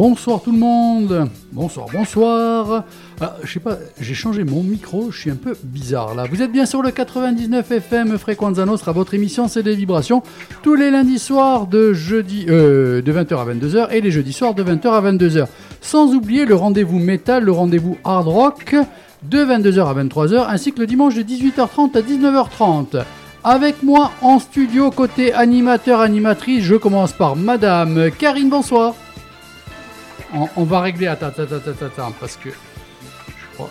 Bonsoir tout le monde. Bonsoir, bonsoir. Ah, je sais pas, j'ai changé mon micro, je suis un peu bizarre là. Vous êtes bien sur le 99 FM Fréquenza Nostra, votre émission c'est des vibrations tous les lundis soirs de jeudi euh, de 20h à 22h et les jeudis soirs de 20h à 22h. Sans oublier le rendez-vous métal, le rendez-vous hard rock de 22h à 23h ainsi que le dimanche de 18h30 à 19h30. Avec moi en studio côté animateur animatrice, je commence par madame Karine bonsoir. On, on va régler attends attends attends attends parce que je crois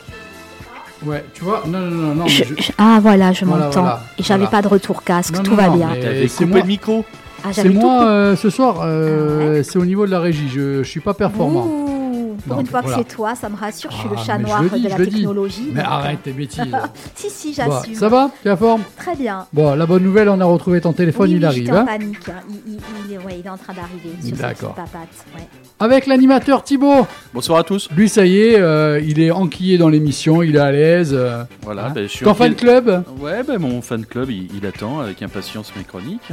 Ouais, tu vois Non non non non mais Je- je- je- Ah voilà, je Voilà, m'entends. voilà, Et j'avais voilà. pas de retour casque, Non, tout non, va non, bien. T'avais c'est coupé moi- le micro Ah, C'est moi euh, ce soir, euh, c'est au niveau de la régie, je, je suis pas performant. Ouh, pour Non, une fois voilà. que c'est toi, ça me rassure, je suis Ah, le chat mais je noir dis, de la dis. technologie. Mais donc, arrête tes bêtises. Si, si, Bon, j'assume. ça va Tu es forme Très bien. Bon, la bonne nouvelle, on a retrouvé ton téléphone, oui, il oui, arrive. en hein. panique. hein. Il, il- il est, ouais, il est en train d'arriver sur sa petite D'accord. papate. ouais. Avec l'animateur Thibaut. Bonsoir à tous. Lui, ça y est, euh, il est enquillé dans l'émission, il est à l'aise. euh, Voilà, hein. ben, je suis Ton fan club Ouais, ben, mon fan club, il, il attend avec impatience mes chroniques.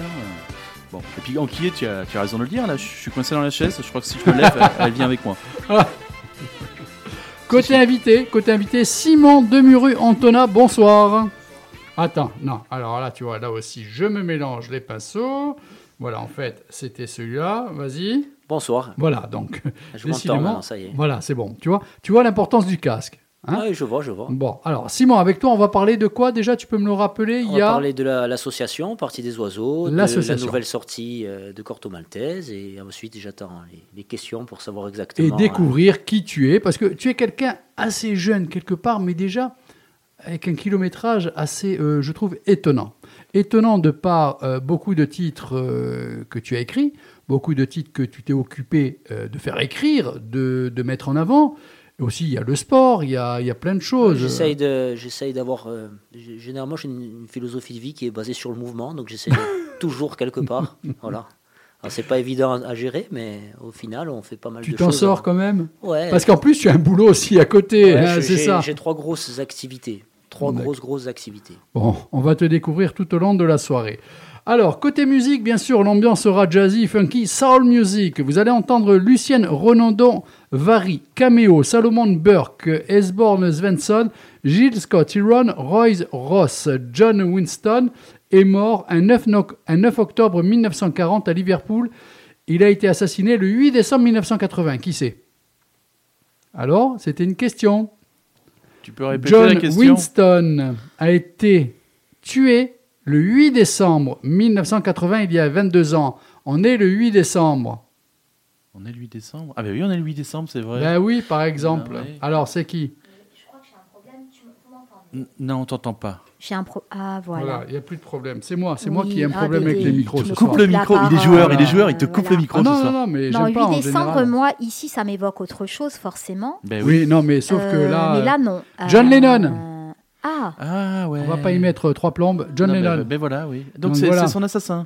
Bon, et puis enquillé, tu as, tu as raison de le dire, là, je suis coincé dans la chaise, je crois que si je me lève, elle, elle vient avec moi. Côté invité, côté invité, Simon Demuru Antona, bonsoir. Attends, non, alors là, tu vois, là aussi, je me mélange les pinceaux. Voilà, en fait, c'était celui-là, vas-y. Bonsoir. Voilà, donc, Je m'entends décidément, maintenant, ça y est. voilà, c'est bon. Tu vois, tu vois l'importance du casque. Hein Ah oui, je vois, je vois. Bon, alors Simon, avec toi, on va parler de quoi déjà? Tu peux me le rappeler? On Il y va parler de la- l'association Partie des Oiseaux, de la nouvelle sortie euh, de Corto Maltese, et ensuite j'attends les, les questions pour savoir et exactement. euh, découvrir qui tu es, parce que tu es quelqu'un assez jeune quelque part, mais déjà avec un kilométrage assez, euh, je trouve, étonnant. Étonnant de par beaucoup de titres que tu as écrits, beaucoup de titres que tu t'es occupé de faire écrire, de, de mettre en avant. Et aussi, il y a le sport, il y a, il y a plein de choses. J'essaye de, j'essaye d'avoir. euh, généralement, j'ai une, une philosophie de vie qui est basée sur le mouvement, donc j'essaie toujours quelque part. Voilà. Alors, c'est pas évident à, gérer, mais au final, on fait pas mal Tu de t'en choses. sors quand même? Ouais. Parce qu'en plus, tu as un boulot aussi à côté, Ouais, hein, j'ai- c'est ça. J'ai trois grosses activités. Trois grosses, grosses activités. Bon, on va te découvrir tout au long de la soirée. Alors, côté musique, bien sûr, l'ambiance sera jazzy, funky, soul music. Vous allez entendre Lucienne Renandon, Vary, Cameo, Salomon Burke, Esborn Svensson, Gilles Scott Heron, Royce Ross, John Winston est mort un 9, no- un 9 octobre 1940 à Liverpool. Il a été assassiné le 8 décembre 1980. Qui c'est? Alors, c'était une question. Tu peux répéter John la question? Winston a été tué le 8 décembre 1980, il y a 22 ans. On est le 8 décembre. On est le 8 décembre Ah, ben oui, on est le 8 décembre, c'est vrai. Ben oui, par exemple. Ah ouais. Alors, c'est qui N- Non, on t'entend pas. J'ai un pro. Ah voilà. Voilà, il n'y a plus de problème. C'est moi, c'est moi Oui, qui ai un ah, problème des- avec des- les micros tu ce me soir. Coupe le la micro, il est parole, joueur, il est euh, joueur, il te coupe voilà. le micro Ah non, non, non, mais Non, j'aime pas 8 en décembre, général. moi, ici, ça m'évoque autre chose, forcément. Ben oui. Oui, non, mais sauf que Euh, là, Mais là, non. John Euh, Lennon. Ah, Ah ouais. on va pas y mettre trois plombes. John Non, ben- Lennon. Ben, voilà, oui. Donc Donc c'est voilà. c'est son assassin.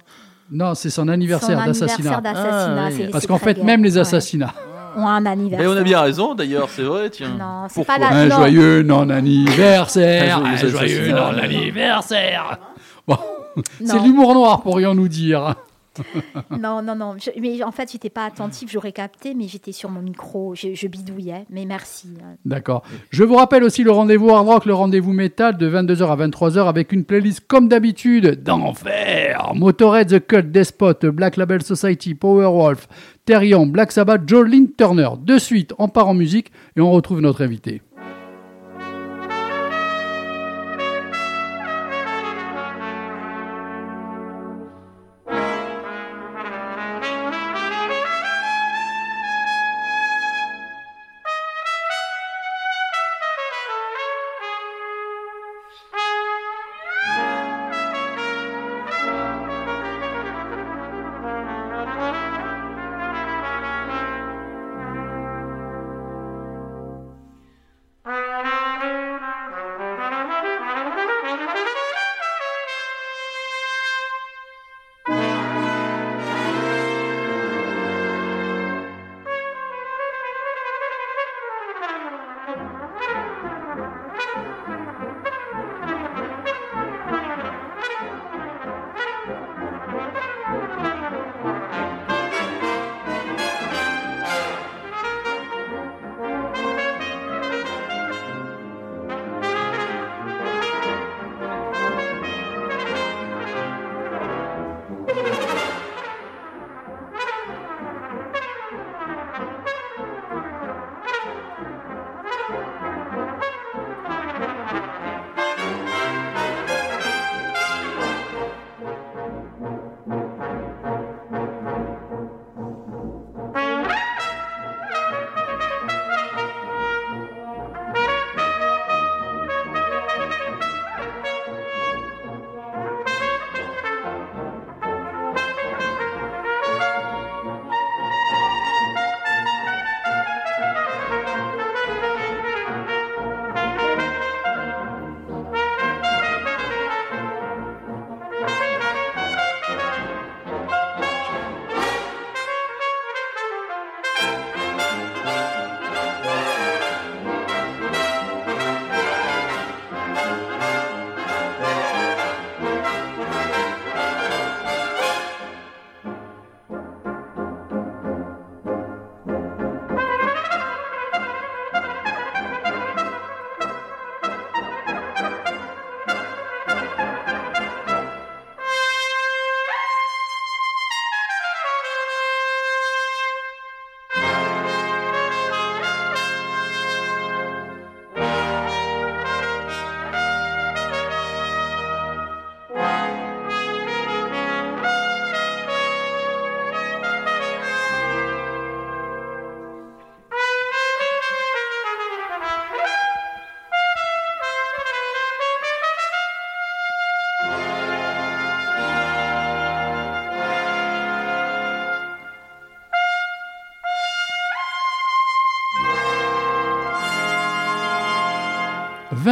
Non, c'est son anniversaire d'assassinat. Ah, oui. Parce qu'en fait, gay. même les Ouais. assassinats. Ont un anniversaire. Ben on a bien raison d'ailleurs, c'est vrai, tiens. Non, c'est Pourquoi pas la- Un non. joyeux non-anniversaire. Un joyeux non-anniversaire. Bon, c'est l'humour noir, pourrions-nous dire. Non, non, non. Mais en fait, j'étais pas attentive, j'aurais capté, mais j'étais sur mon micro, je, bidouillais. Mais merci. D'accord. Je vous rappelle aussi le rendez-vous hard rock, le rendez-vous métal de 22h à 23h avec une playlist comme d'habitude d'enfer. Motorhead, The Cult, Despot, Black Label Society, Powerwolf, Therion, Black Sabbath, Jolene Turner. De suite, on part en musique et on retrouve notre invité.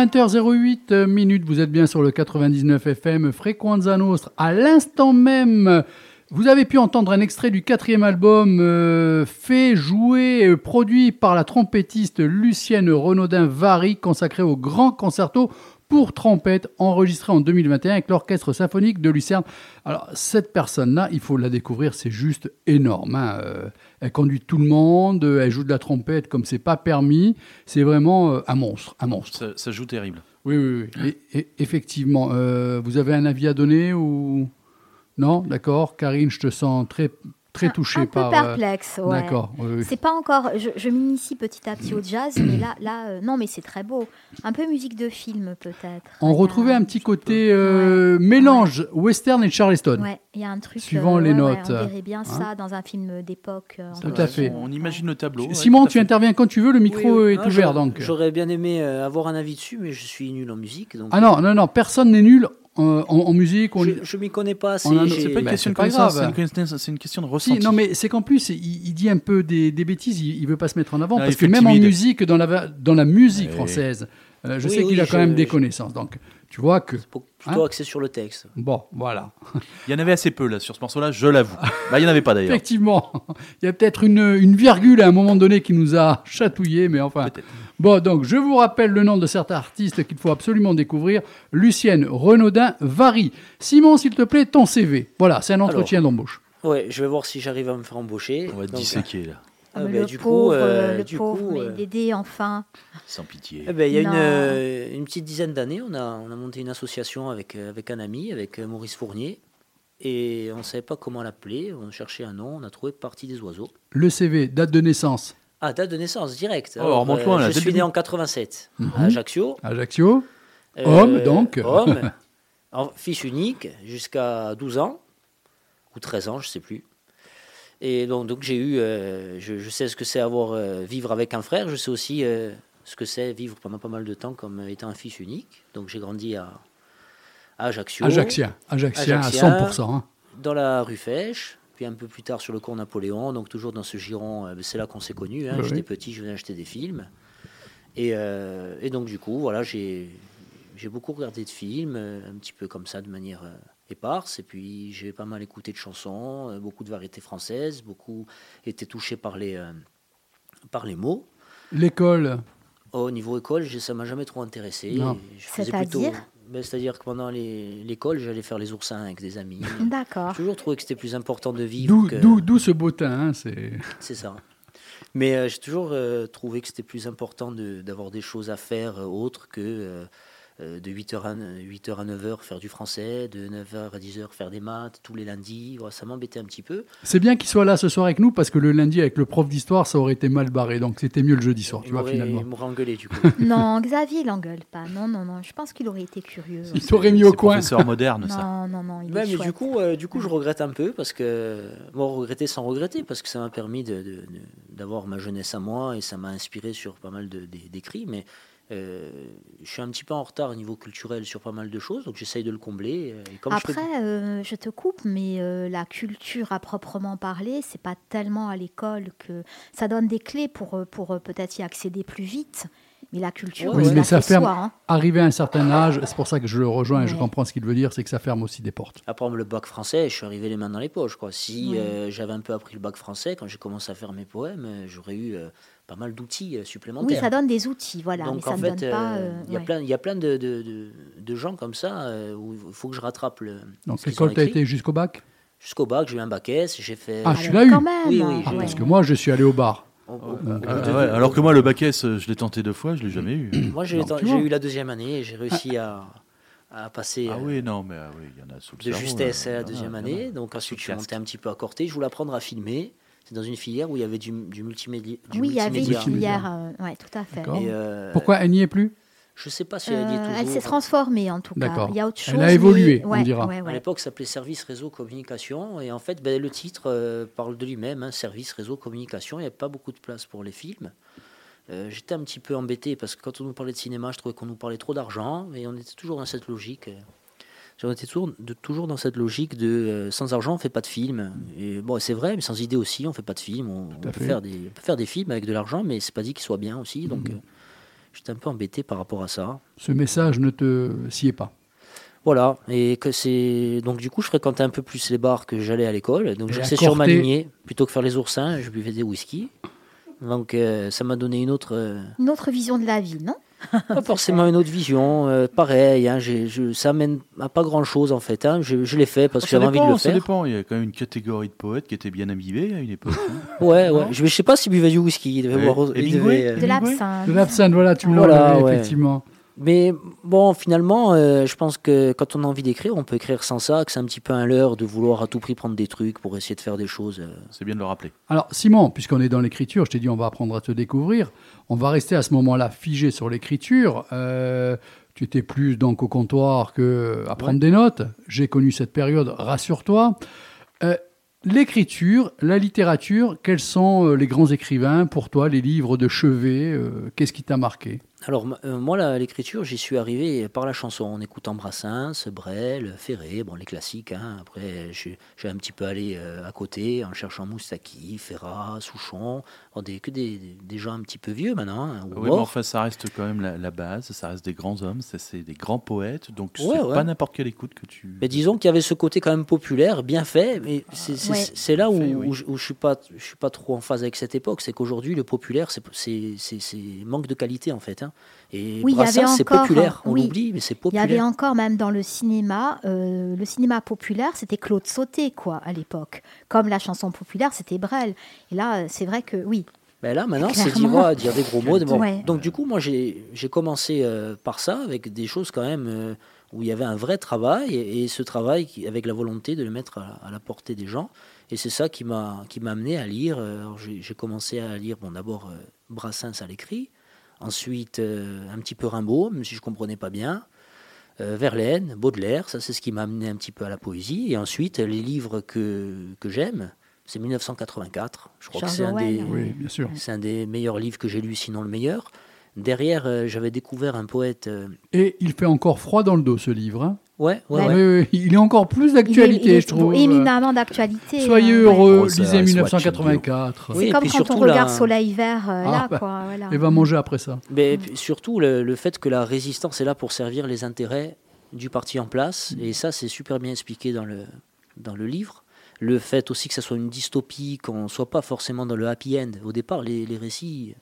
20h08 minutes, vous êtes bien sur le 99 FM Frequenza Nostra. À l'instant même, vous avez pu entendre un extrait du quatrième album euh, fait, joué, euh, produit par la trompettiste Lucienne Renaudin-Vary, consacré au grand concerto pour trompette, enregistré en 2021 avec l'Orchestre symphonique de Lucerne. Alors, cette personne-là, il faut la découvrir, c'est juste énorme. hein. Euh, Elle conduit tout le monde, euh, elle joue de la trompette comme c'est pas permis. C'est vraiment euh, un monstre, un monstre. Ça, ça joue terrible. Oui, oui, oui. Et- et- effectivement. Euh, vous avez un avis à donner ou? Non? D'accord. Karine, je te sens très, très Un- touchée un peu par. euh, perplexe, ouais. D'accord. oui, oui. C'est pas encore. Je, je m'initie petit à petit au jazz, mais là, là, euh, non, mais c'est très beau. Un peu musique de film peut-être. On retrouvait un petit côté euh, Ouais. mélange western et Charleston. Ouais, il y a un truc. Suivant les ouais, ouais, notes, on dirait bien hein. ça dans un film d'époque. euh, Tout à fait. On imagine le tableau. ouais, Simon, tu interviens quand tu veux. Le micro Oui, oui. est ouvert, donc. J'aurais bien aimé euh, avoir un avis dessus, mais je suis nul en musique. Donc Ah non, non, non. Personne n'est nul euh, en, en musique. on- je, je m'y connais pas assez. A- C'est pas une Bah, question pas connaissance, grave. c'est une question- c'est une question de Si, ressenti. non, mais c'est qu'en plus, il, il dit un peu des, des bêtises, il, il veut pas se mettre en avant, parce que même en musique, dans la, va- dans la musique Oui. française, euh, je Oui, sais qu'il oui, a quand même des je- connaissances. Donc, tu vois que. Plutôt Hein axé sur le texte. Bon, voilà. Il y en avait assez peu là sur ce morceau-là, je l'avoue. Bah, il y en avait pas d'ailleurs. Effectivement, il y a peut-être une, une virgule à un moment donné qui nous a chatouillé, mais enfin. Peut-être. Bon, donc, je vous rappelle le nom de cet artiste qu'il faut absolument découvrir Lucienne Renaudin-Vary. Simon, s'il te plaît, ton CV. Voilà, c'est un entretien d'embauche. Ouais, je vais voir si j'arrive à me faire embaucher. On va te Donc, disséquer là, ah, Mais ben, le du coup, pauvre, euh, le du pauvre, coup, mais euh, Dédé, enfin. sans pitié. Eh ben, il y a une, euh, une petite dizaine d'années, on a, on a monté une association avec, euh, avec un ami, avec euh, Maurice Fournier. Et on ne savait pas comment l'appeler. On cherchait un nom. On a trouvé Partie des oiseaux. Le CV, date de naissance, Ah, date de naissance, direct. Oh, alors, remonte loin, là, je dès le suis né début. en 87 Mhm. à Ajaccio. Ajaccio. Euh, Homme, donc. Homme. En- fils unique jusqu'à 12 ans. Ou 13 ans, je ne sais plus. Et donc, donc j'ai eu. euh, je, je sais ce que c'est avoir euh, vivre avec un frère. Je sais aussi euh, ce que c'est vivre pendant pas mal de temps comme étant un fils unique. Donc j'ai grandi à, à Ajaccio. Ajaxien. Ajaxien à Ajaxien. 100%. hein. Dans la rue Fèche. Puis un peu plus tard sur le cours Napoléon. Donc toujours dans ce giron. euh, c'est là qu'on s'est connus. hein. Oui, J'étais oui. petit, je venais acheter des films. Et, euh, et donc du coup, voilà, j'ai j'ai beaucoup regardé de films, euh, un petit peu comme ça, de manière euh, éparse. Et puis j'ai pas mal écouté de chansons, euh, beaucoup de variétés françaises, beaucoup été touché par les, euh, par les mots. L'école, Au niveau école, j'ai- ça m'a jamais trop intéressé. Non. Je faisais C'est-à-dire ben, C'est-à-dire que pendant l'école, j'allais faire les oursins avec des amis. D'accord. J'ai toujours trouvé que c'était plus important de vivre d'où que... ce beau teint. hein, c'est... C'est ça. Mais euh, j'ai toujours euh, trouvé que c'était plus important de- d'avoir des choses à faire euh, autres que de 8h, à, 8h à 9h faire du français, de 9h à 10h faire des maths tous les lundis. Voilà, ça m'embêtait un petit peu. c'est bien qu'il soit là ce soir avec nous parce que le lundi avec le prof d'histoire, ça aurait été mal barré. Donc c'était mieux le jeudi soir, tu Il vois, finalement. il m'aurait engueulé du coup. Non, Xavier l'engueule pas. Non, non, non. Je pense qu'il aurait été curieux. Il t'aurait mis au C'est coin. professeur moderne, ça. Non, non, non. Il Ouais, est mais du coup, euh, du coup, je regrette un peu parce que, bon, regretter sans regretter, parce que ça m'a permis de- de- de- d'avoir ma jeunesse à moi et ça m'a inspiré sur pas mal d'écrits. Mais euh, je suis un petit peu en retard au niveau culturel sur pas mal de choses, donc j'essaye de le combler. euh, Et comme je fais- Après, euh, je te coupe, mais euh, la culture à proprement parler, c'est pas tellement à l'école que ça donne des clés pour, pour peut-être y accéder plus vite. Mais la culture, Oui, mais ça ferme. soi, hein. Arrivé à un certain âge, c'est pour ça que je le rejoins et je comprends ce qu'il veut dire, c'est que ça ferme aussi des portes. Après le bac français, je suis arrivé les mains dans les poches. Quoi. Si Ouais. euh, j'avais un peu appris le bac français, quand j'ai commencé à faire mes poèmes, j'aurais eu euh, pas mal d'outils euh, Oui, supplémentaires. ça donne des outils, voilà, Donc mais ça en ne fait, donne pas. euh, euh, il y a ouais. plein, il y a plein de, de, de- de gens comme ça euh, où il faut que je rattrape le. Donc l'école, écrit. été jusqu'au bac? Jusqu'au bac, j'ai eu un bac S, j'ai fait. Ah, tu l'as eu quand même. Oui, oui, ah. Parce que moi, je suis allé au bar. Ah, Ah, ouais, alors que moi, le bac S, je l'ai tenté deux fois, je l'ai jamais eu. Moi, j'ai tu eu la deuxième année et j'ai réussi à, à passer Ah oui, non, mais ah oui, il y en a sous le de cerveau, justesse là. à la Ah, deuxième année. Donc ensuite, je suis monté un petit peu à Corté. Je voulais apprendre à filmer. C'est dans une filière où il y avait du, du multimédia. du Oui, il y avait une filière. euh, ouais, tout à fait. D'accord. Et, euh, Pourquoi elle n'y est plus? Je sais pas si elle y est Euh, toujours. elle s'est transformée en tout cas. D'accord. Il y a autre Elle chose. a évolué, mais- on ouais, dira. ouais, À l'époque, ça s'appelait Service Réseau Communication. Et en fait, ben, le titre euh, parle de lui-même hein, Service Réseau Communication. Il n'y avait pas beaucoup de place pour les films. Euh, J'étais un petit peu embêté parce que quand on nous parlait de cinéma, je trouvais qu'on nous parlait trop d'argent. Et on était toujours dans cette logique. On était toujours, de- toujours dans cette logique de euh, sans argent, on ne fait pas de film. Et bon, c'est vrai, mais sans idée aussi, on ne fait pas de film. On, peut fait. faire des, on peut faire des films avec de l'argent, mais c'est pas dit qu'ils soient bien aussi. Donc, Mhm. euh, j'étais un peu embêté par rapport à ça. Ce message ne te sied pas. Voilà, et que c'est donc du coup je fréquentais un peu plus les bars que j'allais à l'école, donc restais sur ma lignée plutôt que faire les oursins, je buvais des whisky. Donc euh, ça m'a donné une autre, Une autre vision de la vie, non? Pas forcément une autre vision. euh, pareil, hein, je, ça mène à pas grand chose en fait. hein, je je l'ai fait parce que ça j'avais envie de le ça faire. dépend. Il y a quand même une catégorie de poètes qui étaient bien imbibés à une époque. hein. Ouais, ouais. Je, je sais pas s'il buvait du whisky, il devait Ouais. boire. euh, De l'absinthe. De l'absinthe, voilà, tu me l'as Voilà, ouais. effectivement. Mais bon, finalement, euh, je pense que quand on a envie d'écrire, on peut écrire sans ça, que c'est un petit peu un leurre de vouloir à tout prix prendre des trucs pour essayer de faire des choses. euh. C'est bien de le rappeler. Alors, Simon, puisqu'on est dans l'écriture, je t'ai dit on va apprendre à te découvrir. On va rester à ce moment-là figé sur l'écriture. Euh, tu étais plus donc au comptoir que à prendre des notes. J'ai connu cette période, rassure-toi. Euh, l'écriture, la littérature, quels sont les grands écrivains pour toi, les livres de chevet euh, Qu'est-ce qui t'a marqué? Alors, euh, moi, la- l'écriture, j'y suis arrivé par la chanson, en écoutant Brassens, Brel, Ferré, bon, les classiques. hein. Après, j'ai un petit peu allé euh, à côté en cherchant Moustaki, Ferrat, Souchon, bon, des, que des, gens un petit peu vieux maintenant. hein, ou Oui, mais enfin, ça reste quand même la, la base. Ça reste des grands hommes, ça, c'est des grands poètes. Donc, Ouais, c'est ouais. pas n'importe quelle écoute que tu. Mais disons qu'il y avait ce côté quand même populaire, bien fait, mais c'est c'est- Ouais. c'est là où, Fait, oui. où je, où je suis pas, je suis pas trop en phase avec cette époque. C'est qu'aujourd'hui, le populaire, c'est manque de qualité en fait. hein. Et Oui, il y avait Brassens, c'est encore, populaire, on oui. l'oublie, mais c'est Il y populaire. avait encore même dans le cinéma, euh, le cinéma populaire, c'était Claude Sauté, quoi, à l'époque. Comme la chanson populaire, c'était Brel. Et là, euh, c'est vrai que oui. Ben là, maintenant, c'est dire, dire des gros mots. Bon. Ouais. Donc, du coup, moi, j'ai commencé euh, par ça, avec des choses quand même euh, où il y avait un vrai travail, et, et ce travail qui- avec la volonté de le mettre à, à la portée des gens. Et c'est ça qui m'a amené à lire. J'ai commencé à lire, bon, d'abord Brassens à l'écrit, ensuite euh, un petit peu Rimbaud, même si je comprenais pas bien. euh, Verlaine, Baudelaire, ça c'est ce qui m'a amené un petit peu à la poésie. Et ensuite, les livres que, que j'aime, c'est 1984. Je crois que c'est un des. Oui, bien sûr. c'est un des meilleurs livres que j'ai lu, sinon le meilleur. Derrière, euh, j'avais découvert un poète. euh, Et il fait encore froid dans le dos, ce livre. hein. Ouais, ouais, Ouais. il est encore plus d'actualité, je trouve. Éminemment d'actualité. Soyez hein, heureux, Oh, lisez Swatch 1984. Oui, C'est et comme puis quand surtout, on regarde la- Soleil Vert, euh, Ah, là, bah, quoi. Voilà. Et va manger après ça. Mais surtout, le, le fait que la résistance est là pour servir les intérêts du parti en place. Et ça, c'est super bien expliqué dans le, dans le livre. Le fait aussi que ça soit une dystopie, qu'on ne soit pas forcément dans le happy end. Au départ, les, les récits,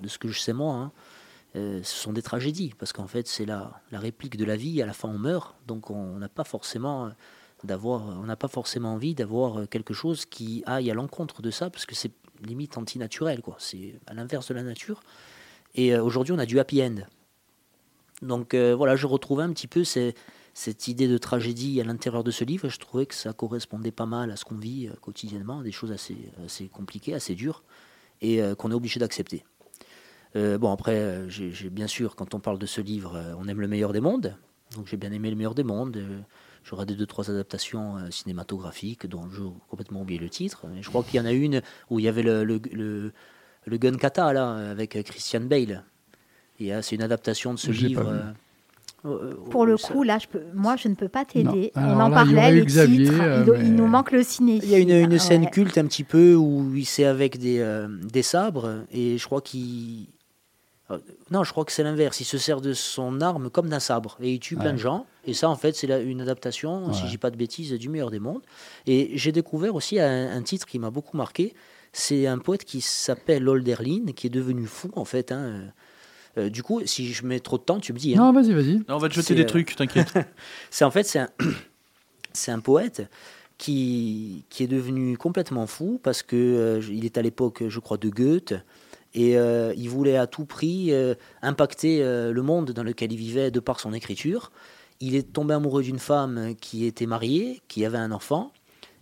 de ce que je sais moi, hein, euh, ce sont des tragédies. Parce qu'en fait, c'est la, réplique de la vie. À la fin, on meurt. Donc, on n'a pas forcément euh, envie d'avoir euh, quelque chose qui aille à l'encontre de ça, parce que c'est limite antinaturel, quoi. C'est à l'inverse de la nature. Et aujourd'hui, on a du happy end. Donc voilà, je retrouvais un petit peu cette idée de tragédie à l'intérieur de ce livre. Je trouvais que ça correspondait pas mal à ce qu'on vit quotidiennement, des choses assez, compliquées, assez dures, et qu'on est obligé d'accepter. Euh, bon, après, euh, j'ai j'ai- bien sûr, quand on parle de ce livre, euh, on aime le meilleur des mondes. Donc j'ai bien aimé le meilleur des mondes. J'aurai des deux, trois adaptations euh, cinématographiques dont j'ai complètement oublié le titre. Mais je crois qu'il y en a une où il y avait le, le, le, le Gun Kata, là, avec Christian Bale. Et euh, c'est une adaptation de ce livre. euh, Pour le coup, là, je peux, moi, je ne peux pas t'aider. On en là, parlait, les Xavier, titres. euh, il, nous manque le ciné. Il y a une, une scène Ouais. culte un petit peu où il c'est avec des, euh, des sabres et je crois qu'il. Euh, Non, je crois que c'est l'inverse. Il se sert de son arme comme d'un sabre et il tue plein de gens. Et ça, en fait, c'est une adaptation, si je dis pas de bêtises, du meilleur des mondes. Et j'ai découvert aussi un, un titre qui m'a beaucoup marqué. C'est un poète qui s'appelle Olderlin, qui est devenu fou, en fait. hein. Euh, du coup, si je mets trop de temps, tu me dis. hein. Non, vas-y, vas-y. On va te jeter des euh, trucs, t'inquiète. C'est en fait c'est un, poète qui, qui est devenu complètement fou parce que euh, il est à l'époque, je crois, de Goethe et euh, il voulait à tout prix euh, impacter euh, le monde dans lequel il vivait de par son écriture. Il est tombé amoureux d'une femme qui était mariée, qui avait un enfant.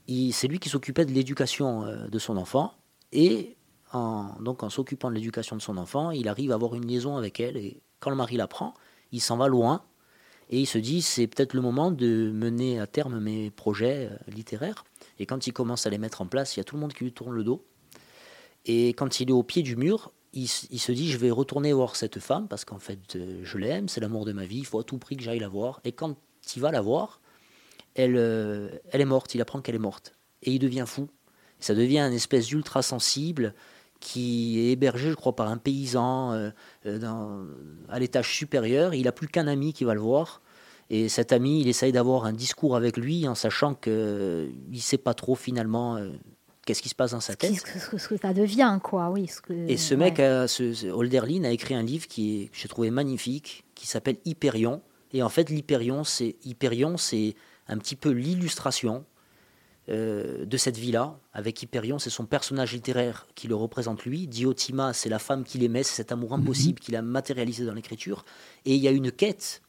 C'est lui qui s'occupait de l'éducation de son enfant et donc en s'occupant de l'éducation de son enfant, il arrive à avoir une liaison avec elle et quand le mari l'apprend, il s'en va loin et il se dit, c'est peut-être le moment de mener à terme mes projets littéraires. Et quand il commence à les mettre en place, il y a tout le monde qui lui tourne le dos. Et quand il est au pied du mur, il, se dit, je vais retourner voir cette femme, parce qu'en fait, euh, je l'aime, c'est l'amour de ma vie, il faut à tout prix que j'aille la voir. Et quand il va la voir, elle, euh, elle est morte, il apprend qu'elle est morte. Et il devient fou. Ça devient une espèce d'ultra sensible qui est hébergé, je crois, par un paysan euh, à l'étage supérieur. Il n'a plus qu'un ami qui va le voir. Et cet ami, il essaye d'avoir un discours avec lui en sachant qu'il ne sait pas trop finalement qu'est-ce qui se passe dans sa tête. ce que- ce que ça devient, quoi, oui. Ce que, Et ce ouais. mec, a- ce, ce Holderlin, a écrit un livre qui est, que j'ai trouvé magnifique, qui s'appelle Hyperion. Et en fait, l'Hyperion, c'est Hyperion, c'est un petit peu l'illustration euh, de cette vie-là. Avec Hyperion, c'est son personnage littéraire qui le représente lui. Diotima, c'est la femme qu'il aimait, c'est cet amour impossible qu'il a matérialisé dans l'écriture. Et il y a une quête.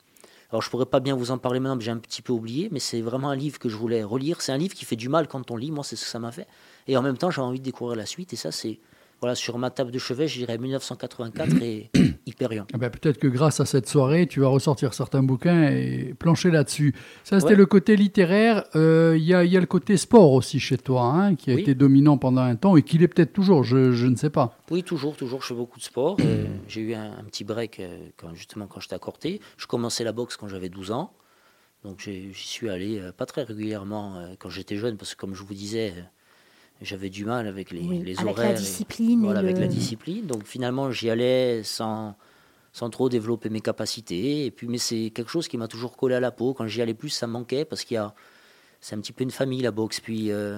Alors, je pourrais pas bien vous en parler maintenant, mais j'ai un petit peu oublié, mais c'est vraiment un livre que je voulais relire. C'est un livre qui fait du mal quand on lit, moi, c'est ce que ça m'a fait. Et en même temps, j'ai envie de découvrir la suite, et ça, c'est. Voilà, sur ma table de chevet, je dirais 1984 et Hyperion. Ah ben, Peut-être que grâce à cette soirée, tu vas ressortir certains bouquins et plancher là-dessus. Ça, c'était Ouais. le côté littéraire. Euh, Il y, a, il y a le côté sport aussi chez toi, hein, qui a Oui. été dominant pendant un temps et qui l'est peut-être toujours, je, je ne sais pas. Oui, toujours, toujours, je fais beaucoup de sport. Euh, j'ai eu un, un petit break euh, quand, justement quand j'étais à Corté. Je commençais la boxe quand j'avais 12 ans. Donc j'y suis allé euh, pas très régulièrement quand j'étais jeune, parce que comme je vous disais, j'avais du mal avec les, Oui, les avec la horaires. et- discipline et voilà, avec la discipline. Donc finalement, j'y allais sans, sans trop développer mes capacités. Et puis, mais c'est quelque chose qui m'a toujours collé à la peau. Quand j'y allais plus, ça me manquait parce qu'il y a, c'est un petit peu une famille la boxe. Puis euh,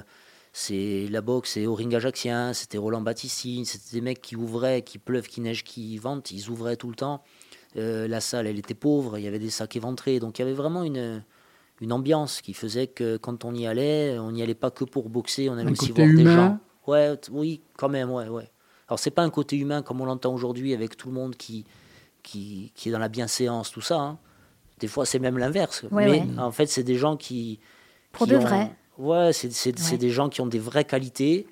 c'est la boxe, c'est au ring ajaxien, c'était Roland Battistine, c'était des mecs qui ouvraient, qui pleuvent, qui neigent, qui ventent, ils ouvraient tout le temps. Euh, la salle, elle était pauvre, il y avait des sacs éventrés, donc il y avait vraiment une une ambiance qui faisait que quand on y allait, on n'y allait pas que pour boxer, on allait Un aussi côté voir des humain? gens. Ouais, oui, quand même, ouais, ouais. Alors c'est pas un côté humain comme on l'entend aujourd'hui avec tout le monde qui, qui, qui est dans la bienséance, tout ça. hein. Des fois c'est même l'inverse. Ouais, Mais ouais. en fait c'est des gens qui... Pour qui de ont- vrai. Ouais, c'est c'est- c'est Ouais. des gens qui ont des vraies qualités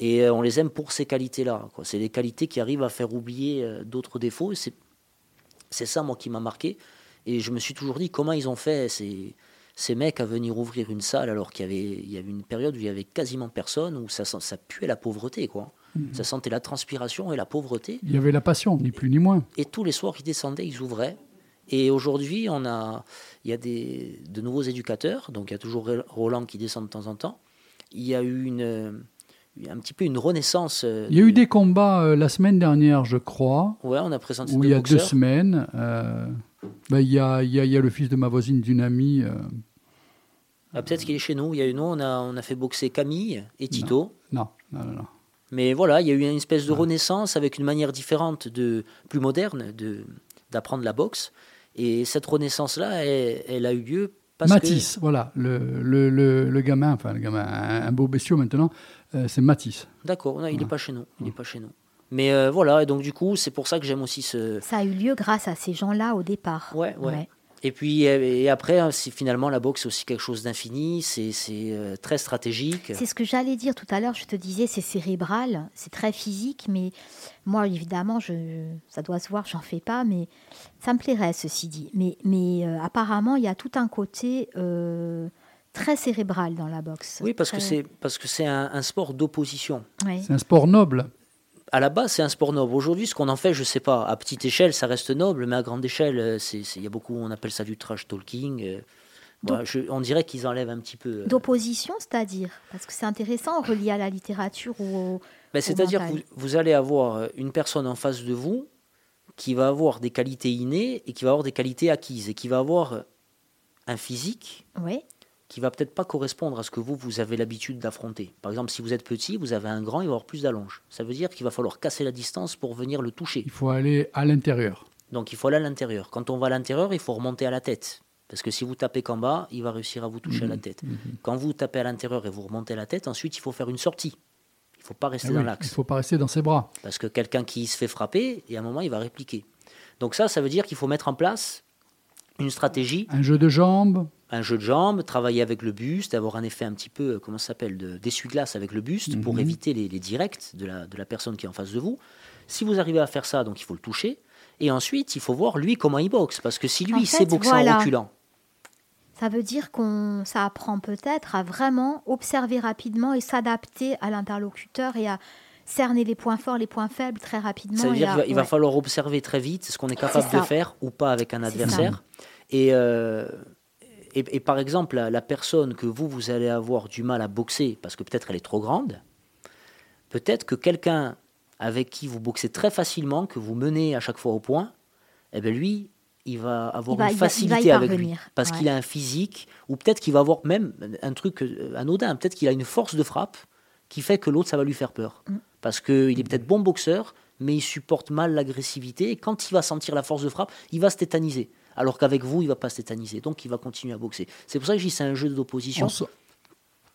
et euh, on les aime pour ces qualités-là. C'est des qualités qui arrivent à faire oublier euh, d'autres défauts. C'est c'est ça, moi, qui m'a marqué. Et je me suis toujours dit comment ils ont fait ces, ces mecs à venir ouvrir une salle alors qu'il y avait, il y avait une période où il y avait quasiment personne, où ça, ça puait la pauvreté, quoi. Ça sentait la transpiration et la pauvreté. Il y avait la passion, ni plus ni moins. Et tous les soirs, ils descendaient, ils ouvraient. Et aujourd'hui, on a, il y a des, de nouveaux éducateurs. Donc, il y a toujours Roland qui descend de temps en temps. Il y a eu une, un petit peu une renaissance. euh, Il y a de- eu des combats euh, la semaine dernière, je crois, Ouais, on a présenté deux il y a deux semaines. euh, ben, il, y a, y a, y a le fils de ma voisine d'une amie. euh, Ah, Peut-être qu'il est chez nous. Il y a eu nous, on a, on a fait boxer Camille et Tito. non, non, non, non. Mais voilà, il y a eu une espèce de renaissance avec une manière différente, de, plus moderne, de d'apprendre la boxe. Et cette renaissance-là, elle, elle a eu lieu parce Matisse, voilà, le, le, le, le gamin, enfin le gamin, un, un beau bestiau maintenant, euh, c'est Matisse. que... D'accord, il n'est pas chez nous. Il est pas chez nous. Mais euh, voilà, et donc du coup, c'est pour ça que j'aime aussi ce... Ça a eu lieu grâce à ces gens-là au départ. Ouais, ouais. Et puis et après, hein, c'est finalement la boxe c'est aussi quelque chose d'infini, c'est euh, très stratégique. C'est ce que j'allais dire tout à l'heure. Je te disais, c'est cérébral, c'est très physique, mais moi, évidemment, je, ça doit se voir, j'en fais pas, mais ça me plairait, ceci dit. Mais, mais euh, apparemment, il y a tout un côté euh, très cérébral dans la boxe. Oui, parce que Très- c'est parce que c'est un, un sport d'opposition. C'est un sport noble. À la base, c'est un sport noble. Aujourd'hui, ce qu'on en fait, je sais pas. À petite échelle, ça reste noble, mais à grande échelle, euh, il y a beaucoup, on appelle ça du trash talking. euh, voilà, je- on dirait qu'ils enlèvent un petit peu. euh, D'opposition, c'est-à-dire? Parce que c'est intéressant, relié à la littérature ou au... Ben, C'est-à-dire que vous, vous allez avoir une personne en face de vous qui va avoir des qualités innées et qui va avoir des qualités acquises et qui va avoir un physique Ouais. Qui va peut-être pas correspondre à ce que vous, vous avez l'habitude d'affronter. Par exemple, si vous êtes petit, vous avez un grand, il va avoir plus d'allonge. Ça veut dire qu'il va falloir casser la distance pour venir le toucher. Il faut aller à l'intérieur. Donc il faut aller à l'intérieur. Quand on va à l'intérieur, il faut remonter à la tête. Parce que si vous tapez qu'en bas, il va réussir à vous toucher à la tête. Quand vous tapez à l'intérieur et vous remontez à la tête, ensuite il faut faire une sortie. Il ne faut pas rester Ah dans oui, il l'axe. ne faut pas rester dans ses bras. Parce que quelqu'un qui se fait frapper, et à un moment, il va répliquer. Donc ça, ça veut dire qu'il faut mettre en place une stratégie, Un jeu de jambes, un jeu de jambes, travailler avec le buste, avoir un effet un petit peu, euh, comment ça s'appelle, de- d'essuie-glace avec le buste pour éviter les, les directs de la, de la personne qui est en face de vous. Si vous arrivez à faire ça, donc il faut le toucher. Et ensuite, il faut voir lui comment il boxe. Parce que si lui, En il sait boxer voilà. en reculant, Ça veut dire qu'on, ça apprend peut-être à vraiment observer rapidement et s'adapter à l'interlocuteur et à cerner les points forts, les points faibles très rapidement. Ça veut dire qu'il va, il va ouais. falloir observer très vite ce qu'on est capable de faire ou pas avec un adversaire. Et, euh, et, et par exemple, la, la personne que vous, vous allez avoir du mal à boxer parce que peut-être elle est trop grande, peut-être que quelqu'un avec qui vous boxez très facilement, que vous menez à chaque fois au point, eh bien lui, il va avoir Il va- une il va- il va facilité avec lui. Parce ouais. qu'il a un physique, ou peut-être qu'il va avoir même un truc euh, anodin, peut-être qu'il a une force de frappe qui fait que l'autre, ça va lui faire peur. Mm. Parce qu'il est peut-être bon boxeur, mais il supporte mal l'agressivité, et quand il va sentir la force de frappe, il va se tétaniser. Alors qu'avec vous, il va pas se tétaniser, donc il va continuer à boxer. C'est pour ça que je dis c'est un jeu d'opposition. On sent,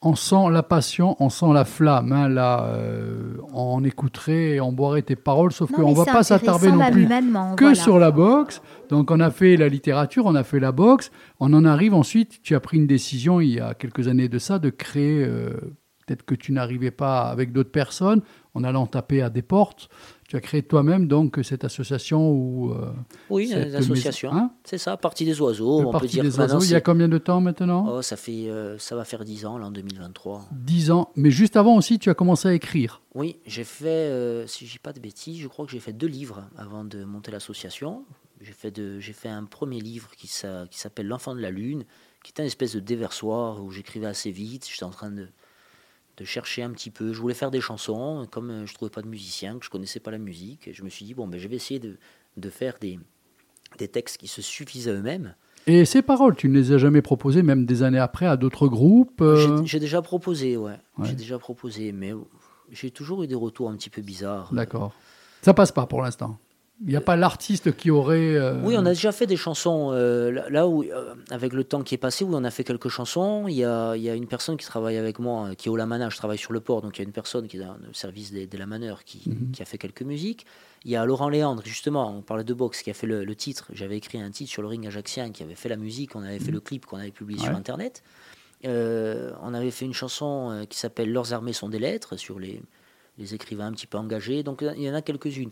on sent la passion, on sent la flamme. hein, là, euh, on écouterait et on boirait tes paroles, sauf Non, qu'on mais va c'est pas s'attarder non plus humainement, que voilà. sur la boxe. Donc on a fait la littérature, on a fait la boxe. On en arrive ensuite, tu as pris une décision il y a quelques années de ça, de créer, euh, peut-être que tu n'arrivais pas avec d'autres personnes, en allant taper à des portes. Tu as créé toi-même donc cette association où... euh, Oui, cette l'association. hein? C'est ça, partie des oiseaux. le on Parti peut dire des oiseaux. Il y a combien de temps maintenant? Oh, ça, fait, euh, ça va faire 10 ans, là, en 2023. 10 ans. Mais juste avant aussi, tu as commencé à écrire. Oui, j'ai fait, euh, si je dis pas de bêtises, je crois que j'ai fait deux livres avant de monter l'association. J'ai fait, de, j'ai fait un premier livre qui, s'a- qui s'appelle L'enfant de la lune, qui était une espèce de déversoir où j'écrivais assez vite. J'étais en train de, de chercher un petit peu. Je voulais faire des chansons, comme euh, je trouvais pas de musicien, que je connaissais pas la musique, et je me suis dit bon, ben, je vais essayer de, de faire des, des textes qui se suffisent à eux-mêmes. Et ces paroles, tu ne les as jamais proposées, même des années après, à d'autres groupes euh, J'ai, j'ai déjà proposé, ouais. Ouais. J'ai déjà proposé, mais j'ai toujours eu des retours un petit peu bizarres. D'accord. Ça passe pas pour l'instant. Il n'y a pas l'artiste qui aurait. euh, Oui, on a déjà fait des chansons. euh, là- où, euh, avec le temps qui est passé, où on a fait quelques chansons, il y a, il y a une personne qui travaille avec moi, qui est au Lamana, je travaille sur le port, donc il y a une personne qui est dans le service des, des Lamaneurs qui, Mhm. qui a fait quelques musiques. Il y a Laurent Léandre, justement, on parlait de boxe, qui a fait le, le titre. J'avais écrit un titre sur le ring ajaxien, qui avait fait la musique, on avait fait le clip qu'on avait publié sur Mhm. Internet. On avait fait une chanson qui s'appelle Leurs armées sont des lettres, sur les, les écrivains un petit peu engagés. Donc il y en a quelques-unes.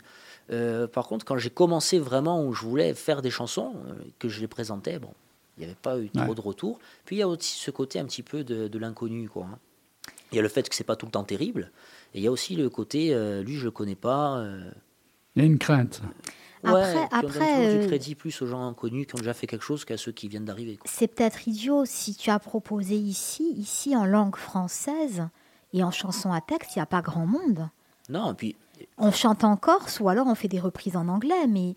Euh, par contre, quand j'ai commencé vraiment où je voulais faire des chansons, euh, que je les présentais, bon, il n'y avait pas eu trop Ouais. de retours. Puis il y a aussi ce côté un petit peu de, de l'inconnu, quoi. hein. Il y a le fait que c'est pas tout le temps terrible, et il y a aussi le côté, euh, lui je le connais pas. euh, Il y a une crainte. ouais, Après- on donne après, toujours euh, du crédit plus aux gens inconnus qui ont déjà fait quelque chose qu'à ceux qui viennent d'arriver. C'est peut-être idiot si tu as proposé ici, ici en langue française et en chanson à texte, il n'y a pas grand monde. Non, et puis On chante en corse ou alors on fait des reprises en anglais, mais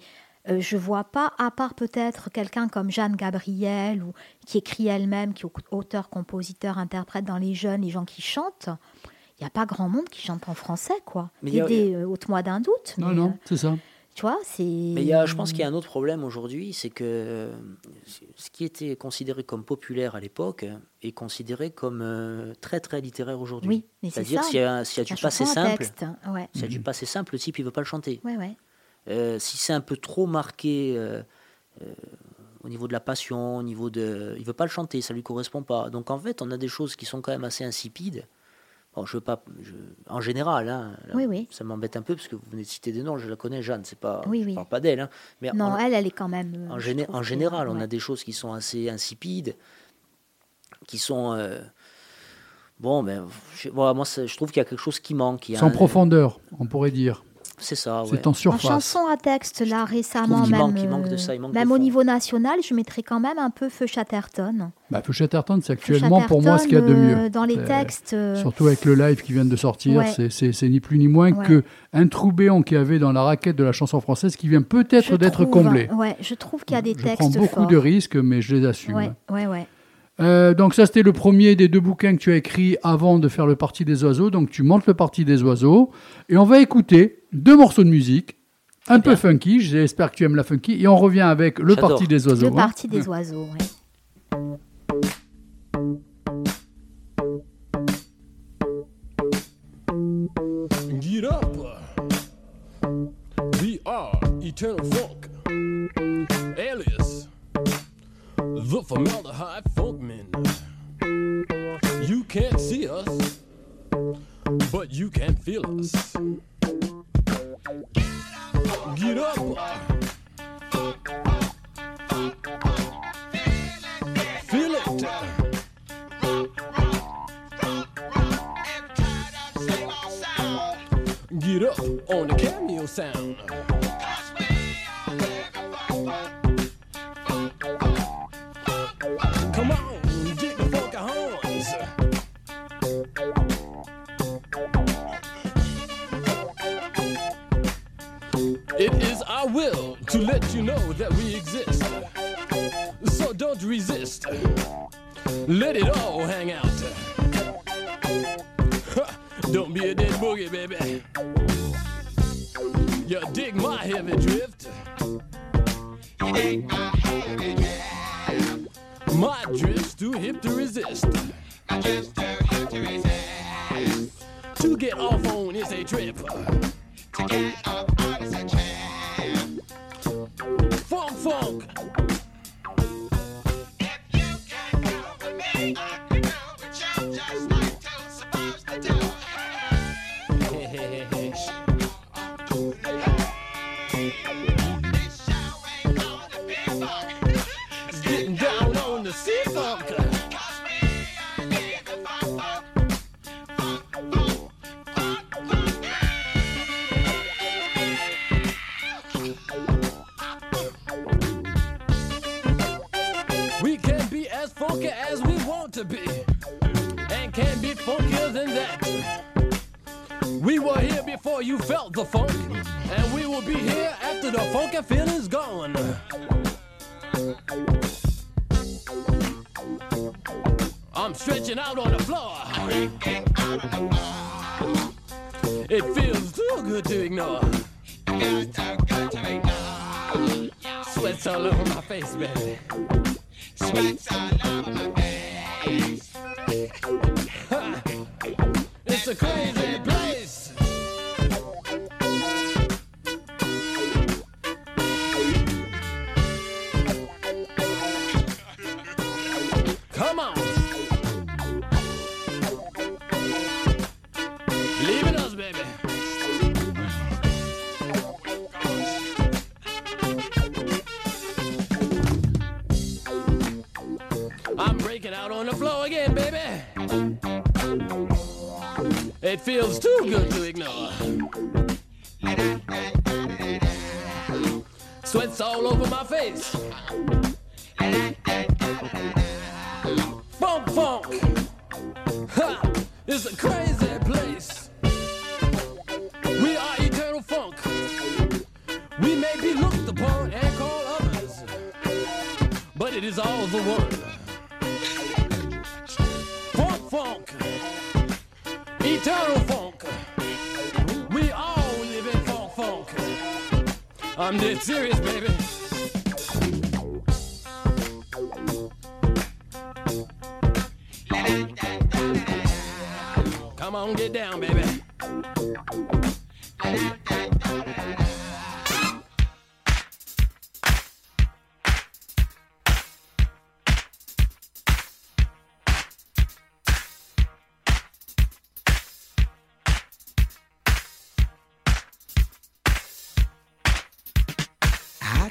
euh, je vois pas, à part peut-être quelqu'un comme Jeanne Gabriel ou qui écrit elle-même, qui est auteur, compositeur, interprète dans les jeunes, les gens qui chantent. Il n'y a pas grand monde qui chante en français, quoi. Mais Il il y y a- euh, Haute-moi d'un doute. Non, mais, non, euh, c'est ça. Tu vois, c'est. Mais il y a, je pense qu'il y a un autre problème aujourd'hui, c'est que euh, ce qui était considéré comme populaire à l'époque est considéré comme euh, très très littéraire aujourd'hui. Oui, mais c'est C'est-à-dire ça. s'il y a, s'il y a La du passé simple, texte, ouais. s'il y a du passé simple, le type il veut pas le chanter. Ouais, ouais. Euh, si c'est un peu trop marqué euh, euh, au niveau de la passion, au niveau de, il veut pas le chanter, ça lui correspond pas. Donc en fait, on a des choses qui sont quand même assez insipides. Bon, je veux pas, je- en général, hein, là, Oui, oui. ça m'embête un peu parce que vous venez de citer des noms, je la connais, Jeanne, c'est pas, Oui, je oui. parle pas d'elle, hein, mais Non, en- elle, elle est quand même. euh, en, géné- général, on ouais. a des choses qui sont assez insipides, qui sont. euh, bon, ben, je, voilà, moi, je trouve qu'il y a quelque chose qui manque. il y a Sans un- profondeur, on pourrait dire. C'est ça, ouais. C'est en En surface. chanson à texte, là, récemment, même, manque- il manque de ça, il manque de même au niveau national, je mettrais quand même un peu Feu Chatterton. Bah, Feu Chatterton, c'est Feu actuellement pour moi ce qu'il y a de mieux. euh, Dans les C'est- textes. euh, Surtout avec le live qui vient de sortir, Ouais. c'est- ni plus ni moins Ouais. que un troubéon qu'il y avait dans la raquette de la chanson française qui vient je peut-être d'être comblé. Ouais, je trouve qu'il y a des Je textes prends beaucoup forts. de risques, mais je les assume. Ouais, ouais, ouais. Euh, donc ça, c'était le premier des deux bouquins que tu as écrit avant de faire le Parti des oiseaux. Donc tu montes le Parti des oiseaux. Et on va écouter deux morceaux de musique, un peu bien. funky. J'espère que tu aimes la funky. Et on revient avec le. Parti des oiseaux. Le hein. parti des oiseaux, ouais. Get up. We are Eternal Funk. Alias. The Formaldehyde Funkmen. You can't see us, but you can feel us. Get up. Feel it. Get up on the cameo sound. you know that we exist. So don't resist. Let it all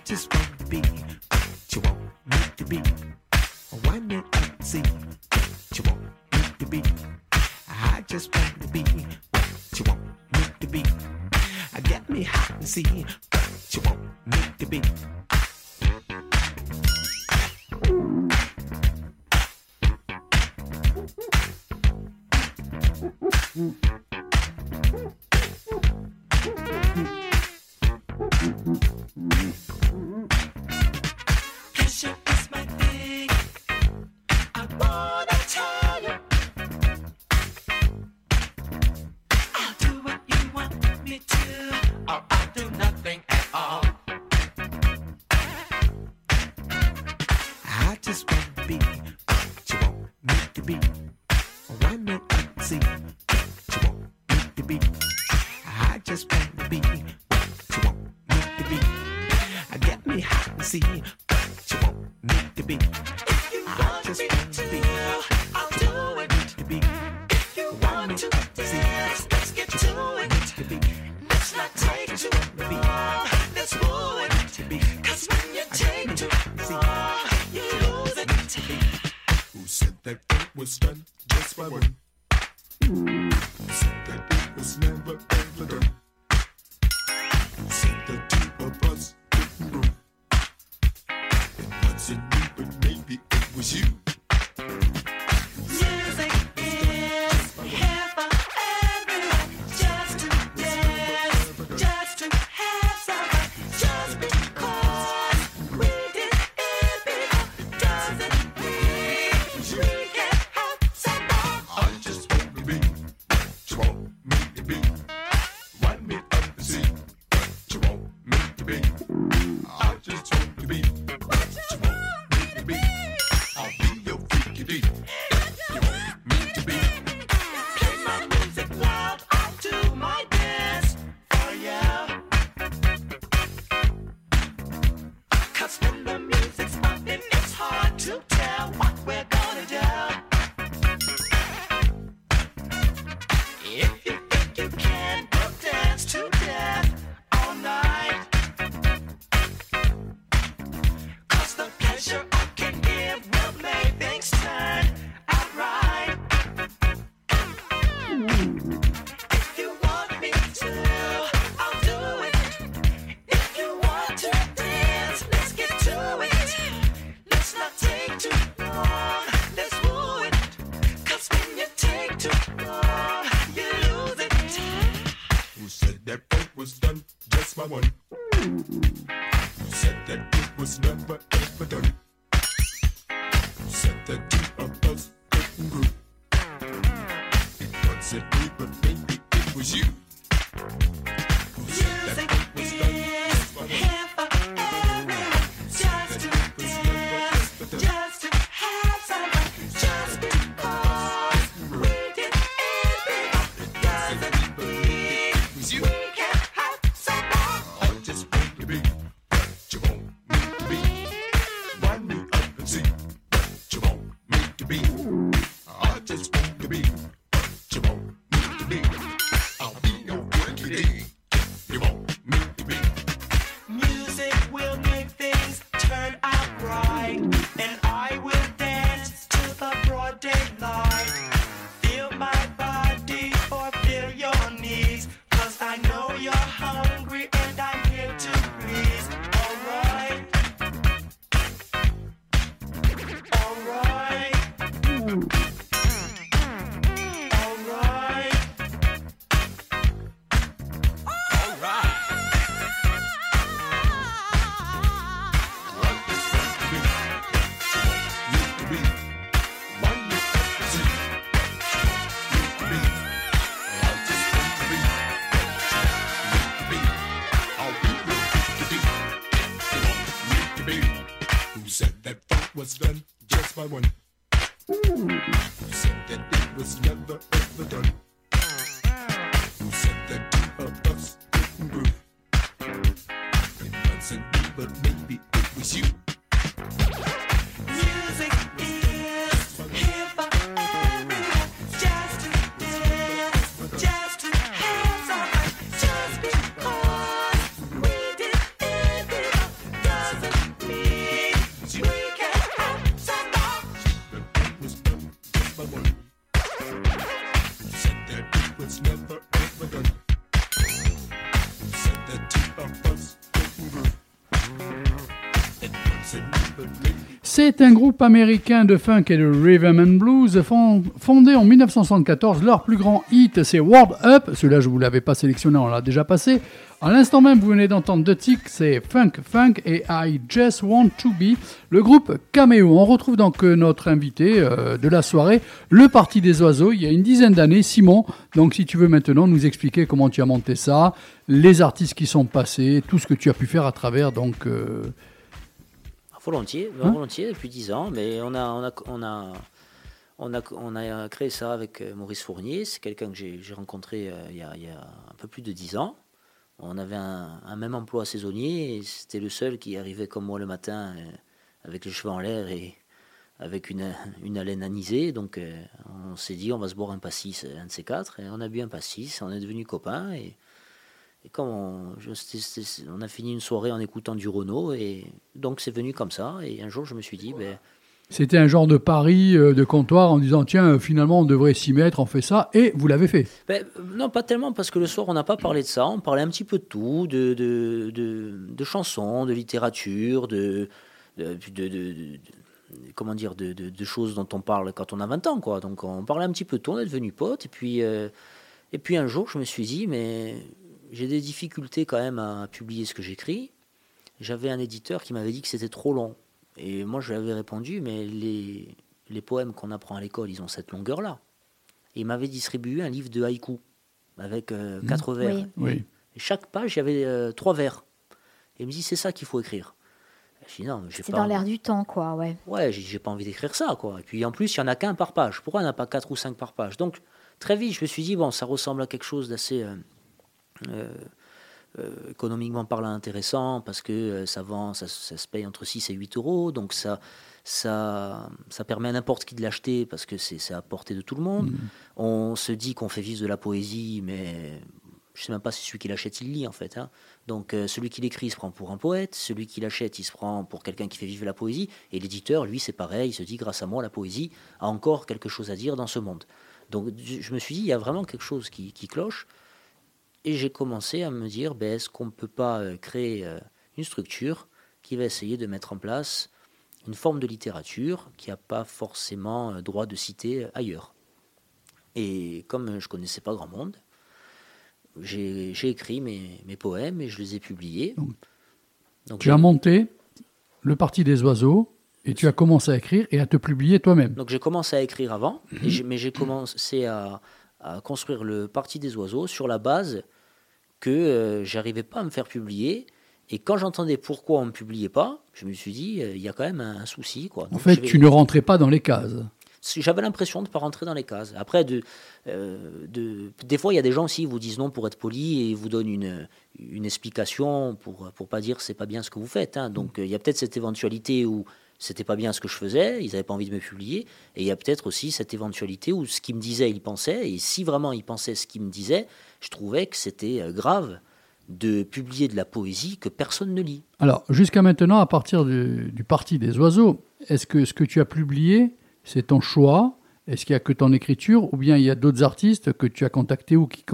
just want to be what you want me to be. Why not see what you want me to be? I just want to be what you want me to be. Get me hot and see C'est un groupe américain de funk et de rhythm and blues fon- fondé en 1974. Leur plus grand hit, c'est World Up. Celui-là, je vous l'avais pas sélectionné, on l'a déjà passé. À l'instant même, vous venez d'entendre deux titres, c'est Funk Funk et I Just Want to Be. Le groupe Cameo. On retrouve donc euh, notre invité euh, de la soirée, le Parti des Oiseaux, il y a une dizaine d'années, Simon. Donc, si tu veux maintenant nous expliquer comment tu as monté ça, les artistes qui sont passés, tout ce que tu as pu faire à travers donc. euh, Volontiers, Hein volontiers depuis 10 ans, mais on a, on a, on a, on a, on a créé ça avec euh, Maurice Fournier. C'est quelqu'un que j'ai rencontré euh, il, y a, il y a un peu plus de 10 ans. On avait un, un même emploi saisonnier c'était le seul qui arrivait comme moi le matin euh, avec les cheveux en l'air et avec une, une haleine anisée. Donc euh, on s'est dit on va se boire un pastis, un de ces quatre. Et on a bu un pastis, on est devenus copains et et comme on, je- on a fini une soirée en écoutant du Renault, et donc c'est venu comme ça. Et un jour, je me suis dit, ben, C'était un genre de pari euh, de comptoir en disant tiens euh, finalement on devrait s'y mettre, on fait ça et vous l'avez fait. ben, non, pas tellement, parce que le soir, on n'a pas parlé de ça. On parlait un petit peu de tout, de, de, de, de chansons, de littérature, de, comment dire, de, de- de choses dont on parle quand on a 20 ans, quoi. Donc on parlait un petit peu de tout, on est devenus potes. Et puis, euh, et puis un jour, je me suis dit, mais j'ai des difficultés quand même à publier ce que j'écris. J'avais un éditeur qui m'avait dit que c'était trop long. Et moi, je lui avais répondu, mais les, les poèmes qu'on apprend à l'école, ils ont cette longueur-là. Et il m'avait distribué un livre de haïku avec euh, quatre vers. Oui. Oui. Et chaque page, il y avait euh, trois vers. Et il me dit, c'est ça qu'il faut écrire. Je dis, non, j'ai C'est pas dans envie- l'air du temps, quoi, ouais. Ouais, j'ai j'ai pas envie d'écrire ça, quoi. Et puis en plus, il y en a qu'un par page. Pourquoi il n'y en a pas quatre ou cinq par page? Donc, très vite, je me suis dit, bon, ça ressemble à quelque chose d'assez euh, économiquement parlant intéressant, parce que euh, ça vend, ça, ça se paye entre 6 et 8 euros. Donc, ça, ça, ça permet à n'importe qui de l'acheter, parce que c'est à portée de tout le monde. On se dit qu'on fait vivre de la poésie, mais je sais même pas si celui qui l'achète il lit en fait. hein. Donc euh, celui qui l'écrit il se prend pour un poète, celui qui l'achète il se prend pour quelqu'un qui fait vivre la poésie, et l'éditeur lui c'est pareil, il se dit grâce à moi la poésie a encore quelque chose à dire dans ce monde. Donc je je me suis dit il y a vraiment quelque chose qui, qui cloche, et j'ai commencé à me dire ben, est-ce qu'on ne peut pas euh, créer euh, une structure qui va essayer de mettre en place une forme de littérature qui n'a pas forcément euh, droit de citer ailleurs. Et comme je connaissais pas grand monde, j'ai écrit mes, mes poèmes et je les ai publiés. Donc, Donc, Tu as monté le Parti des oiseaux et tu as commencé à écrire et à te publier toi-même. donc j'ai commencé à écrire avant, Mhm. et mais j'ai commencé à, à construire le Parti des oiseaux sur la base que euh, j'arrivais pas à me faire publier. Et quand j'entendais pourquoi on ne me publiait pas, je me suis dit, euh, il y a quand même un, un souci. Quoi. En Donc, fait, vais- tu ne rentrais pas dans les cases. J'avais l'impression de ne pas rentrer dans les cases. Après, de, euh, de, des fois, il y a des gens aussi qui vous disent non pour être poli et ils vous donnent une, une explication pour pour pas dire c'est pas bien ce que vous faites. hein. Donc, euh, il y a peut-être cette éventualité où c'était pas bien ce que je faisais, ils n'avaient pas envie de me publier. Et il y a peut-être aussi cette éventualité où ce qu'il me disait, il pensait. Et si vraiment il pensait ce qu'il me disait, je trouvais que c'était euh, grave de publier de la poésie que personne ne lit. Alors, jusqu'à maintenant, à partir du, du Parti des oiseaux, est-ce que ce que tu as publié, c'est ton choix? Est-ce qu'il n'y a que ton écriture? Ou bien il y a d'autres artistes que tu as contactés ou qui,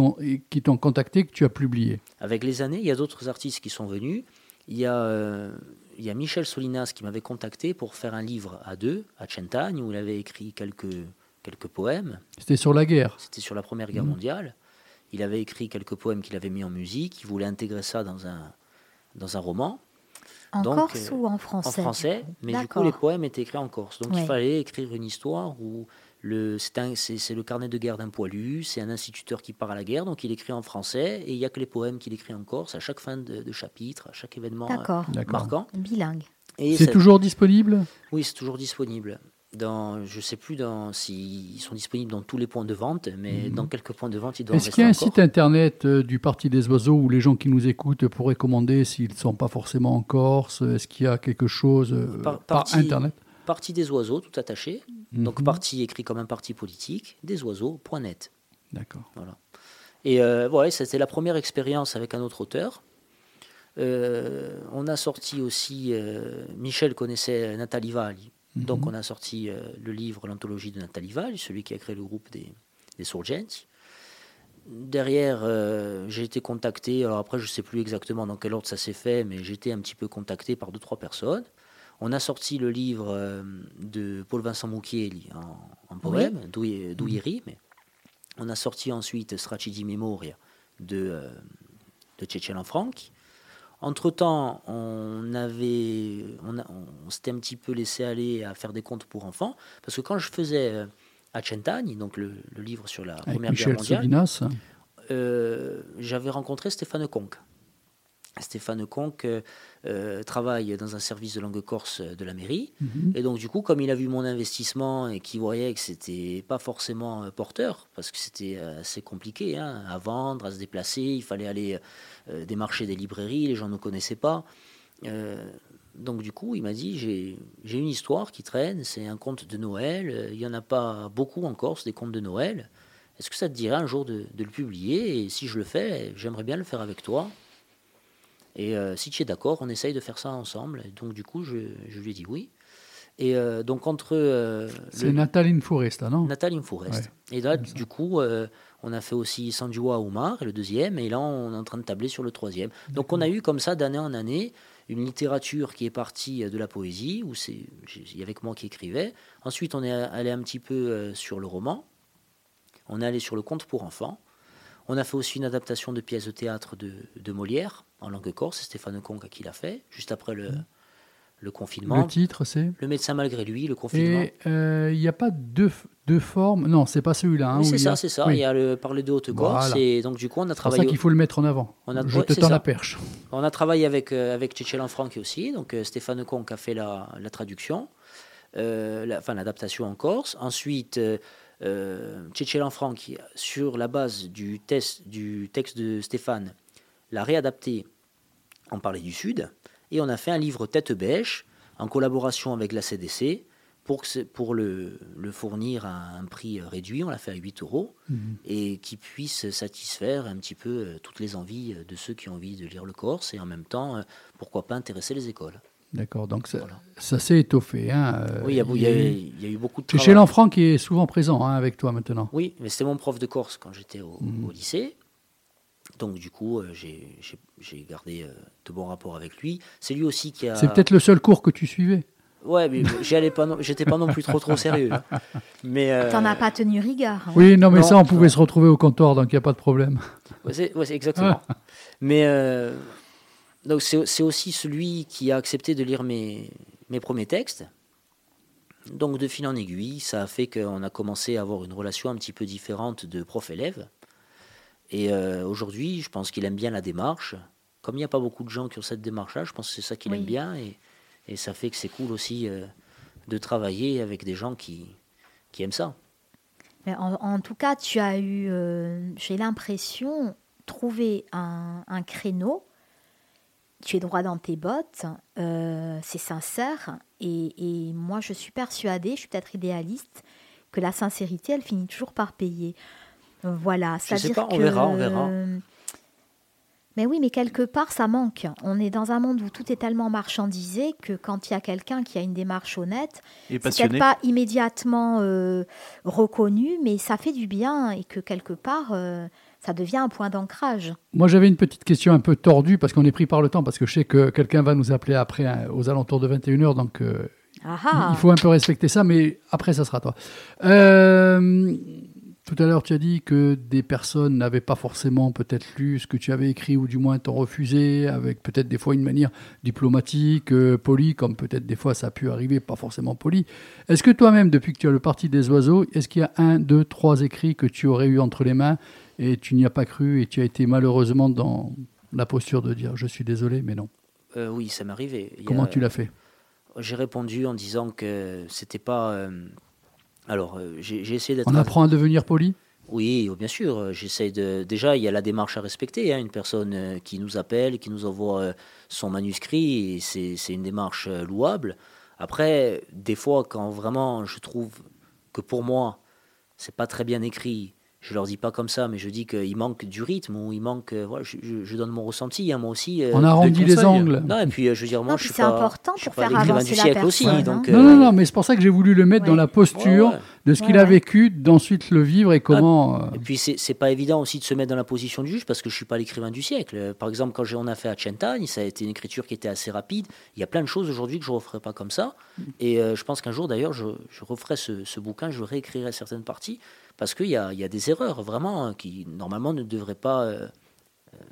qui t'ont contacté que tu as publié? Avec les années, il y a d'autres artistes qui sont venus. Il y a, euh, il y a Michel Solinas qui m'avait contacté pour faire un livre à deux, à Chentagne, où il avait écrit quelques, quelques poèmes. C'était sur la guerre. C'était sur la Première Guerre mondiale. Il avait écrit quelques poèmes qu'il avait mis en musique. Il voulait intégrer ça dans un, dans un roman, En Donc, Corse euh, ou en en français français. Mais du coup, les poèmes étaient écrits en Corse. Donc il fallait écrire une histoire où c'est, un- c'est- c'est le carnet de guerre d'un poilu, c'est un instituteur qui part à la guerre, donc il écrit en français, et il n'y a que les poèmes qu'il écrit en Corse à chaque fin de, de chapitre, à chaque événement euh, marquant. Bilingue. Et C'est ça- toujours disponible? Oui, c'est toujours disponible. Dans, je sais plus dans, s'ils sont disponibles dans tous les points de vente, mais dans quelques points de vente, ils doivent Mhm. Est-ce qu'il y a un encore. site internet euh, du Parti des oiseaux où les gens qui nous écoutent pourraient commander s'ils ne sont pas forcément en Corse? Est-ce qu'il y a quelque chose euh, Par- internet? Parti des oiseaux, tout attaché. Donc Mhm. parti écrit comme un parti politique, des oiseaux.net. D'accord. Voilà. Et euh, ouais, c'était la première expérience avec un autre auteur. Euh, on a sorti aussi, euh, Michel connaissait Nathalie Valli, donc on a sorti euh, le livre, l'anthologie de Nathalie Valli, celui qui a créé le groupe des, des Surgenti. Derrière, j'ai été contacté, alors après je ne sais plus exactement dans quel ordre ça s'est fait, mais j'ai été un petit peu contacté par deux, trois personnes. On a sorti le livre euh, de Paul-Vincent Mouquier en, en poème, Douy- Douilleri, mais on a sorti ensuite Stracidi Memoria de, euh, de Tchétchène Franck. Entre-temps, on, avait, on, s'était un petit peu laissé aller à faire des contes pour enfants, parce que quand je faisais euh, à Chentagne, donc le, le livre sur la Avec Première Guerre Michel mondiale, Solinas. euh, j'avais rencontré Stéphane Conque. Stéphane Conque euh, travaille dans un service de langue corse de la mairie. Mhm. Et donc, du coup, comme il a vu mon investissement et qu'il voyait que c'était pas forcément euh, porteur, parce que c'était euh, assez compliqué hein, à vendre, à se déplacer, il fallait aller euh, démarcher des librairies, les gens ne connaissaient pas. Euh, donc, du coup, il m'a dit j'ai une histoire qui traîne, c'est un conte de Noël. Il n'y en a pas beaucoup en Corse, des contes de Noël. Est-ce que ça te dirait un jour de, de le publier? Et si je le fais, j'aimerais bien le faire avec toi. Et euh, si tu es d'accord, on essaye de faire ça ensemble. Et donc, du coup, je, je lui ai dit oui. Et euh, donc, entre. euh, C'est le- Nathalie Foresta, non? Nathalie Forest. Et là, du coup, on a fait aussi Sanjua Oumar, le deuxième, et là, on est en train de tabler sur le troisième. Donc, on a eu comme ça, d'année en année, une littérature qui est partie de la poésie, où il y avait que moi qui écrivais. Ensuite, on est allé un petit peu sur le roman. On est allé sur le conte pour enfants. On a fait aussi une adaptation de pièces de théâtre de, de Molière, en langue corse, c'est Stéphane Conque qui l'a fait, juste après le, le confinement. Le titre, c'est? Le médecin malgré lui, le confinement. Et euh, il n'y a pas deux, deux formes? Non, c'est pas celui-là. hein, c'est ça, a- c'est ça. Oui. Il y a le parler de Haute-Corse. Voilà. Et donc, du coup, on a C'est travaillé, ça qu'il faut le mettre en avant. On a- Je ouais, te c'est tends la perche. on a travaillé avec, euh, avec Franck aussi. Donc, euh, Stéphane Conque a fait la, la traduction, euh, la- enfin l'adaptation en Corse. Ensuite, euh, Franck, sur la base du, test, du texte de Stéphane, l'a réadapté en parler du Sud. Et on a fait un livre tête bêche en collaboration avec la CDC pour, que c'est- pour le, le fournir à un prix réduit. On l'a fait à 8 euros Mhm. et qui puisse satisfaire un petit peu euh, toutes les envies de ceux qui ont envie de lire le Corse et en même temps, euh, pourquoi pas intéresser les écoles. D'accord, donc ça, Voilà. ça s'est étoffé. Hein. oui, il y, a, il y a eu- eu- il y a eu beaucoup de C'est travail. chez l'enfant qui est souvent présent hein, avec toi maintenant. Oui, mais c'était mon prof de Corse quand j'étais au, au lycée. Donc du coup, euh, j'ai- gardé euh, de bons rapports avec lui. C'est lui aussi qui a... C'est peut-être le seul cours que tu suivais. Ouais, mais j'y allais pas, non- j'étais pas non plus trop trop sérieux. là. Mais euh, T'en as pas tenu rigueur. hein. Oui, non, mais Non, ça, on pouvait non. se retrouver au comptoir, donc il n'y a pas de problème. Ouais, c'est ouais, exactement. Mais euh, donc c'est aussi celui qui a accepté de lire mes, mes premiers textes. Donc de fil en aiguille, ça a fait qu'on a commencé à avoir une relation un petit peu différente de prof-élève. Et euh, aujourd'hui, je pense qu'il aime bien la démarche. Comme il n'y a pas beaucoup de gens qui ont cette démarche-là, je pense que c'est ça qu'il Oui. aime bien. Et, et ça fait que c'est cool aussi euh, de travailler avec des gens qui, qui aiment ça. Mais en, en tout cas, tu as eu, euh, j'ai l'impression, trouver un, un créneau. Tu es droit dans tes bottes, euh, c'est sincère. Et, et moi, je suis persuadée, je suis peut-être idéaliste, que la sincérité, elle finit toujours par payer. Voilà. Je sais pas, on que- verra, on verra. Mais oui, mais quelque part, ça manque. On est dans un monde où tout est tellement marchandisé que quand il y a quelqu'un qui a une démarche honnête, c'est peut-être pas immédiatement euh, reconnu, mais ça fait du bien et que quelque part, euh, ça devient un point d'ancrage. Moi, j'avais une petite question un peu tordue, parce qu'on est pris par le temps, parce que je sais que quelqu'un va nous appeler après, hein, aux alentours de 21h, donc euh, Ah ah. il faut un peu respecter ça, mais après, ça sera toi. Euh, tout à l'heure, tu as dit que des personnes n'avaient pas forcément peut-être lu ce que tu avais écrit, ou du moins t'ont refusé, avec peut-être des fois une manière diplomatique, euh, polie, comme peut-être des fois ça a pu arriver, pas forcément poli. Est-ce que toi-même, depuis que tu as le parti des oiseaux, est-ce qu'il y a un, deux, trois écrits que tu aurais eu entre les mains et tu n'y as pas cru et tu as été malheureusement dans la posture de dire je suis désolé, mais non. Euh, oui, ça m'est arrivé. Il Comment a- tu l'as fait J'ai répondu en disant que c'était pas. euh, alors, euh, j'ai essayé d'être. On apprend à devenir poli Oui, bien sûr. euh, J'essaie de. Déjà, il y a la démarche à respecter. hein, Une personne euh, qui nous appelle, qui nous envoie euh, son manuscrit, c'est une démarche euh, louable. Après, des fois, quand vraiment je trouve que pour moi, c'est pas très bien écrit, je leur dis pas comme ça, mais je dis qu'il manque du rythme ou il manque. euh, voilà, je, je- je donne mon ressenti, hein, moi aussi. euh, On arrondit les angles. Non, et puis euh, je veux dire, moi, Non, je suis c'est pas. important je suis pour pas faire avancer du la siècle aussi, personne, donc. hein. Non, euh, non, non, mais c'est pour ça que j'ai voulu le mettre Ouais. dans la posture ouais, ouais. De ce qu'il a ouais. vécu, d'ensuite le vivre et comment. euh, Et puis c'est pas évident aussi de se mettre dans la position du juge parce que je suis pas l'écrivain du siècle. Par exemple, quand on a fait à Chentagne, ça a été une écriture qui était assez rapide. Il y a plein de choses aujourd'hui que je referai pas comme ça. Et euh, je pense qu'un jour d'ailleurs, je, je referai ce, ce bouquin, je réécrirai certaines parties parce qu'il y a, il y a des erreurs vraiment hein, qui normalement ne devraient pas. euh,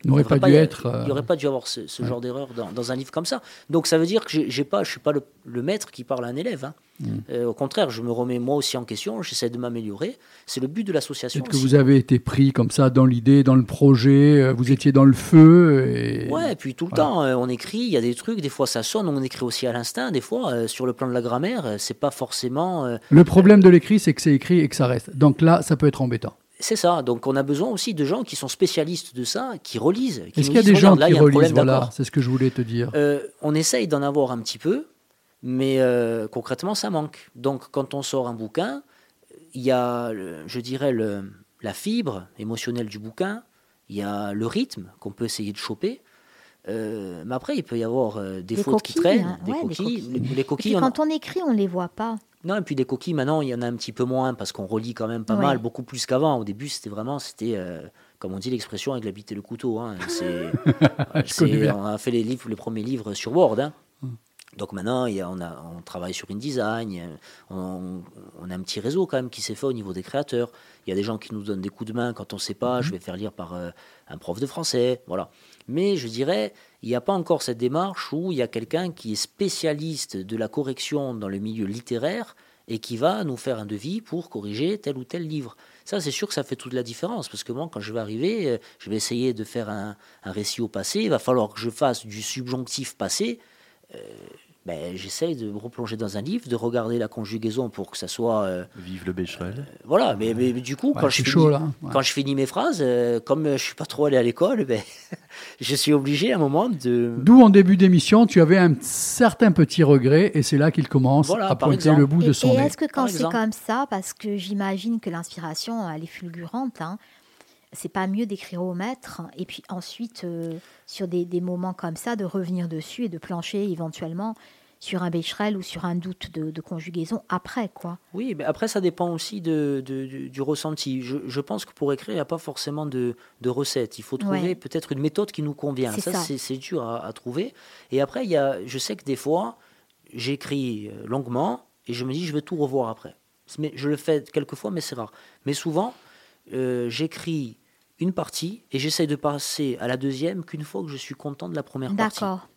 n'aurait pas dû être. Il euh, n'y aurait pas dû avoir ce, ce genre d'erreur dans, dans un livre comme ça. Donc ça veut dire que j'ai- pas, je suis pas le, le maître qui parle à un élève. hein. Mm. Euh, au contraire, je me remets moi aussi en question. J'essaie de m'améliorer. C'est le but de l'association. Peut-être que vous avez été pris comme ça dans l'idée, dans le projet, euh, vous étiez dans le feu. Et... Ouais, et puis tout le Voilà. temps, euh, on écrit, il y a des trucs, des fois ça sonne, on écrit aussi à l'instinct, des fois, euh, sur le plan de la grammaire, euh, c'est pas forcément. euh, Le problème de l'écrit, c'est que c'est écrit et que ça reste. Donc là, ça peut être embêtant. C'est ça, donc on a besoin aussi de gens qui sont spécialistes de ça, qui relisent. qui Est-ce qu'il y a des gens là, qui relisent Voilà, c'est ce que je voulais te dire. Euh, on essaye d'en avoir un petit peu, mais euh, concrètement, ça manque. Donc, quand on sort un bouquin, il y a, je dirais, le- la fibre émotionnelle du bouquin, il y a le rythme qu'on peut essayer de choper. Euh, mais après, il peut y avoir euh, des, Des fautes qui traînent, hein. des, Ouais, des coquilles. coquilles. Les, les Et coquilles, on a- quand on écrit, on ne les voit pas. non, et puis des coquilles, maintenant, il y en a un petit peu moins parce qu'on relit quand même pas Ouais. mal, beaucoup plus qu'avant. Au début, c'était vraiment, c'était, euh, comme on dit l'expression, avec la bite et le couteau. hein. C'est, Je on a fait les, livres, les premiers livres sur Word. hein. Donc maintenant, il y a- on, a, on travaille sur InDesign. On, on a un petit réseau quand même qui s'est fait au niveau des créateurs. Il y a des gens qui nous donnent des coups de main quand on ne sait pas. Je vais faire lire par un prof de français. Voilà. Mais je dirais, il n'y a pas encore cette démarche où il y a quelqu'un qui est spécialiste de la correction dans le milieu littéraire et qui va nous faire un devis pour corriger tel ou tel livre. Ça, c'est sûr que ça fait toute la différence, parce que moi, quand je vais arriver, euh, je vais essayer de faire un, récit au passé, il va falloir que je fasse du subjonctif passé. Euh, ben, J'essaye de me replonger dans un livre, de regarder la conjugaison pour que ça soit... euh, Vive le Becherel. voilà, mais, mais- mais du coup, Ouais, quand, je finis, chaud, là. Ouais. quand je finis mes phrases, euh, comme euh, je suis pas trop allé à l'école, ben, je suis obligé à un moment de... D'où en début d'émission, tu avais un certain petit regret et c'est là qu'il commence Voilà, à pointer exemple. le bout Et, de son et nez. est-ce que quand c'est comme ça, parce que j'imagine que l'inspiration, elle est fulgurante, hein, c'est pas mieux d'écrire au maître et puis ensuite, euh, sur des, des moments comme ça, de revenir dessus et de plancher éventuellement sur un bécherel ou sur un doute de, de conjugaison après, quoi. Oui, mais après, ça dépend aussi de, de- du, du ressenti. Je, je pense que pour écrire, il n'y a pas forcément de, recette. Il faut trouver Ouais. peut-être une méthode qui nous convient. Ça, ça. c'est dur à, à trouver. Et après, il y a, je sais que des fois, j'écris euh, longuement et je me dis je vais tout revoir après. Mais je le fais quelques fois, mais c'est rare. Mais souvent, euh, j'écris une partie et j'essaye de passer à la deuxième qu'une fois que je suis content de la première partie. D'accord.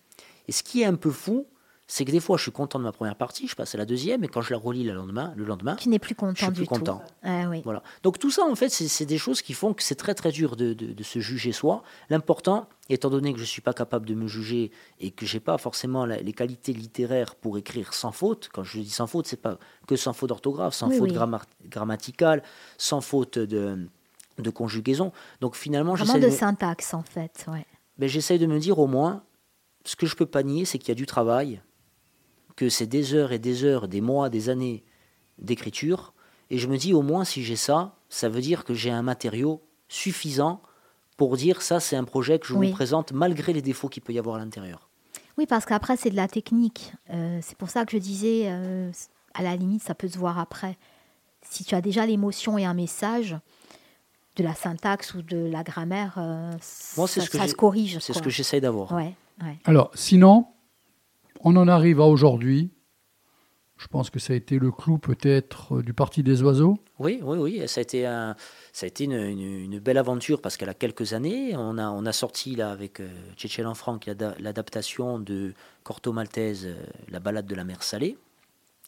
Et ce qui est un peu fou, c'est que des fois, je suis content de ma première partie, je passe à la deuxième, et quand je la relis le lendemain, le lendemain Tu n'es plus content je suis du plus content. tout. Ah oui. Voilà. Donc tout ça, en fait, c'est des choses qui font que c'est très très dur de, de- de se juger soi. L'important, étant donné que je ne suis pas capable de me juger et que j'ai pas forcément la- les qualités littéraires pour écrire sans faute, quand je dis sans faute, c'est pas que sans faute d'orthographe, sans Oui, faute oui. gramma- grammaticale, sans faute de, de conjugaison. Donc finalement, j'essaie de de, syntaxe, en fait. Ouais. ben, j'essaye de me dire au moins, ce que je peux pas nier, c'est qu'il y a du travail, que c'est des heures et des heures, des mois, des années d'écriture. Et je me dis, au moins, si j'ai ça, ça veut dire que j'ai un matériau suffisant pour dire ça, c'est un projet que je Oui. vous présente malgré les défauts qu'il peut y avoir à l'intérieur. Oui, parce qu'après, c'est de la technique. Euh, c'est pour ça que je disais, euh, à la limite, ça peut se voir après. Si tu as déjà l'émotion et un message, de la syntaxe ou de la grammaire, euh, Moi, ça, c'est ce que ça j'ai- se corrige. C'est ce que j'essaye d'avoir. Ouais, ouais. Alors, sinon, on en arrive à aujourd'hui. Je pense que ça a été le clou peut-être euh, du Parti des oiseaux. Oui, oui, oui. Ça a été, un, ça a été une, une- une belle aventure parce qu'elle a quelques années. On a, on a sorti là avec euh, Tchétchène Franck l'ada- l'adaptation de Corto Maltese, euh, La balade de la mer salée.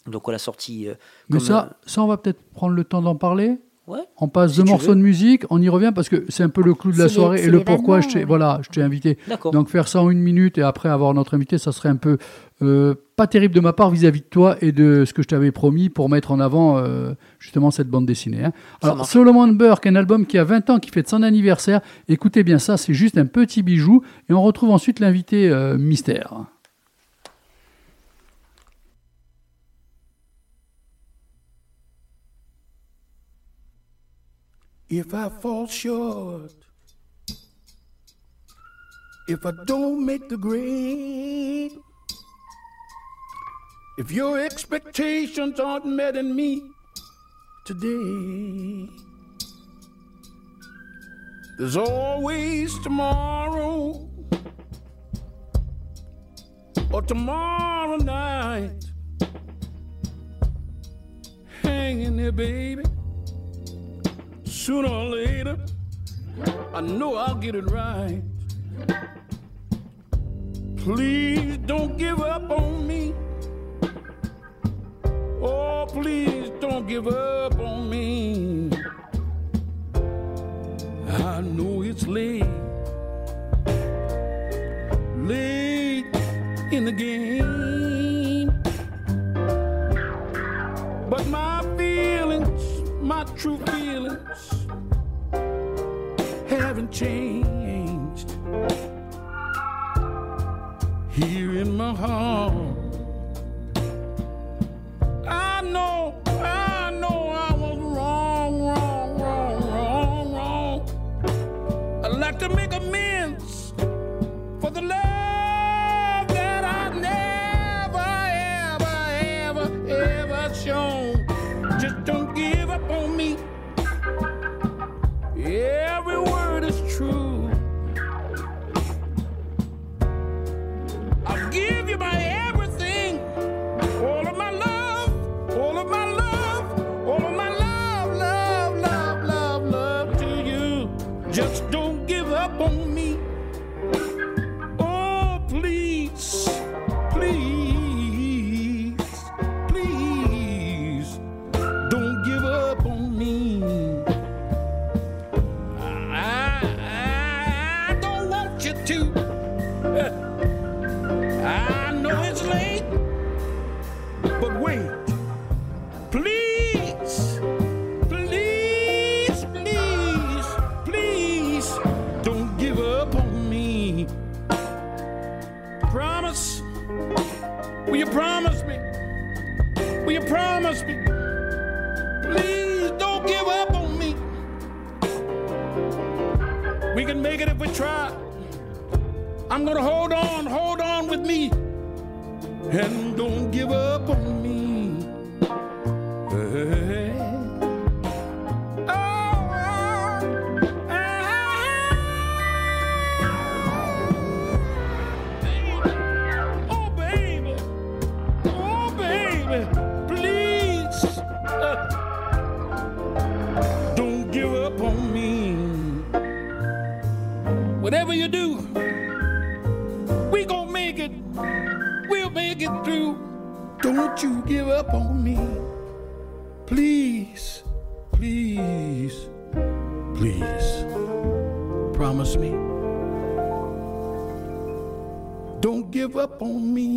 Donc on l'a sorti. euh, Mais ça, ça, on va peut-être prendre le temps d'en parler. Ouais. On passe Si deux morceaux veux. de musique, on y revient parce que c'est un peu le clou de la soirée et le pourquoi je t'ai ouais. voilà, je t'ai invité. D'accord. Donc faire ça en une minute et après avoir notre invité, ça serait un peu euh, pas terrible de ma part vis-à-vis de toi et de ce que je t'avais promis pour mettre en avant euh, justement cette bande dessinée. hein. Alors. Solomon Burke, un album qui a 20 ans, qui fête son anniversaire. Écoutez bien ça, c'est juste un petit bijou et on retrouve ensuite l'invité euh, mystère. If I fall short, if I don't make the grade, if your expectations aren't met in me today, there's always tomorrow or tomorrow night. Hang in there, baby sooner or later, I know I'll get it right. Please don't give up on me. Oh, please don't give up on me. I know it's late, late in the game. But my feelings, my true feelings, changed. Here in my heart, I know, try. I'm gonna hold on, hold on with me, and don't give up on through. Don't you give up on me. Please, please, please. Promise me. Don't give up on me.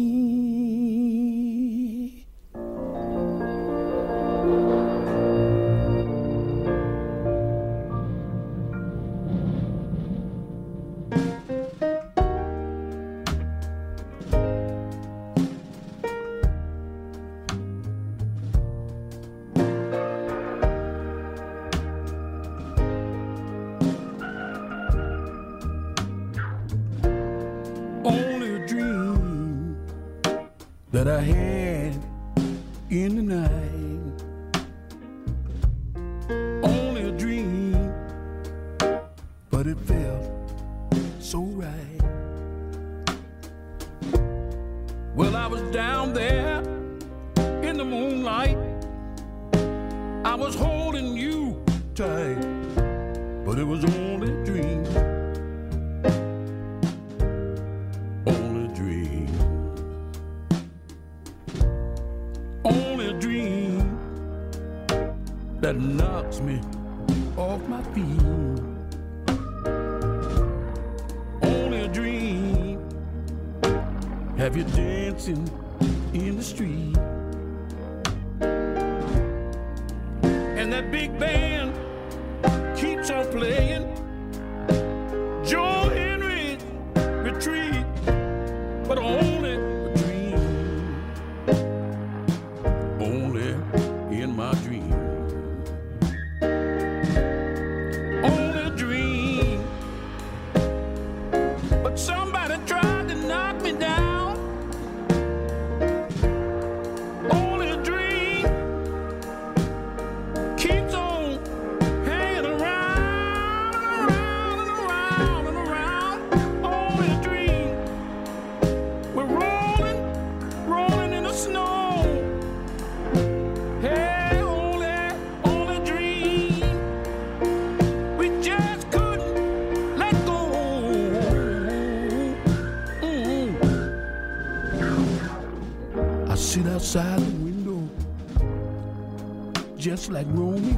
Outside the window, just like Romeo.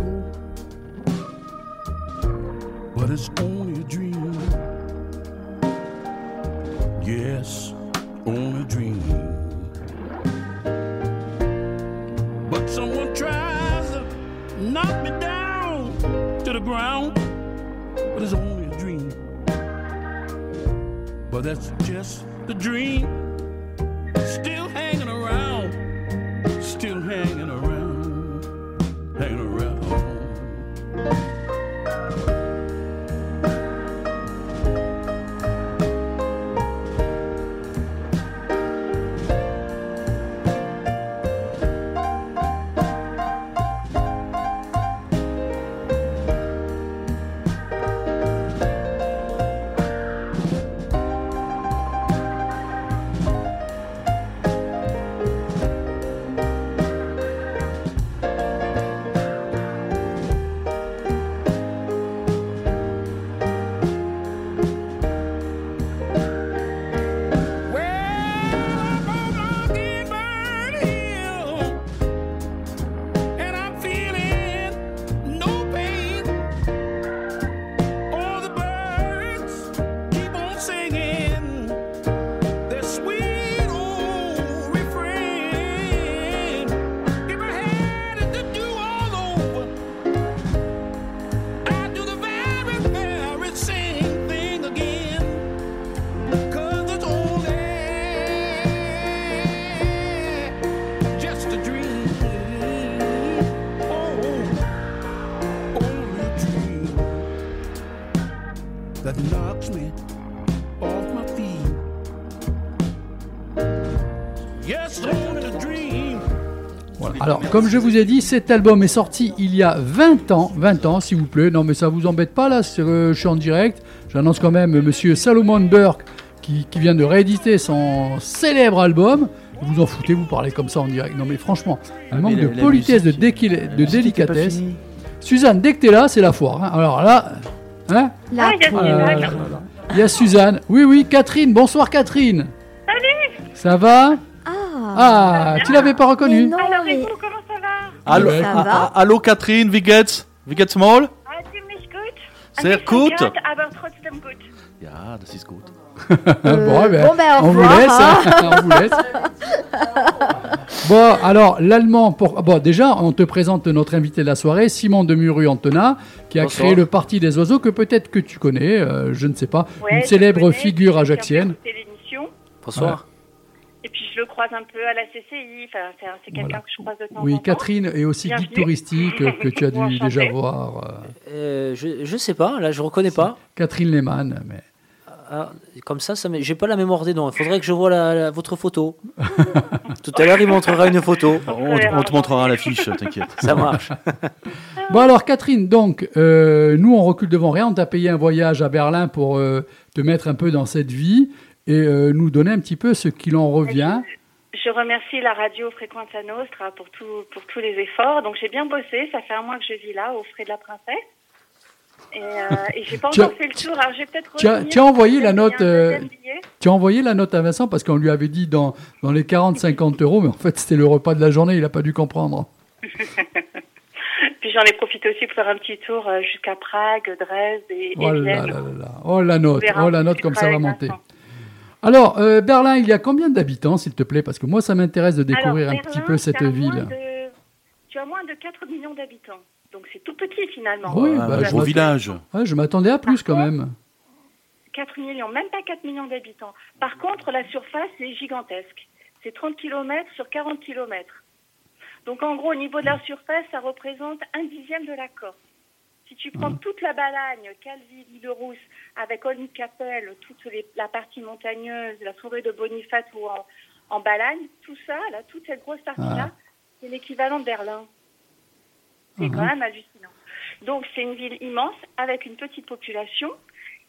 Comme je vous ai dit, cet album est sorti il y a 20 ans. 20 ans, s'il vous plaît. Non, mais ça vous embête pas, là, euh, je suis en direct. J'annonce quand même euh, monsieur Salomon Burke qui, qui vient de rééditer son célèbre album. Vous en foutez, vous parlez comme ça en direct. Non, mais franchement, un Ah, manque mais de la- politesse, de, déquil- pas délicatesse. Suzanne, dès que t'es là, c'est la foire. hein. Alors là, hein La Ah, il y a Euh, là, là, là. Il y Suzanne. Oui, oui, Catherine. Bonsoir, Catherine. Salut Ça va? Ah, Ah, tu l'avais pas mais reconnu non, mais- va ah, allô Catherine, wie geht's? Wie geht's mal? Ah, tu m'écoutes Sehr gut. aber trotzdem gut. Ja, das ist gut. Bon, eh ben, bon, ben, au on vous laisse. hein. on vous laisse. bon, alors, l'allemand, pour... bon, déjà, on te présente notre invité de la soirée, Simon de Muru-Antona, qui a Bonsoir. créé le Parti des oiseaux, que peut-être que tu connais, euh, je ne sais pas, Ouais, une célèbre connais, figure ajaxienne. Bonsoir. Et puis, je le croise un peu à la CCI. Enfin, c'est quelqu'un Voilà. que je croise de temps en Oui, temps. Catherine est aussi guide touristique que tu as dû déjà voir. euh, Euh, je, je sais pas, là je reconnais pas. Catherine Lehmann, mais... Ah, comme ça, ça j'ai pas la mémoire des noms. Il faudrait que je vois la, la- votre photo. Tout à l'heure, il montrera une photo. On, te- on te montrera l'affiche, t'inquiète. Ça marche. Bon alors Catherine, donc euh, nous on recule devant rien, on t'a payé un voyage à Berlin pour euh, te mettre un peu dans cette vie et euh, nous donner un petit peu ce qu'il en revient. Je remercie la radio Frequenza Nostra pour, tout, pour tous les efforts. Donc, j'ai bien bossé. Ça fait un mois que je vis là, au frais de la princesse. Et, euh, et j'ai pas encore fait le tour. Alors, vais peut-être tu as- revenir. tu as envoyé la note, euh. Tu as envoyé la note à Vincent parce qu'on lui avait dit dans, dans les 40-50 euros, mais en fait c'était le repas de la journée, il n'a pas dû comprendre. Puis j'en ai profité aussi pour faire un petit tour euh, jusqu'à Prague, Dresde et, et Oh là là là là, oh la note, oh la note comme ça va monter. Vincent. Alors euh, Berlin, il y a combien d'habitants s'il te plaît? Parce que moi ça m'intéresse de découvrir Alors, un petit peu cette ville. de- tu as moins de 4 millions d'habitants. Donc c'est tout petit finalement. Oui, Un bah, je gros village. Ouais, je m'attendais à plus Par quand contre, même. 4 millions, même pas 4 millions d'habitants. Par contre, la surface est gigantesque. C'est 30 km sur 40 km. Donc en gros, au niveau de la surface, ça représente un dixième de la Corse. Si tu prends toute la Balagne, Calvi, l'île-Rousse, avec Olmicapelle, toute les- la partie montagneuse, la forêt de Bonifate ou en, en Balagne, tout ça, là, toute cette grosse partie-là, c'est l'équivalent de Berlin. C'est Mhm. quand même hallucinant. Donc c'est une ville immense avec une petite population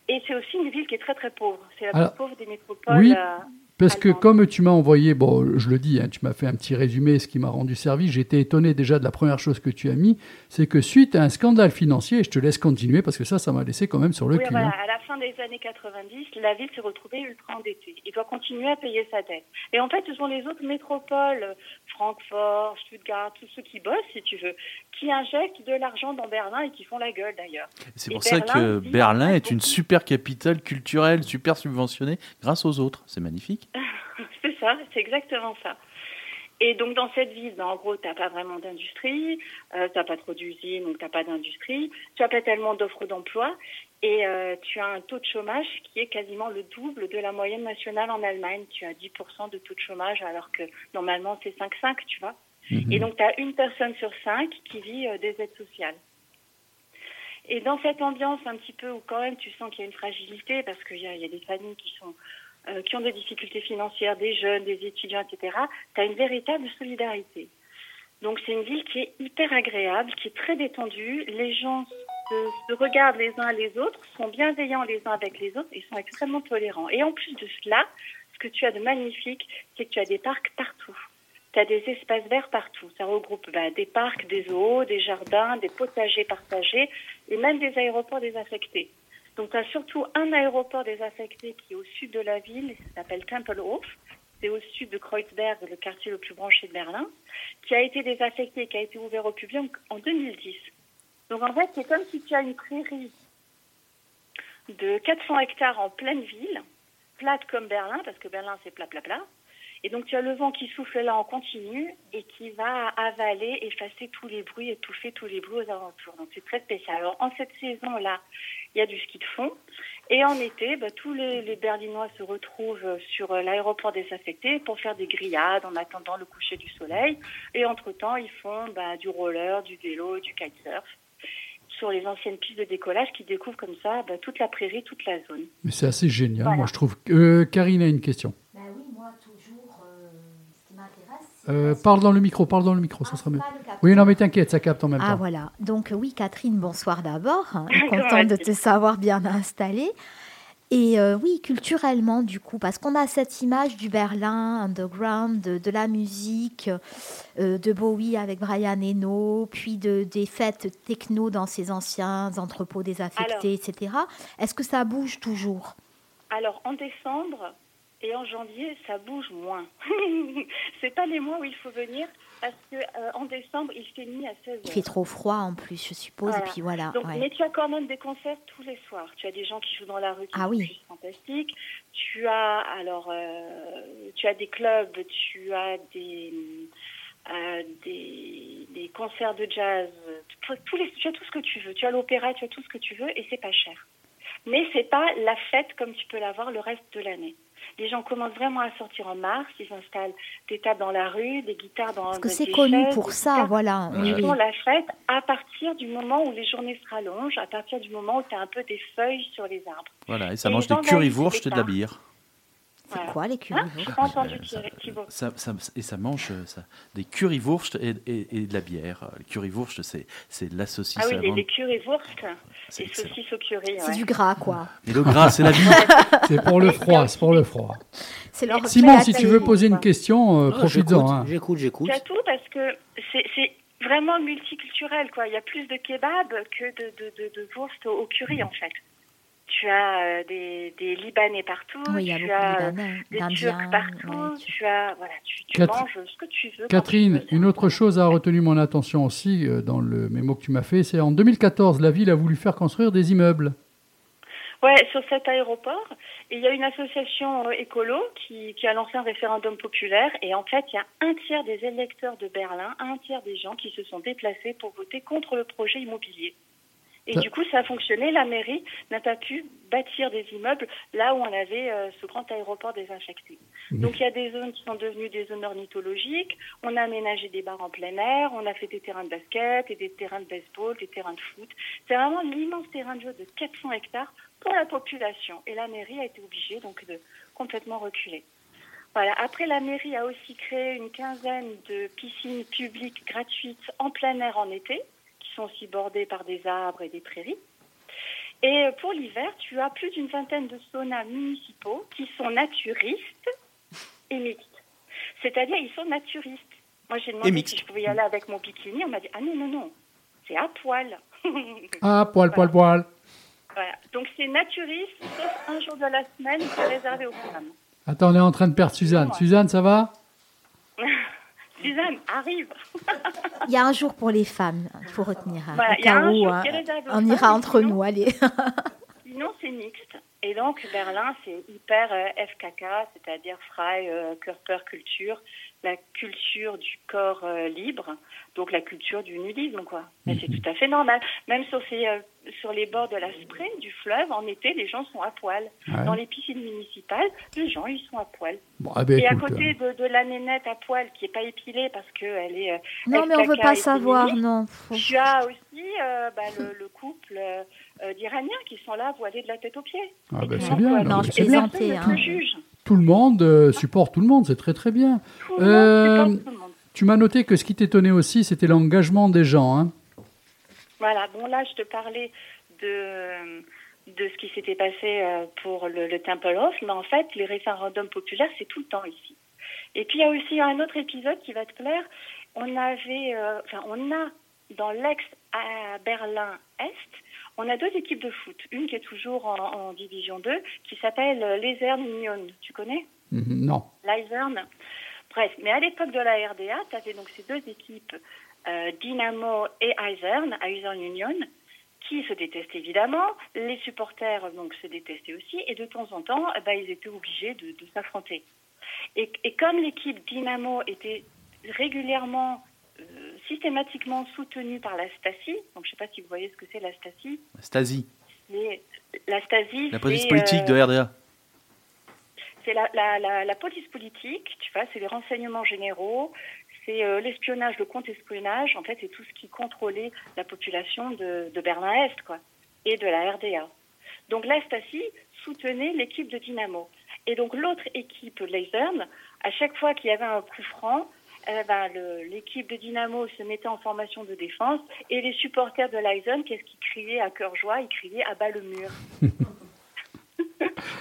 et c'est aussi une ville qui est très très pauvre. C'est la Alors, plus pauvre des métropoles. oui, euh, Parce que comme tu m'as envoyé, bon, je le dis, hein, tu m'as fait un petit résumé, ce qui m'a rendu service. J'étais étonné déjà de la première chose que tu as mis, c'est que suite à un scandale financier, et je te laisse continuer parce que ça, ça m'a laissé quand même sur le Oui, cul. voilà, hein. à la fin des années 90, la ville s'est retrouvée ultra endettée. Il doit continuer à payer sa dette. Et en fait, ce sont les autres métropoles, Francfort, Stuttgart, tous ceux qui bossent, si tu veux, qui injectent de l'argent dans Berlin et qui font la gueule d'ailleurs. C'est Et pour ça Berlin que Berlin est une super capitale culturelle, super subventionnée grâce aux autres. C'est magnifique. C'est ça, c'est exactement ça. Et donc dans cette ville, ben, en gros, tu n'as pas vraiment d'industrie, euh, tu n'as pas trop d'usines, donc tu n'as pas d'industrie, tu n'as pas tellement d'offres d'emploi, et euh, tu as un taux de chômage qui est quasiment le double de la moyenne nationale en Allemagne. Tu as 10% de taux de chômage alors que normalement c'est 5,5, tu vois. Et donc tu as une personne sur cinq qui vit euh, des aides sociales. Et dans cette ambiance un petit peu où quand même tu sens qu'il y a une fragilité parce qu'il y y a des familles qui sont euh, qui ont des difficultés financières, des jeunes, des étudiants, etc., tu as une véritable solidarité. Donc c'est une ville qui est hyper agréable, qui est très détendue. Les gens se, regardent les uns les autres, sont bienveillants les uns avec les autres et sont extrêmement tolérants. Et en plus de cela, ce que tu as de magnifique, c'est que tu as des parcs partout. Tu as des espaces verts partout. Ça regroupe bah, des parcs, des zoos, des jardins, des potagers partagés et même des aéroports désaffectés. Donc tu as surtout un aéroport désaffecté qui est au sud de la ville, ça s'appelle Tempelhof. C'est au sud de Kreuzberg, le quartier le plus branché de Berlin, qui a été désaffecté, qui a été ouvert au public en 2010. Donc en fait, c'est comme si tu as une prairie de 400 hectares en pleine ville, plate comme Berlin, parce que Berlin c'est plat, plat, plat. Et donc tu as le vent qui souffle là en continu et qui va avaler, effacer tous les bruits, étouffer tous les bruits aux alentours. Donc c'est très spécial. Alors en cette saison-là, il y a du ski de fond. Et en été, bah, tous les, Berlinois se retrouvent sur l'aéroport désaffecté pour faire des grillades en attendant le coucher du soleil. Et entre-temps, ils font bah, du roller, du vélo, du kitesurf sur les anciennes pistes de décollage qui découvrent comme ça bah, toute la prairie, toute la zone. Mais c'est assez génial, Voilà. moi je trouve. Euh, Karine a une question. Ben oui, moi, toujours, euh, ce qui m'intéresse. Euh, parle dans le micro, parle dans le micro, ça Ah, sera c'est mieux. Oui, non, mais t'inquiète, ça capte en même Ah temps. voilà. Donc oui, Catherine, bonsoir d'abord. Contente de te savoir bien installée. Et euh, oui, culturellement, du coup, parce qu'on a cette image du Berlin underground, de, de la musique, euh, de Bowie avec Brian Eno, puis de, des fêtes techno dans ces anciens entrepôts désaffectés, etc. Est-ce que ça bouge toujours? Alors en décembre et en janvier, ça bouge moins. c'est pas les mois où il faut venir parce que euh, en décembre, il fait nuit à 16 Il heures. fait trop froid en plus, je suppose. Voilà. Et puis voilà. Donc, ouais. Mais tu as quand même des concerts tous les soirs. Tu as des gens qui jouent dans la rue qui Ah sont oui. juste fantastiques. Tu as alors euh, tu as des clubs, tu as des euh, des, des concerts de jazz, tous les, tu as tout ce que tu veux. Tu as l'opéra, tu as tout ce que tu veux et c'est pas cher. Mais c'est pas la fête comme tu peux l'avoir le reste de l'année. Les gens commencent vraiment à sortir en mars, ils installent des tables dans la rue, des guitares dans Parce que c'est connu chaises, pour ça, voilà. Ils oui. font la fête à partir du moment où les journées se rallongent, à partir du moment où tu as un peu des feuilles sur les arbres. Voilà, et ça Et mange des currywurst et de la bière. C'est Voilà. quoi les Hein currywurst entendu Euh, ça- Thibaut. Ça, ça- et ça mange euh, ça, des currywurst et, et, et de la bière. Euh, Le currywurst, c'est, c'est la saucisse Ah oui, à les, vendre. les currywurst C'est et saucisses au curry. C'est du gras, quoi. Et le gras, c'est la vie. C'est pour le froid, c'est pour le froid. C'est leur Simon, si tu veux poser une question, euh, profites-en. hein. J'écoute, j'écoute. As tout parce que c'est c'est vraiment multiculturel. Quoi. Il y a plus de kebab que de, de, de, de wurst au, au curry, en fait. Tu as euh, des, des Libanais partout, Oui, il y a tu beaucoup as euh, Libanais, des. Turcs partout, ouais, tu- tu as voilà, tu, tu Catherine- manges ce que tu veux. Catherine, tu veux. une autre chose a retenu mon attention aussi euh, dans le mémo que tu m'as fait, c'est en 2014, la ville a voulu faire construire des immeubles. Ouais, sur cet aéroport, il y a une association euh, écolo qui, qui a lancé un référendum populaire et en fait, il y a un tiers des électeurs de Berlin, un tiers des gens qui se sont déplacés pour voter contre le projet immobilier. Et du coup, ça a fonctionné. La mairie n'a pas pu bâtir des immeubles là où on avait euh, ce grand aéroport désinfecté. Donc, il y a des zones qui sont devenues des zones ornithologiques. On a aménagé des bars en plein air. On a fait des terrains de basket et des terrains de baseball, des terrains de foot. C'est vraiment l'immense terrain de jeu de 400 hectares pour la population. Et la mairie a été obligée donc de complètement reculer. Voilà. Après, la mairie a aussi créé une quinzaine de piscines publiques gratuites en plein air en été, sont aussi bordées par des arbres et des prairies. Et pour l'hiver, tu as plus d'une vingtaine de saunas municipaux qui sont naturistes et mixtes. C'est-à-dire, ils sont naturistes. Moi, j'ai demandé si je pouvais y aller avec mon bikini. On m'a dit, ah non, non, non, c'est à poil. Ah, poil, poil, poil. Voilà. Donc, c'est naturiste, sauf un jour de la semaine qui est réservé aux femmes. Attends, on est en train de perdre Suzanne. Ouais. Suzanne, ça va? Suzanne, arrive. Il y a un jour pour les femmes, il faut retenir. hein, Voilà, il y a un où, jour hein, on ira entre sinon- nous, allez. Sinon, c'est mixte. Et donc, Berlin, c'est hyper euh, FKK, c'est-à-dire Frei, euh, Körper Culture, la culture du corps euh, libre, donc la culture du nudisme, quoi. Mais c'est tout à fait normal. Même sur, ces, euh, sur les bords de la Spree, du fleuve, en été, les gens sont à poil. Ouais. Dans les piscines municipales, les gens, ils sont à poil. Bon, ah ben, Et à côté de, de la nénette à poil, qui est pas épilée parce qu'elle est... euh, Non, mais on veut FKK pas savoir, non. Tu as aussi euh, bah, le, le couple d'Iraniens qui sont là voilés de la tête aux pieds. Ah ben, c'est bien, non, je plaisantais, hein. Tout le monde euh, supporte tout le monde, c'est très très bien. Tout le monde Euh, supporte tout le monde. Tu m'as noté que ce qui t'étonnait aussi, c'était l'engagement des gens. Hein. Voilà, bon là je te parlais de, de ce qui s'était passé euh, pour le, le Temple of, mais en fait les référendums populaires c'est tout le temps ici. Et puis il y a aussi un autre épisode qui va te plaire. On avait, euh, enfin on a dans l'ex à Berlin Est, on a deux équipes de foot. Une qui est toujours en, en division 2, qui s'appelle euh, Lezern Union. Tu connais? Mhm, non. l'Eisern. Bref, mais à l'époque de la RDA, tu avais donc ces deux équipes, euh, Dynamo et Eisern Union, qui se détestaient évidemment. Les supporters donc se détestaient aussi, et de temps en temps, eh ben, ils étaient obligés de, de s'affronter. Et, et comme l'équipe Dynamo était régulièrement, systématiquement soutenue par la Stasi, donc je ne sais pas si vous voyez ce que c'est la Stasi, Stasi, mais la Stasi, la police politique euh, de RDA. c'est la, la, la, la police politique, tu vois, c'est les renseignements généraux, c'est euh, l'espionnage, le contre-espionnage, en fait, c'est tout ce qui contrôlait la population de, de Berlin-Est, quoi, et de la RDA. Donc la Stasi soutenait l'équipe de Dynamo. Et donc l'autre équipe, Leisern, à chaque fois qu'il y avait un coup franc, eh ben, l'équipe de Dynamo se mettait en formation de défense et les supporters de Leisern, qu'est-ce qu'ils criaient à cœur joie? Ils criaient à bas le mur.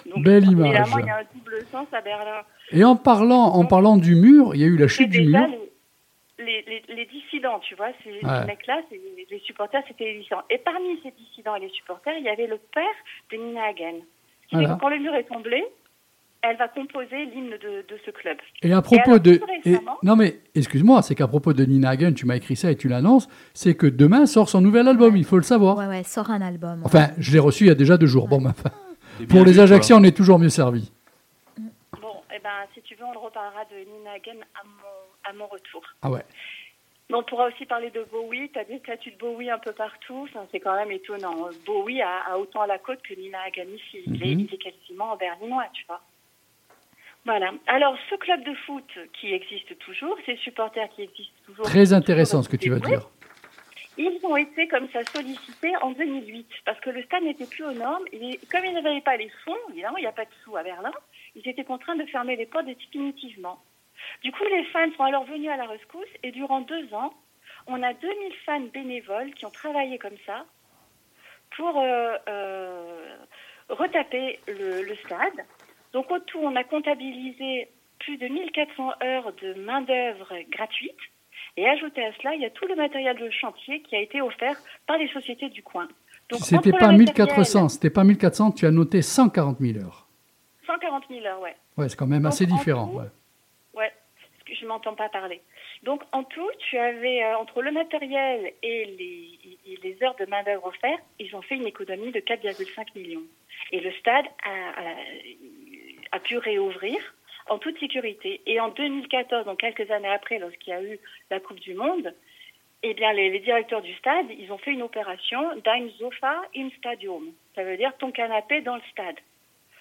Donc, Belle image. Évidemment, il y a un double sens à Berlin. Et en parlant, en parlant du mur, il y a eu la chute du mur. les, les, les, les dissidents, tu vois, ces, Ouais. mecs-là, les supporters, c'était les dissidents. Et parmi ces dissidents et les supporters, il y avait le père de Nina Hagen, Voilà. quand le mur est tombé, elle va composer l'hymne de, de ce club. Et à propos alors, de. et- non, mais excuse-moi, c'est qu'à propos de Nina Hagen, tu m'as écrit ça et tu l'annonces, c'est que demain sort son nouvel album, il faut le savoir. Ouais, ouais, sort un album. Enfin, je l'ai reçu il y a déjà deux jours. Bon, enfin, C'est bien pour les. Ajacciens, on est toujours mieux servi. Bon, eh ben, si tu veux, on le reparlera de Nina Hagen à mon, à mon retour. Ah ouais. Mais on pourra aussi parler de Bowie. Tu as des statues de Bowie un peu partout. Enfin, c'est quand même étonnant. Bowie a, a autant à la côte que Nina Hagen ici. Il, est, Mhm. il est quasiment en berlinois, tu vois. Voilà. Alors, ce club de foot qui existe toujours, ces supporters qui existent toujours. Très intéressant ce que tu vas dire. Ils ont été comme ça sollicités en 2008 parce que le stade n'était plus aux normes. Et comme ils n'avaient pas les fonds, évidemment, il n'y a pas de sous à Berlin, ils étaient contraints de fermer les portes définitivement. Du coup, les fans sont alors venus à la rescousse et durant deux ans, on a 2000 fans bénévoles qui ont travaillé comme ça pour euh, euh, retaper le, le stade. Donc, au tout, on a comptabilisé plus de 1400 heures de main-d'œuvre gratuite. Et ajouté à cela, il y a tout le matériel de chantier qui a été offert par les sociétés du coin. Donc, C'était pas le 1400, c'était pas 1400, tu as noté 140 000 heures. matériel, 140 000 heures, ouais. Ouais, c'est quand même Donc, assez en différent. tout, ouais. Ouais, parce que je m'entends pas parler. Donc en tout, tu avais euh, entre le matériel et les, et les heures de main d'œuvre offertes, ils ont fait une économie de 4,5 millions. Et le stade a, a- a pu réouvrir en toute sécurité. Et en 2014, donc quelques années après, lorsqu'il y a eu la Coupe du Monde, eh bien les, les directeurs du stade, ils ont fait une opération Dein Sofa im Stadium. Ça veut dire ton canapé dans le stade.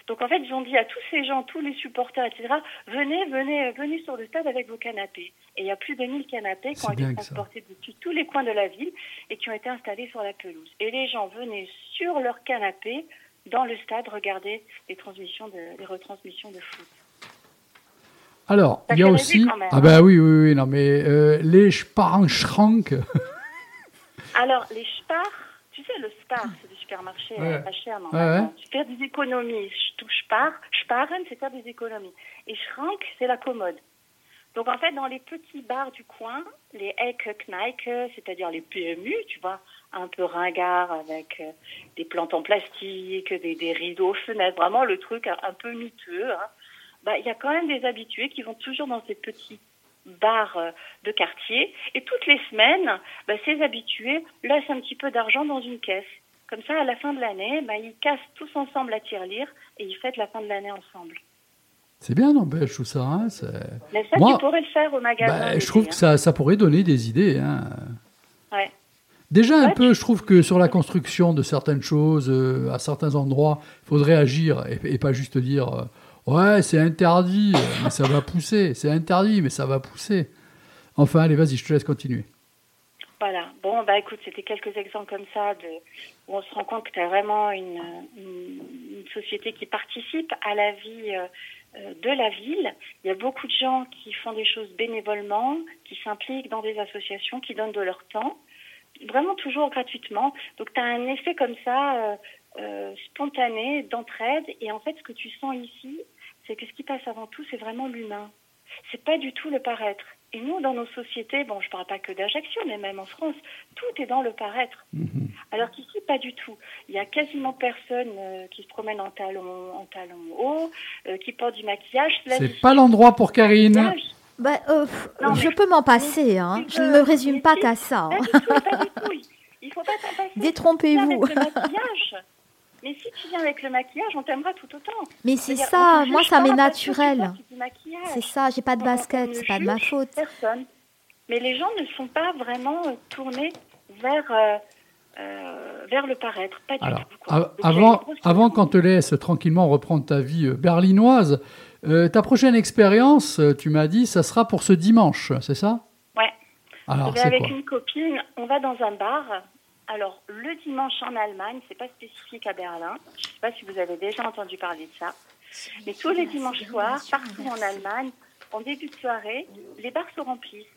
Donc en fait, ils ont dit à tous ces gens, tous les supporters, etc., venez, venez, venez sur le stade avec vos canapés. Et il y a plus de 1000 canapés qui ont été transportés depuis tous les coins de la ville et qui ont été installés sur la pelouse. Et les gens venaient sur leur canapé dans le stade regarder les transmissions de, les retransmissions de foot. Alors, il y a aussi. rêver quand même, Ah, hein. bah oui, oui, oui, non, mais euh, les Sparenschrank. Alors, les Spar, tu sais, le Spar, c'est des supermarchés Ouais. euh, pas chers, Ouais, normalement. ouais. Tu fais des économies. Tout Spar, Sparen, c'est faire des économies. Et Schrank, c'est la commode. Donc, en fait, dans les petits bars du coin, les Ecke-Kneipe, c'est-à-dire les PMU, tu vois, un peu ringard avec euh, des plantes en plastique, des, des rideaux, fenêtres, vraiment le truc un, peu miteux, hein. bah, il y a quand même des habitués qui vont toujours dans ces petits bars euh, de quartier. Et toutes les semaines, bah, ces habitués laissent un petit peu d'argent dans une caisse. Comme ça, à la fin de l'année, bah, ils cassent tous ensemble la tirelire et ils fêtent la fin de l'année ensemble. C'est bien, Je trouve ça. hein, c'est- Mais ça, Moi, tu pourrais le faire au magasin. bah, je trouve hein. que ça, ça pourrait donner des idées. hein. Ouais. Déjà, un Ouais, peu, je trouve que sur la construction de certaines choses, euh, à certains endroits, il faudrait agir et, et pas juste dire euh, Ouais, c'est interdit, mais ça va pousser. C'est interdit, mais ça va pousser. Enfin, allez, vas-y, je te laisse continuer. Voilà. Bon, bah écoute, c'était quelques exemples comme ça de, où on se rend compte que tu as vraiment une, une, une société qui participe à la vie euh, de la ville. Il y a beaucoup de gens qui font des choses bénévolement, qui s'impliquent dans des associations, qui donnent de leur temps, vraiment toujours gratuitement. Donc tu as un effet comme ça euh, euh, spontané d'entraide. Et en fait, ce que tu sens ici, c'est que ce qui passe avant tout, c'est vraiment l'humain. C'est pas du tout le paraître. Et nous, dans nos sociétés, bon, je parle pas que d'Ajaccio, mais même en France, tout est dans le paraître. Alors qu'ici, pas du tout. Il y a quasiment personne euh, qui se promène en talons, en talons hauts, euh, qui porte du maquillage. C'est pas l'endroit pour Karine. Bah, euh, Non, je mais- peux m'en passer, hein. Je ne me résume pas qu'à ça. hein. Détrompez-vous. Avec le maquillage. Mais si tu viens avec le maquillage, on t'aimera tout autant. Mais c'est ça, moi ça m'est naturel. C'est ça, j'ai pas de basket, ne c'est pas de ma faute. Personne. Mais les gens ne sont pas vraiment euh, tournés vers, euh, euh, vers le paraître. Pas du Alors, tout. quoi. Donc, avant, avant qu'on te laisse tranquillement reprendre ta vie euh, berlinoise, euh, ta prochaine expérience, euh, tu m'as dit, ça sera pour ce dimanche, c'est ça? Ouais. Alors, vais c'est avec quoi? une copine, on va dans un bar. Alors, le dimanche en Allemagne, c'est pas spécifique à Berlin. Je sais pas si vous avez déjà entendu parler de ça. Mais tous les dimanches soirs, partout en Allemagne, en début de soirée, les bars se remplissent.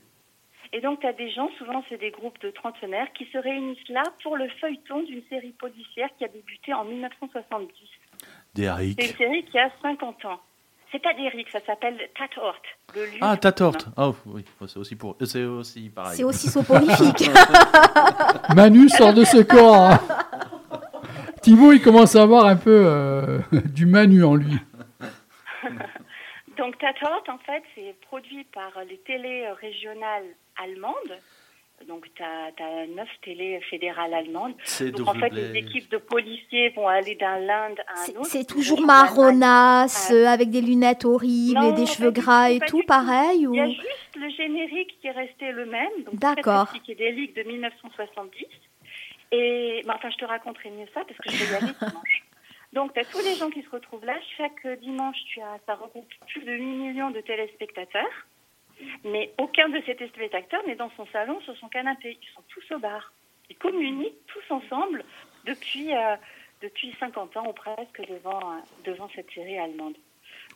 Et donc, tu as des gens, souvent c'est des groupes de trentenaires, qui se réunissent là pour le feuilleton d'une série policière qui a débuté en 1970. Des C'est une série qui a 50 ans. C'est pas d'Eric, ça s'appelle Tatort. Le lieu Ah, Tatort. Ah oui, c'est aussi pour, c'est aussi pareil. C'est aussi soporifique. Manu sort de ce corps. hein. Thibaut, il commence à avoir un peu euh, du manu en lui. Donc Tatort, en fait, c'est produit par les télés régionales allemandes. Donc tu as, neuf télés fédérales allemandes. C'est Donc en fait, les équipes de policiers vont aller d'un l'Inde à un C'est- autre. C'est toujours marronasse, euh, avec des lunettes horribles Non, et des cheveux gras et tout, pareil ou... Il y a juste le générique qui est resté le même, D'accord. très psychédélique de 1970. Et bah, enfin, je te raconterai mieux ça parce que je vais y aller dimanche. Donc, tu as tous les gens qui se retrouvent là. Chaque dimanche, tu as, ça regroupe plus de 8 millions de téléspectateurs. Mais aucun de ces téléspectateurs n'est dans son salon, sur son canapé. Ils sont tous au bar. Ils communiquent tous ensemble depuis, euh, depuis 50 ans ou presque devant, euh, devant cette série allemande.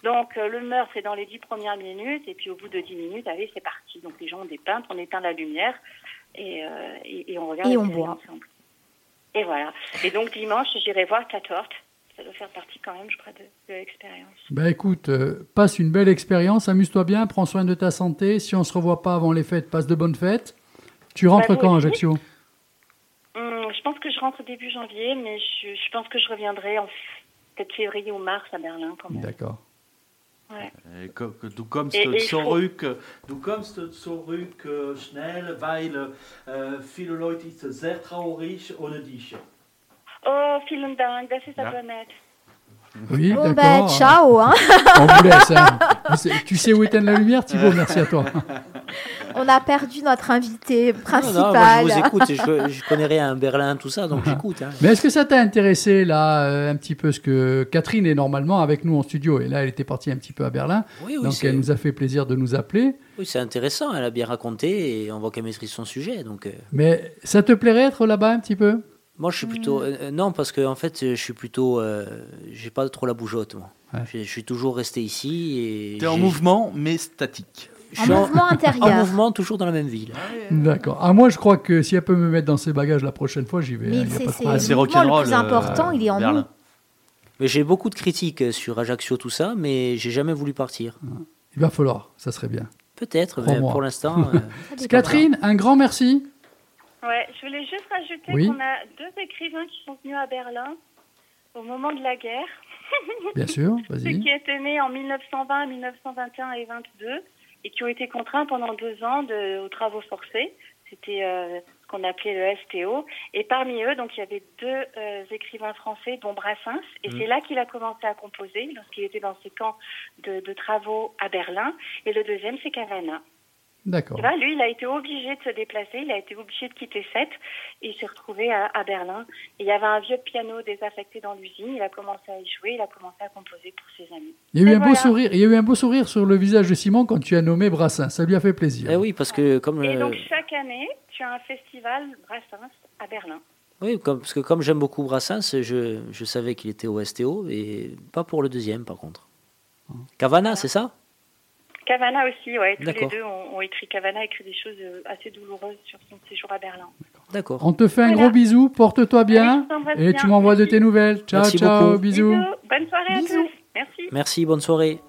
Donc euh, le meurtre est dans les 10 premières minutes et puis au bout de 10 minutes, allez, c'est parti. Donc les gens ont des peintres, on éteint la lumière et, euh, et, et on regarde Et on boit. ensemble. Et voilà. Et donc dimanche, j'irai voir Tatort. Ça doit faire partie quand même, je crois, de, de l'expérience. Ben écoute, euh, passe une belle expérience, amuse-toi bien, prends soin de ta santé. Si on se revoit pas avant les fêtes, passe de bonnes fêtes. Tu rentres Bah, vous quand. Ajaccio? Hum, je pense que je rentre début janvier, mais je, je pense que je reviendrai en peut-être février ou mars à Berlin quand même. D'accord. Ouais. Du kommst ich zurück, du kommst zurück schnell, weil viele Leute sind sehr traurig ohne dich. Oh, vielen Dank, das ist Ja. aber nett. Oui, Bon ben, d'accord. ciao hein. On vous laisse. hein. Tu sais où éteindre la lumière, Thibaut? Merci à toi. On a perdu notre invité Non, non, principal. moi je vous écoute, je, je connais rien à Berlin, tout ça, donc j'écoute. hein. Mais est-ce que ça t'a intéressé, là, euh, un petit peu ce que Catherine est normalement avec nous en studio? Et là, elle était partie un petit peu à Berlin. Oui, oui, donc, elle nous a fait plaisir de nous appeler. Oui, c'est intéressant, elle a bien raconté et on voit qu'elle maîtrise son sujet. Donc, euh, Mais ça te plairait être là-bas un petit peu? Moi, je suis plutôt. euh, non, parce que en fait, je suis plutôt. euh, j'ai pas trop la bougeotte, moi. Ouais. Je, je suis toujours resté ici. T'es en mouvement, mais statique. je En suis mouvement En intérieur. mouvement, toujours dans la même ville. D'accord. Ah, moi, je crois que si elle peut me mettre dans ses bagages la prochaine fois, j'y vais. Mais hein, c'est pas de c'est problème. c'est le plus euh, important, il est en nous. Berlin. Mais j'ai beaucoup de critiques sur Ajaccio, tout ça, mais j'ai jamais voulu partir. Il va falloir, ça serait bien. Peut-être, mais pour l'instant. euh. Catherine, un grand merci. Ouais, je voulais juste rajouter Oui. qu'on a deux écrivains qui sont venus à Berlin au moment de la guerre. Bien sûr, vas-y. qui étaient nés en 1920, 1921 et 22 et qui ont été contraints pendant deux ans de, aux travaux forcés. C'était euh, ce qu'on appelait le STO. Et parmi eux, donc il y avait deux euh, écrivains français, dont Brassens. Et c'est là qu'il a commencé à composer, lorsqu'il était dans ses camps de, de travaux à Berlin. Et le deuxième, c'est Cavana. D'accord. Lui, il a été obligé de se déplacer, il a été obligé de quitter Sète et il s'est retrouvé à, à Berlin. Et il y avait un vieux piano désaffecté dans l'usine, il a commencé à y jouer, il a commencé à composer pour ses amis. Il y a eu Et un beau sourire. Il y a eu un beau sourire sur le visage de Simon quand tu as nommé Brassin. Ça lui a fait plaisir. eh oui, parce que comme. Et euh, donc chaque année, tu as un festival Brassens à Berlin. Oui, comme, parce que comme j'aime beaucoup Brassens, je, je savais qu'il était au STO, et pas pour le deuxième par contre. Cavana, c'est ça? Cavana aussi, ouais, tous les deux ont, ont écrit. Cavana a écrit des choses euh, assez douloureuses sur son séjour à Berlin. D'accord. On te fait un Voilà. gros bisou, porte-toi bien Oui, et bien. tu m'envoies de Merci. tes nouvelles. Ciao, Merci ciao, beaucoup. bisous. Bonne soirée à tous. Merci. Merci, bonne soirée.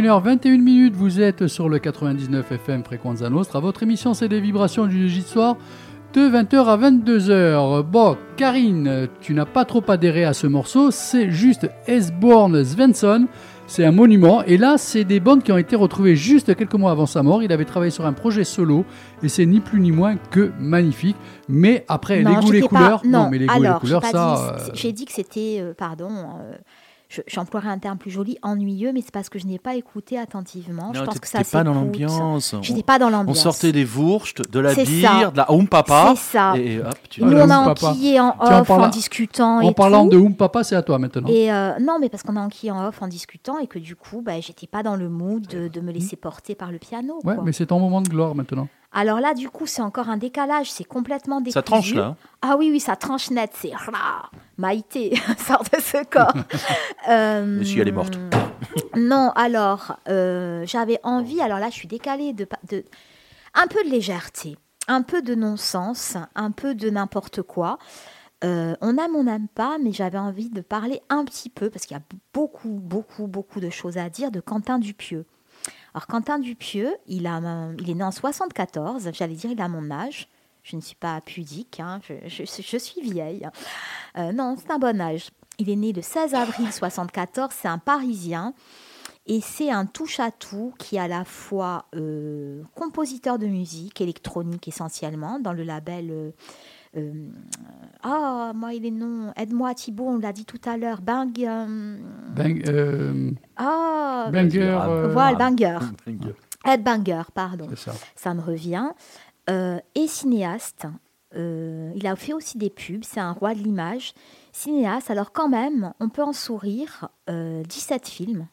21h21 minutes, vous êtes sur le 99 FM Fréquenza Nostra. Votre émission, c'est des vibrations du Légit Soir de 20h à 22h. Bon, Karine, tu n'as pas trop adhéré à ce morceau, c'est juste Esborn Svensson. C'est un monument. Et là, c'est des bandes qui ont été retrouvées juste quelques mois avant sa mort. Il avait travaillé sur un projet solo. Et c'est ni plus ni moins que magnifique. Mais après, Non, les goûts, les pas- couleurs. Non, mais les goûts, alors, les couleurs, ça. dit- euh, J'ai dit que c'était, euh, pardon, euh, je- j'emploierais un terme plus joli, ennuyeux, mais c'est parce que je n'ai pas écouté attentivement. je pense que ça pas dans l'ambiance. J'étais On- pas dans On l'ambiance. sortait des wursts, de la bière, ça. de la home papa. C'est ça. Et hop, tu Nous, on a Oum enquillé en off en parlant- discutant. En et parlant tout. de Oum Papa, c'est à toi maintenant. Et euh, non, mais parce qu'on a enquillé en off en discutant et que du coup, bah, j'étais pas dans le mood de, de me laisser porter par le piano. Ouais, quoi. mais c'est ton moment de gloire maintenant. Alors là, du coup, c'est encore un décalage, c'est complètement décousu. Ça tranche là. Ah oui, oui, ça tranche net, c'est Maïté sort de ce corps. Euh, Mais si elle est morte. Non, alors, euh, j'avais envie, alors là, je suis décalée de, de un peu de légèreté, un peu de non-sens, un peu de n'importe quoi. Euh, on aime, on n'aime pas, mais j'avais envie de parler un petit peu, parce qu'il y a beaucoup, beaucoup, beaucoup de choses à dire, de Quentin Dupieux. Alors, Quentin Dupieux, il, a, il est né en 74, j'allais dire, il a mon âge. Je ne suis pas pudique, hein, je suis vieille. Euh, non, c'est un bon âge. Il est né le 16 avril 74, c'est un Parisien. Et c'est un touche-à-tout qui est à la fois euh, compositeur de musique électronique essentiellement, dans le label... euh, euh, ah, moi, il est non. Aide-moi, Thibault, on l'a dit tout à l'heure. Bang. euh, Bang, euh, ah, Banger. euh, voilà, Banger. Banger. Headbanger, pardon. ça. Ça me revient. Euh, et cinéaste. Euh, il a fait aussi des pubs. C'est un roi de l'image. Cinéaste. Alors, quand même, on peut en sourire. euh, 17 films.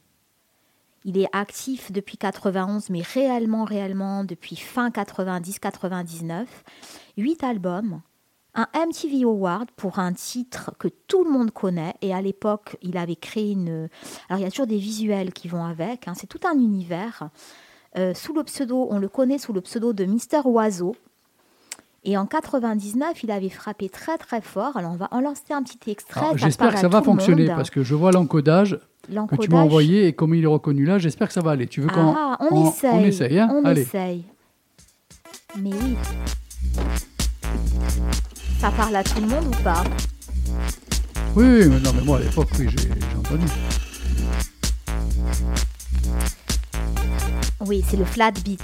Il est actif depuis 91, mais réellement, réellement depuis fin 90-99. 8 albums. Un MTV Award pour un titre que tout le monde connaît. Et à l'époque, il avait créé une. Alors, il y a toujours des visuels qui vont avec. hein, C'est tout un univers. Euh, sous le pseudo, on le connaît sous le pseudo de Mister Oiseau. Et en 99, il avait frappé très très fort. Alors on va en lancer un petit extrait. J'espère que ça va fonctionner parce que je vois l'encodage que tu m'as envoyé et comme il est reconnu là, j'espère que ça va aller. Tu veux qu'on Ah, on, on- essaye. on essaye, hein On Allez. essaye. Mais oui. Ça parle à tout le monde ou pas Oui, mais non, mais moi à l'époque, oui, j'ai entendu. Oui, c'est le flat beat.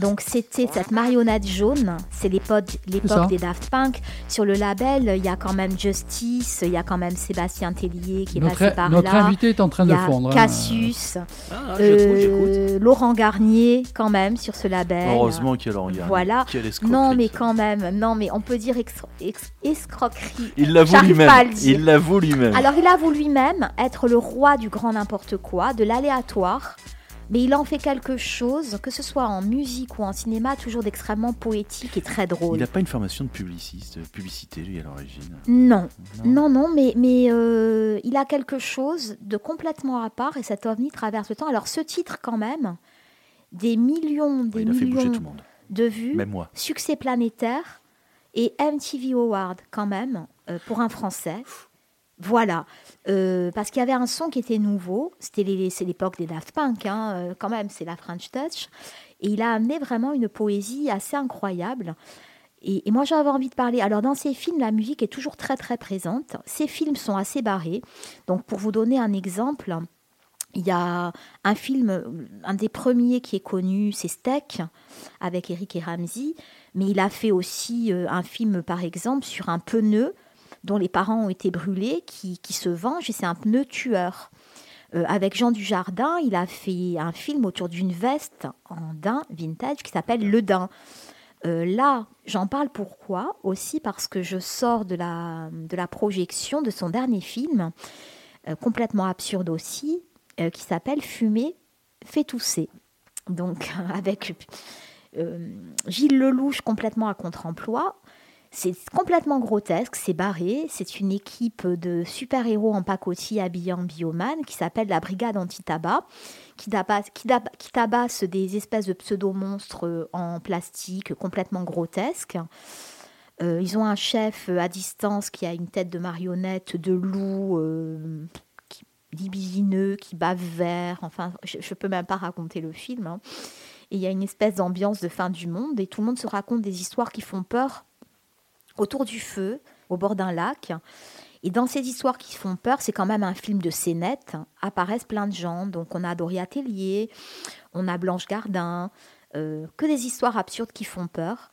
Donc c'était cette marionnette jaune, c'est l'époque des Daft Punk. Sur le label, il y a quand même Justice, il y a quand même Sébastien Tellier qui est Notre, passé par notre là. invité est en train de y a fondre. hein. Cassius, Ah, euh, Laurent Garnier quand même sur ce label. Heureusement qu'il y a Laurent Garnier. Voilà. Non mais quand même, non mais on peut dire ex- ex- escroquerie. Il l'avoue J'arrive lui-même. Il l'avoue lui-même. Alors il avoue lui-même être le roi du grand n'importe quoi, de l'aléatoire, mais il en fait quelque chose, que ce soit en musique ou en cinéma, toujours d'extrêmement poétique et très Il drôle. n'a pas une formation de publiciste, de publicité, lui, à l'origine. Non, Non. non, non, mais, mais euh, il a quelque chose de complètement à part et cet ovni traverse le temps. Alors ce titre quand même, des millions, des il millions de vues, Même moi. succès planétaire et MTV Award quand même euh, pour un Français. Voilà, Euh, parce qu'il y avait un son qui était nouveau, c'était c'est l'époque des Daft Punk, hein, euh, quand même, c'est la French Touch, et il a amené vraiment une poésie assez incroyable. Et, et moi j'avais envie de parler. Alors dans ces films, la musique est toujours très très présente. Ces films sont assez barrés. Donc pour vous donner un exemple, Il y a un film, un des premiers qui est connu, c'est Steak, avec Eric et Ramsey. Mais il a fait aussi euh, un film, par exemple, sur un pneu dont les parents ont été brûlés, qui, qui se venge, et c'est un pneu tueur. Euh, avec Jean Dujardin, il a fait un film autour d'une veste en daim vintage qui s'appelle Le Daim. Euh, là, j'en parle pourquoi? Aussi parce que je sors de la, projection de son dernier film, euh, complètement absurde aussi, qui s'appelle Fumer fait tousser. Donc, avec Gilles Lelouch complètement à contre-emploi. C'est complètement grotesque, c'est barré. C'est une équipe de super-héros en pacotille habillés en bioman qui s'appelle la Brigade Anti-Tabac, qui, tabasse- qui, qui tabasse des espèces de pseudo-monstres euh, en plastique complètement grotesques. Euh, ils ont un chef à distance qui a une tête de marionnette de loup euh, qui, libidineux, qui bave vert. Enfin, je ne peux même pas raconter le film. hein. Et il y a une espèce d'ambiance de fin du monde et tout le monde se raconte des histoires qui font peur autour du feu, au bord d'un lac. Et dans ces histoires qui font peur, c'est quand même un film de scénette, apparaissent plein de gens. Donc on a Doria Tellier, on a Blanche Gardin, euh, que des histoires absurdes qui font peur.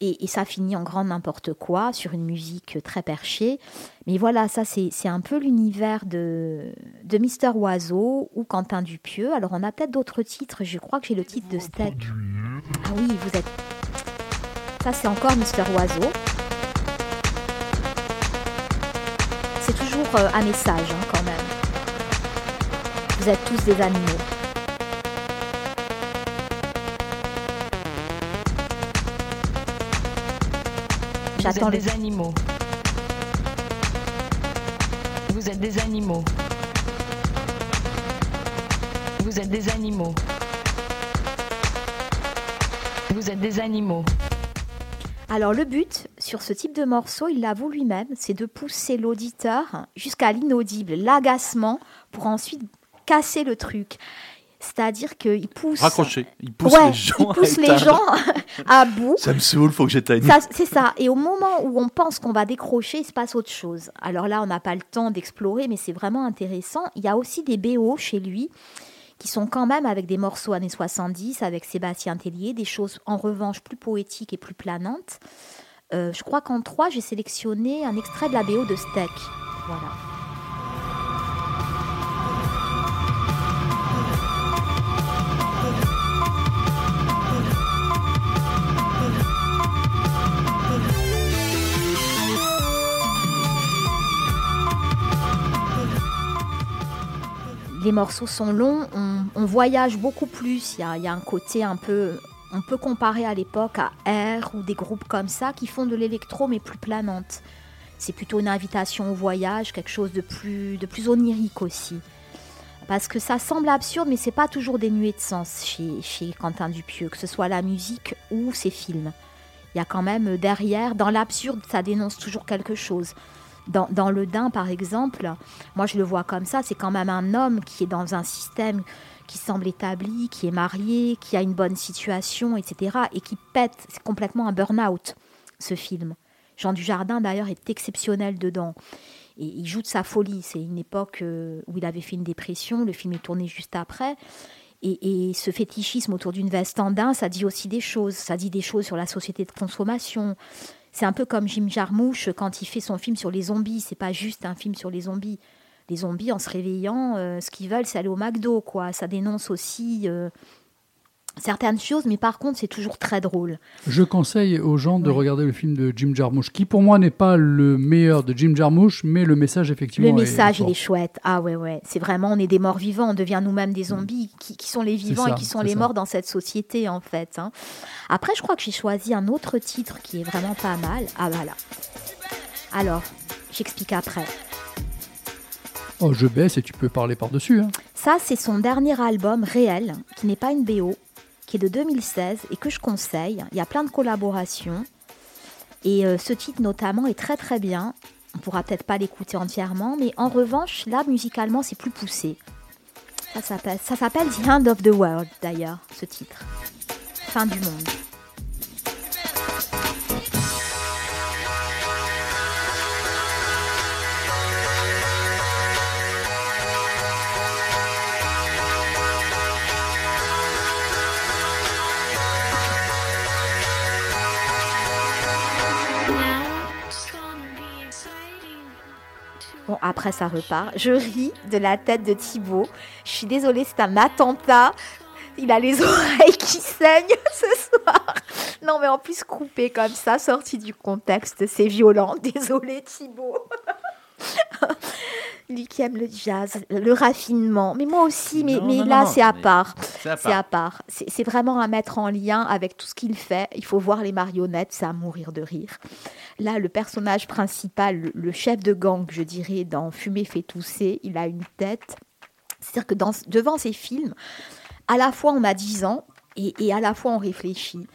Et, et ça finit en grand n'importe quoi, sur une musique très perchée. Mais voilà, ça c'est c'est un peu l'univers de, de Mister Oiseau ou Quentin Dupieux. Alors on a peut-être d'autres titres, je crois que j'ai le titre de Steak. Ah oui, vous êtes... Ça c'est encore Mister Oiseau. Un message hein, quand même. Vous êtes tous des animaux. J'attends Vous le êtes des animaux. Vous êtes des animaux. Vous êtes des animaux. Vous êtes des animaux. Alors le but sur ce type de morceau, il l'avoue lui-même, c'est de pousser l'auditeur jusqu'à l'inaudible, l'agacement, pour ensuite casser le truc. C'est-à-dire qu'il pousse... Raccrocher. Il pousse Ouais, les gens. il pousse à les gens à bout. Ça me saoule, faut que j'éteigne. Ça, C'est ça. Et au moment où on pense qu'on va décrocher, il se passe autre chose. Alors là, on n'a pas le temps d'explorer, mais c'est vraiment intéressant. Il y a aussi des BO chez lui qui sont quand même avec des morceaux années 70, avec Sébastien Tellier, des choses en revanche plus poétiques et plus planantes. Euh, je crois qu'en trois, j'ai sélectionné un extrait de la BO de Steak. Voilà. les morceaux sont longs, on, voyage beaucoup plus. Il y a un côté un peu. On peut comparer à l'époque à Air ou des groupes comme ça qui font de l'électro mais plus planante. C'est plutôt une invitation au voyage, quelque chose de plus, de plus onirique aussi. Parce que ça semble absurde, mais c'est pas toujours dénué de sens chez, Quentin Dupieux, que ce soit la musique ou ses films. Il y a quand même derrière, dans l'absurde, ça dénonce toujours quelque chose. Dans, dans Le Dain, par exemple, moi je le vois comme ça, c'est quand même un homme qui est dans un système qui semble établi, qui est marié, qui a une bonne situation, etc. et qui pète. C'est complètement un burn-out, ce film. Jean Dujardin, d'ailleurs, est exceptionnel dedans. Et il joue de sa folie. C'est une époque euh, où il avait fait une dépression. Le film est tourné juste après. Et, ce fétichisme autour d'une veste en daim, ça dit aussi des choses. Ça dit des choses sur la société de consommation. C'est un peu comme Jim Jarmusch quand il fait son film sur les zombies. C'est pas juste un film sur les zombies. Les zombies, en se réveillant, euh, ce qu'ils veulent, c'est aller au McDo, quoi. Ça dénonce aussi euh, certaines choses, mais par contre, c'est toujours très drôle. Je conseille aux gens de regarder le film de Jim Jarmusch, qui pour moi n'est pas le meilleur de Jim Jarmusch, mais le message effectivement. Le message, fort. il est chouette. Ah ouais, ouais. C'est vraiment, on est des morts vivants, on devient nous-mêmes des zombies, qui, qui sont les vivants ça, et qui sont les ça. morts dans cette société, en fait. hein. Après, je crois que j'ai choisi un autre titre qui est vraiment pas mal. Ah voilà. Alors, j'explique après. Oh, je baisse et tu peux parler par-dessus. hein. Ça, c'est son dernier album réel, qui n'est pas une BO, qui est de 2016 et que je conseille. Il y a plein de collaborations. Et euh, ce titre notamment est très très bien. On pourra peut-être pas l'écouter entièrement, mais en revanche, là, musicalement, c'est plus poussé. Ça s'appelle, The End of the World, d'ailleurs, ce titre. Fin du monde. Après ça repart. Je ris de la tête de Thibaut. Je suis désolée, c'est un attentat. Il a les oreilles qui saignent ce soir. Non, mais en plus, coupé comme ça, sorti du contexte, c'est violent. Désolée, Thibaut. Lui qui aime le jazz, le raffinement. Mais moi aussi, mais, Non, mais non, là, c'est à part. c'est à part. C'est vraiment à mettre en lien avec tout ce qu'il fait. Il faut voir les marionnettes, c'est à mourir de rire. Là, le personnage principal, le, le chef de gang, je dirais, dans Fumer fait tousser, il a une tête. C'est-à-dire que dans, devant ces films, à la fois on a 10 ans et, et à la fois on réfléchit.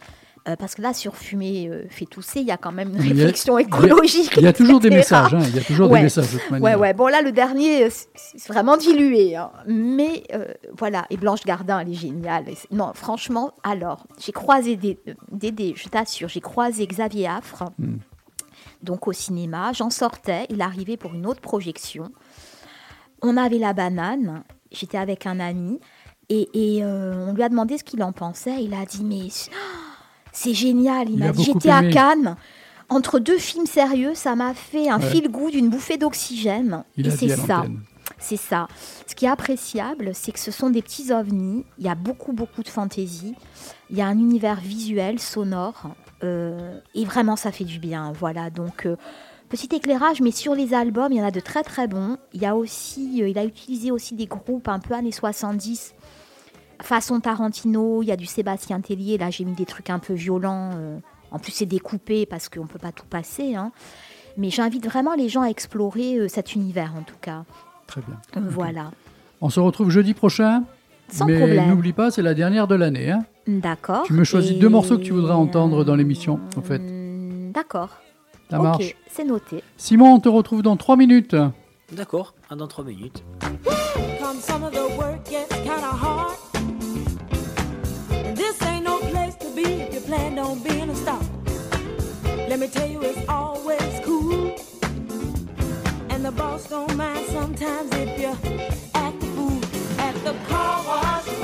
Euh, parce que là, sur Fumer euh, fait tousser, il y a quand même une réflexion a- écologique. Il y a toujours des messages, hein, il y a toujours Ouais. des messages de toute manière. Ouais, ouais. Bon, là, le dernier, euh, c'est vraiment dilué. hein. Mais euh, voilà. Et Blanche Gardin, elle est géniale. Non, franchement, alors, j'ai croisé Dédé, je t'assure, j'ai croisé Xavier Affre, Hmm. donc au cinéma. J'en sortais. Il arrivait pour une autre projection. On avait la banane. J'étais avec un ami. Et, et, on lui a demandé ce qu'il en pensait. Il a dit, mais c'est génial. Il, Il m'a dit, j'étais à. Cannes. Entre deux films sérieux, ça m'a fait un Ouais. fil-goût d'une bouffée d'oxygène. Et c'est ça. C'est ça. Ce qui est appréciable, c'est que ce sont des petits ovnis. Il y a beaucoup, beaucoup de fantaisie. Il y a un univers visuel, sonore. euh, et vraiment, ça fait du bien. Voilà. Donc, euh, petit éclairage, mais sur les albums, il y en a de très, très bons. Il y a aussi, euh, il a utilisé aussi des groupes un peu années 70, façon Tarantino. Il y a du Sébastien Tellier. Là, j'ai mis des trucs un peu violents. euh, en plus, c'est découpé parce qu'on ne peut pas tout passer. hein. Mais j'invite vraiment les gens à explorer euh, cet univers, en tout cas. Très bien. Euh, Voilà. On se retrouve jeudi prochain. Sans mais problème. n'oublie pas, c'est la dernière de l'année. hein. D'accord. Tu me choisis Et- deux morceaux que tu voudrais entendre dans l'émission, en fait. Hmm, D'accord. Ça marche. c'est noté. Simon, on te retrouve dans trois minutes. D'accord, à dans 3 minutes. Come some of the work gets kinda hard. Be if you plan on being a star. Let me tell you, it's always cool. And the boss don't mind sometimes if you act the fool at the car wash.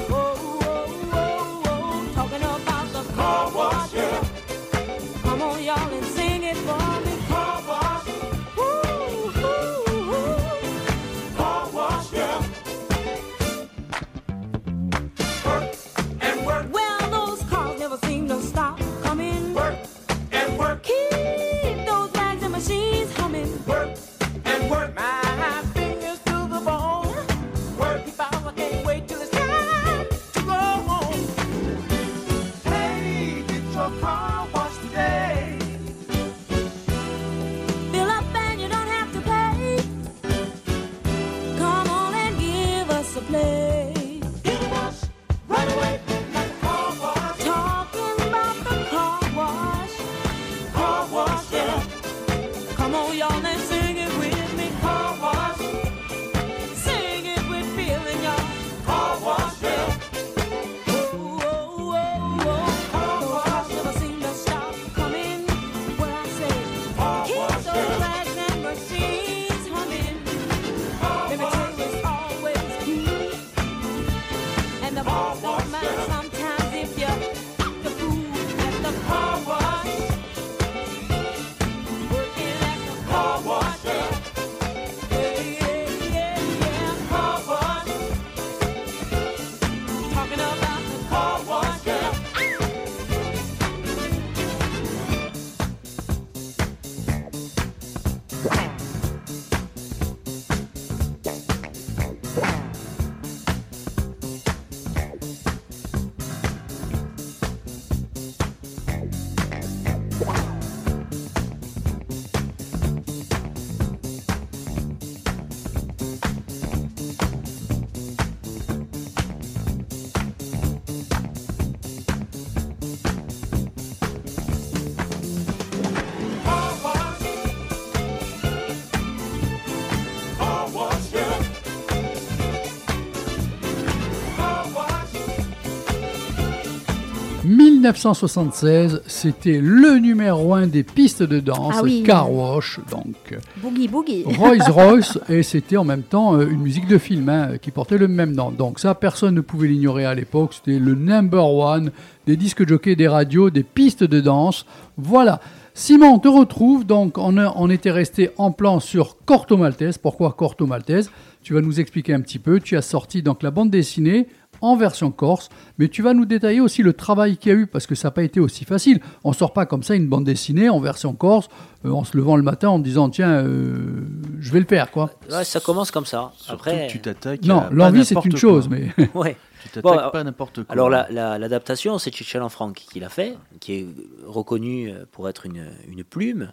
1976, c'était le numéro un des pistes de danse, Ah oui. Car Wash, donc Boogie Boogie. Rolls Royce, et c'était en même temps euh, une musique de film hein, qui portait le même nom. Donc ça, personne ne pouvait l'ignorer à l'époque. C'était le number one des disques jockeys, des radios, des pistes de danse. Voilà. Simon, on te retrouve. Donc, on, a- on était resté en plan sur Corto Maltese. Pourquoi Corto Maltese? Tu vas nous expliquer un petit peu. Tu as sorti donc la bande dessinée en version corse, mais tu vas nous détailler aussi le travail qu'il y a eu parce que ça n'a pas été aussi facile. On sort pas comme ça une bande dessinée en version corse euh, en se levant le matin en disant tiens, euh, je vais le faire quoi. Ouais, ça commence comme ça. Surtout Après, que tu t'attaques. Non, l'envie c'est n'importe une quoi. chose, mais ouais. Tu t'attaques Bon, pas à n'importe quoi. Alors la- la- l'adaptation, c'est Chichel Franck qui l'a fait, qui est reconnu euh, pour être une, une plume.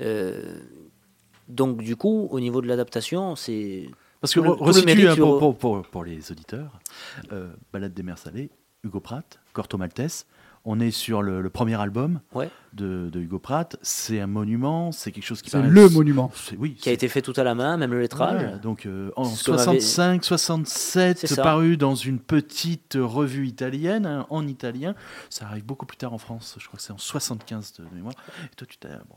Euh, donc du coup, au niveau de l'adaptation, c'est Parce que le- resitue, mérite hein, pour, pour, pour, pour les auditeurs, euh, Balade des mers salées, Hugo Pratt, Corto Maltese. On est sur le, le premier album Ouais. de, de Hugo Pratt. C'est un monument, c'est quelque chose qui c'est paraît- le monument. Oui, qui a été fait tout à la main, même le lettrage. Donc euh, en Ce qu'on avait- 65, 67, C'est ça. paru dans une petite revue italienne, hein, en italien. Ça arrive beaucoup plus tard en France, je crois que c'est en 75 de, de mémoire. Et toi, tu t'as bon,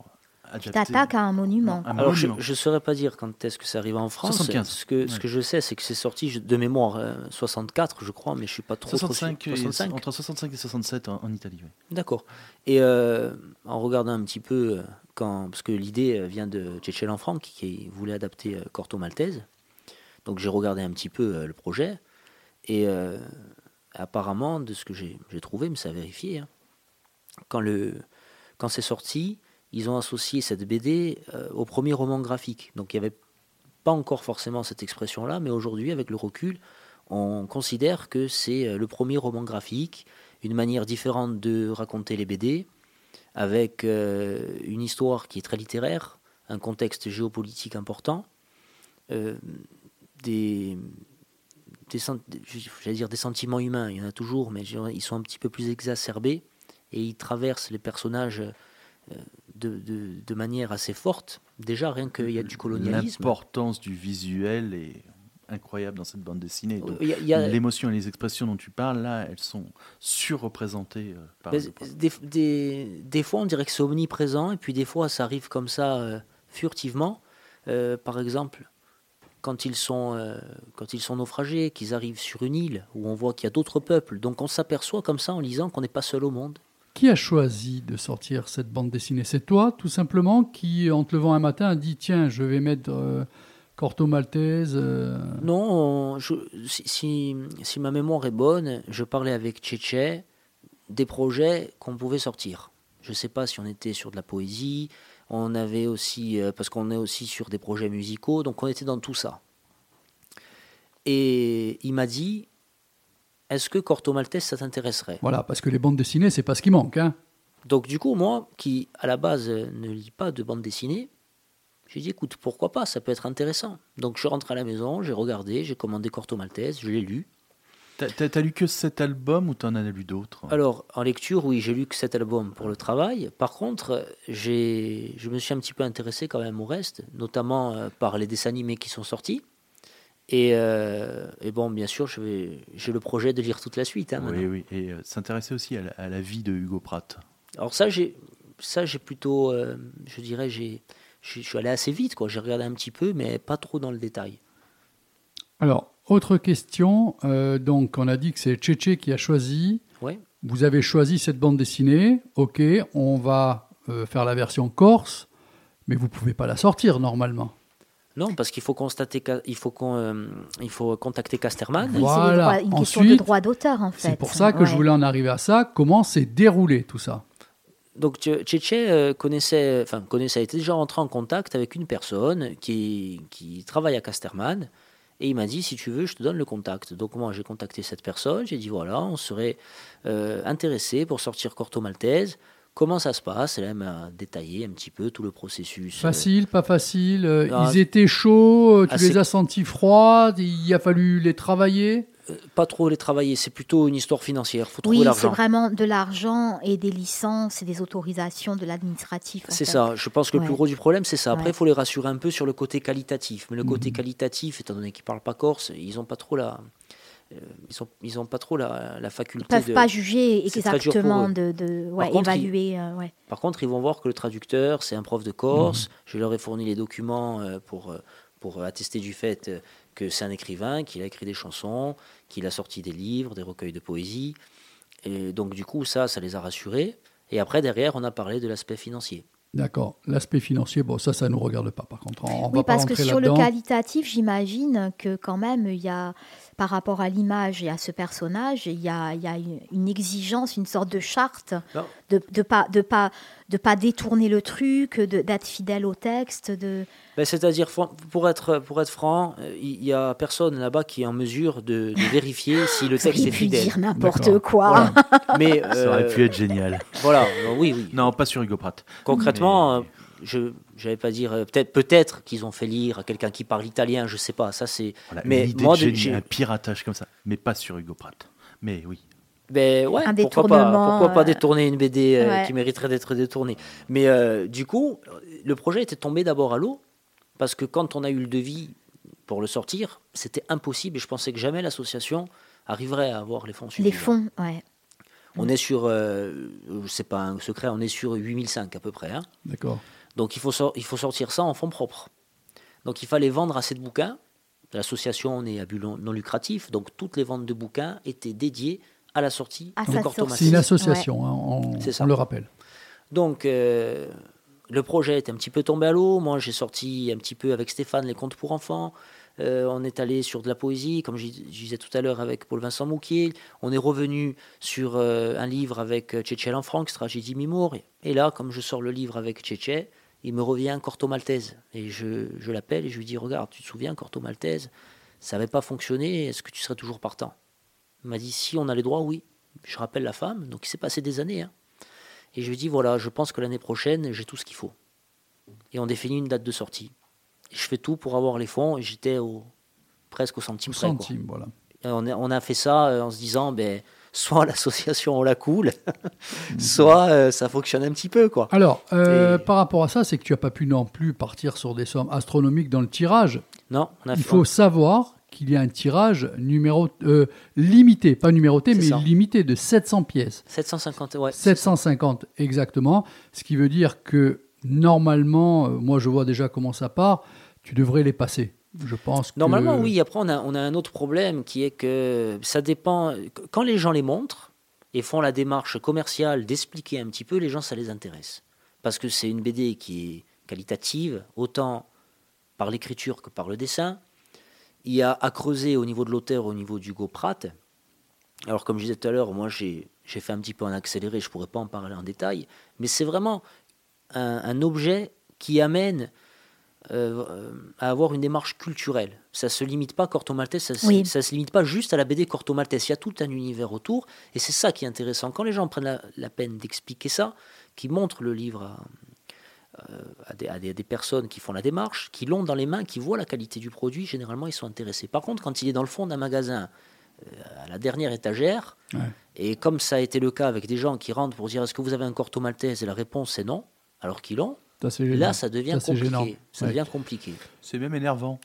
Tu adapté- t'attaques à un monument. Un Alors je ne saurais pas dire quand est-ce que ça arrive en France. 75, Ce que, ce que je sais, c'est que c'est sorti de mémoire euh, 64, je crois, mais je suis pas trop trop sûr. 65, et- 65. entre 65 et 67 en, en Italie. oui. D'accord. Et euh, en regardant un petit peu, euh, quand, parce que l'idée euh, vient de Cecil Franck qui voulait adapter euh, Corto Maltese. Donc j'ai regardé un petit peu euh, le projet. Et euh, apparemment, de ce que j'ai j'ai trouvé, mais ça a vérifié, hein, quand, le, quand c'est sorti, ils ont associé cette BD euh, au premier roman graphique. Donc il n'y avait pas encore forcément cette expression-là, mais aujourd'hui, avec le recul, on considère que c'est euh, le premier roman graphique, une manière différente de raconter les BD, avec euh, une histoire qui est très littéraire, un contexte géopolitique important, des, des, dire des sentiments humains, il y en a toujours, mais ils sont un petit peu plus exacerbés et ils traversent les personnages de, de, de manière assez forte. Déjà, rien qu'il y a du colonialisme. L'importance du visuel est incroyable dans cette bande dessinée. A- L'émotion et les expressions dont tu parles, là, elles sont surreprésentées euh, par des, des, des fois, on dirait que c'est omniprésent, et puis des fois, ça arrive comme ça, euh, furtivement. Euh, par exemple, quand ils, sont, euh, quand ils sont naufragés, qu'ils arrivent sur une île où on voit qu'il y a d'autres peuples. Donc on s'aperçoit comme ça en lisant qu'on n'est pas seul au monde. Qui a choisi de sortir cette bande dessinée? C'est toi, tout simplement, qui, en te levant un matin, a dit tiens, je vais mettre euh, Corto Maltese. euh, Non, si, si ma mémoire est bonne, je parlais avec Tchétché des projets qu'on pouvait sortir. Je ne sais pas si on était sur de la poésie, on avait aussi, euh, parce qu'on est aussi sur des projets musicaux, donc on était dans tout ça. Et il m'a dit, est-ce que Corto Maltese, ça t'intéresserait? Voilà, parce que les bandes dessinées, c'est pas ce qui manque. Hein. Donc du coup, moi, qui à la base ne lis pas de bande dessinée, j'ai dit, écoute, pourquoi pas, ça peut être intéressant. Donc je suis rentré à la maison, j'ai regardé, j'ai commandé Corto Maltese, je l'ai lu. T'as- lu que cet album ou t'en as lu d'autres? Alors, en lecture, oui, j'ai lu que cet album pour le travail. Par contre, j'ai, je me suis un petit peu intéressé quand même au reste, notamment euh, par les dessins animés qui sont sortis. Et, euh, et bon, bien sûr, je vais- j'ai le projet de lire toute la suite. hein. Oui, oui. Et euh, s'intéresser aussi à la, à la vie de Hugo Pratt. Alors ça, j'ai, ça, j'ai plutôt, euh, je dirais, j'ai, je suis allé assez vite, quoi. J'ai regardé un petit peu, mais pas trop dans le détail. Alors, autre question. euh, donc, on a dit que c'est Tchétché qui a choisi. Ouais. Vous avez choisi cette bande dessinée. Ok, on va euh, faire la version corse, mais vous pouvez pas la sortir normalement. Non, parce qu'il faut constater, il faut euh, il faut contacter Casterman. Voilà. une question de Ensuite, droit d'auteur, en fait. C'est pour ça que je voulais en arriver à ça. Comment s'est déroulé tout ça? Donc Tché- Tchétché euh, connaissait, enfin connaissait, était déjà rentré en contact avec une personne qui, qui travaille à Casterman et il m'a dit si tu veux je te donne le contact. Donc moi j'ai contacté cette personne, j'ai dit voilà on serait euh, intéressé pour sortir Corto Maltese. Comment ça se passe elle m'a détaillé un petit peu tout le processus. Facile, pas facile euh, Ah, Ils étaient chauds, euh, tu assez- les as sentis froids, il a fallu les travailler? Euh, Pas trop les travailler, c'est plutôt une histoire financière. faut trouver Oui, c'est vraiment de l'argent et des licences et des autorisations de l'administratif. C'est ça, je pense que le plus gros du problème, c'est ça. Après, il Ouais. faut les rassurer un peu sur le côté qualitatif. Mais le côté Mhm. qualitatif, étant donné qu'ils ne parlent pas corse, ils n'ont pas trop la. Euh, ils ont, ils ont pas trop la, la Ils faculté peuvent de. pas juger exactement, de, de ouais, contre, ils- évaluer. euh, ouais. Par contre, ils vont voir que le traducteur, c'est un prof de Corse. Je leur ai fourni les documents euh, pour, pour attester du fait que c'est un écrivain, qu'il a écrit des chansons, qu'il a sorti des livres, des recueils de poésie. Et donc, du coup, ça, ça les a rassurés. Et après, derrière, on a parlé de l'aspect financier. D'accord. L'aspect financier, bon, ça, ça nous regarde pas. Par contre, on, va Oui, pas parce que sur le qualitatif, j'imagine que quand même, il y a, par rapport à l'image et à ce personnage, il y a, il y a une, une exigence, une sorte de charte Non. de de pas de pas de pas détourner le truc, d'être fidèle au texte. De Ben, C'est-à-dire, pour être, pour être franc, euh, il n'y a personne là-bas qui est en mesure de, de vérifier si le texte est fidèle. dire n'importe quoi. Voilà. Mais, Ça aurait euh, pu être génial. Voilà, euh, oui, oui. Non, pas sur Hugo Pratt. Concrètement, Mais- euh, je j'allais pas dire euh, peut-être peut-être qu'ils ont fait lire à quelqu'un qui parle italien, je sais pas. Ça c'est. Voilà, mais une idée moi, j'ai- un piratage comme ça, mais pas sur Hugo Pratt. Mais oui. Ben ouais, Un pourquoi pas, détournement, pourquoi pas euh, détourner une BD euh, ouais. qui mériterait d'être détournée. Mais euh, du coup, le projet était tombé d'abord à l'eau parce que quand on a eu le devis pour le sortir, c'était impossible et je pensais que jamais l'association arriverait à avoir les fonds suffisants. Les fonds, ouais. On est sur, euh, c'est pas un secret, on est sur 8005 à peu près. hein. D'accord. Donc il faut, sor- il faut sortir ça en fonds propres. Donc il fallait vendre assez de bouquins. L'association on est à but non lucratif, donc toutes les ventes de bouquins étaient dédiées à la sortie À de sa Corto sortie. C'est une association, hein, on, C'est ça. on le rappelle. Donc, euh, le projet est un petit peu tombé à l'eau. Moi, j'ai sorti un petit peu avec Stéphane les contes pour enfants. Euh, on est allé sur de la poésie, comme je, je disais tout à l'heure avec Paul-Vincent Mouquier. On est revenu sur euh, un livre avec euh, Tchétché Lanfranc, Tragédie Mimour. Et là, comme je sors le livre avec Tchétché, il me revient Corto Maltese. Et je, je l'appelle et je lui dis Regarde, tu te souviens, Corto Maltese, ça n'avait pas fonctionné. Est-ce que tu serais toujours partant? Il m'a dit Si on a les droits, oui. Je rappelle la femme, donc il s'est passé des années. hein. Et je lui dis voilà, je pense que l'année prochaine, j'ai tout ce qu'il faut. Et on définit une date de sortie. Et je fais tout pour avoir les fonds et j'étais au, presque au centime près. quoi. Centime, voilà. Et on, a, on a fait ça euh, en se disant ben, soit l'association on la coule, soit euh, ça fonctionne un petit peu. quoi. Alors, euh, Et- par rapport à ça, c'est que tu n'as pas pu non plus partir sur des sommes astronomiques dans le tirage. Non, on a Il fait- faut savoir qu'il y a un tirage numéro, euh, limité, pas numéroté, mais ça. limité de 700 pièces. 750, ouais. c'est 750 exactement, ce qui veut dire que normalement, moi je vois déjà comment ça part, tu devrais les passer. Normalement, oui. Après, on a, un autre problème qui est que ça dépend. Quand les gens les montrent et font la démarche commerciale d'expliquer un petit peu, les gens, ça les intéresse. Parce que c'est une BD qui est qualitative, autant par l'écriture que par le dessin. Il y a à creuser au niveau de l'auteur, au niveau d'Hugo Pratt. Alors, comme je disais tout à l'heure, moi, j'ai fait un petit peu en accéléré, je ne pourrais pas en parler en détail. Mais c'est vraiment un objet qui amène euh, euh, à avoir une démarche culturelle. Ça se limite pas Corto Maltese, ça, se- Oui. ça se limite pas juste à la BD Corto Maltese. Il y a tout un univers autour, et c'est ça qui est intéressant. Quand les gens prennent la, la peine d'expliquer ça, qui montrent le livre à, euh, à des, à des- à des personnes qui font la démarche, qui l'ont dans les mains, qui voient la qualité du produit, généralement ils sont intéressés. Par contre, quand il est dans le fond d'un magasin, euh, à la dernière étagère, Ouais. et comme ça a été le cas avec des gens qui rentrent pour dire est-ce que vous avez un Corto Maltese? Et la réponse est non, alors qu'ils l'ont. Là ça devient compliqué. gênant. Ça Ouais. devient compliqué. C'est même énervant.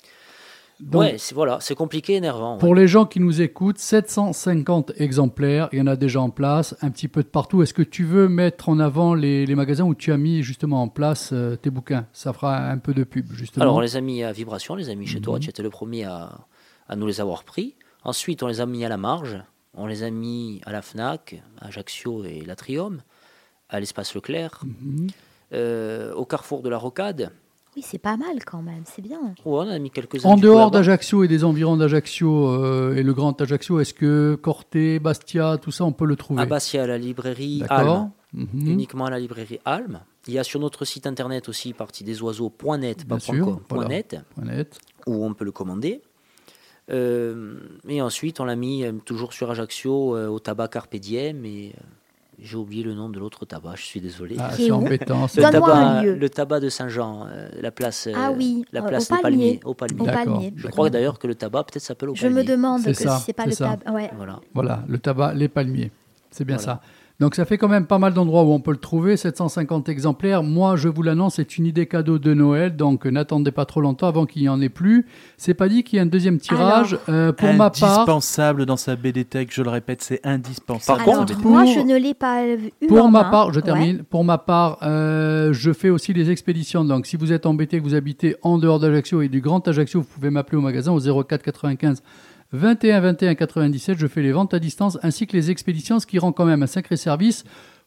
Donc, ouais, c'est voilà, c'est compliqué, énervant. ouais. Pour les gens qui nous écoutent, 750 exemplaires, il y en a déjà en place, un petit peu de partout. Est-ce que tu veux mettre en avant les, les magasins où tu as mis justement en place euh, tes bouquins? Ça fera un peu de pub, justement. Alors on les a mis à Vibration, on les a mis chez toi, Mhm. tu étais le premier à, à nous les avoir pris. Ensuite, on les a mis à la marge, on les a mis à la FNAC, à Ajaccio et l'Atrium, à l'espace Leclerc, Mhm. Euh, au carrefour de la Rocade. Oui, c'est pas mal quand même, c'est bien. Ouais, on a mis quelques En dehors d'Ajaccio et des environs d'Ajaccio euh, et le Grand Ajaccio, est-ce que Corté, Bastia, tout ça, on peut le trouver À Bastia, à la librairie D'accord. Alm, Mhm. uniquement à la librairie Alm. Il y a sur notre site internet aussi partie des oiseaux.net, pas sûr, .com, voilà. .net, Point net. où on peut le commander. Euh, et ensuite, on l'a mis euh, toujours sur Ajaccio euh, au tabac Carpe Diem. Et euh, j'ai oublié le nom de l'autre tabac, je suis désolé. Ah, c'est embêtant. le, tabac, le tabac de Saint-Jean, euh, la place, euh, Ah oui, la euh, place au des Palmier. Palmiers. Au Palmier. Au palmier. Je crois d'ailleurs que le tabac peut-être s'appelle au Je me Palmier. demande que ça, si c'est pas le ça. tab. Ouais. Voilà. Voilà, le tabac, les palmiers. C'est bien Voilà. ça. Donc ça fait quand même pas mal d'endroits où on peut le trouver, 750 exemplaires. Moi, je vous l'annonce, c'est une idée cadeau de Noël, donc euh, n'attendez pas trop longtemps avant qu'il n'y en ait plus. C'est pas dit qu'il y ait un deuxième tirage. Euh, pour ma part, Indispensable dans sa BD Tech, je le répète, c'est indispensable. Par Alors, contre, moi, pour- je ne l'ai pas eu Pour ma main. part, je Ouais. termine. Pour ma part, euh, je fais aussi les expéditions. Donc, si vous êtes embêté, que vous habitez en dehors d'Ajaccio et du Grand Ajaccio, vous pouvez m'appeler au magasin au 04 95 21 21 97. Je fais les ventes à distance ainsi que les expéditions, ce qui rend quand même un sacré service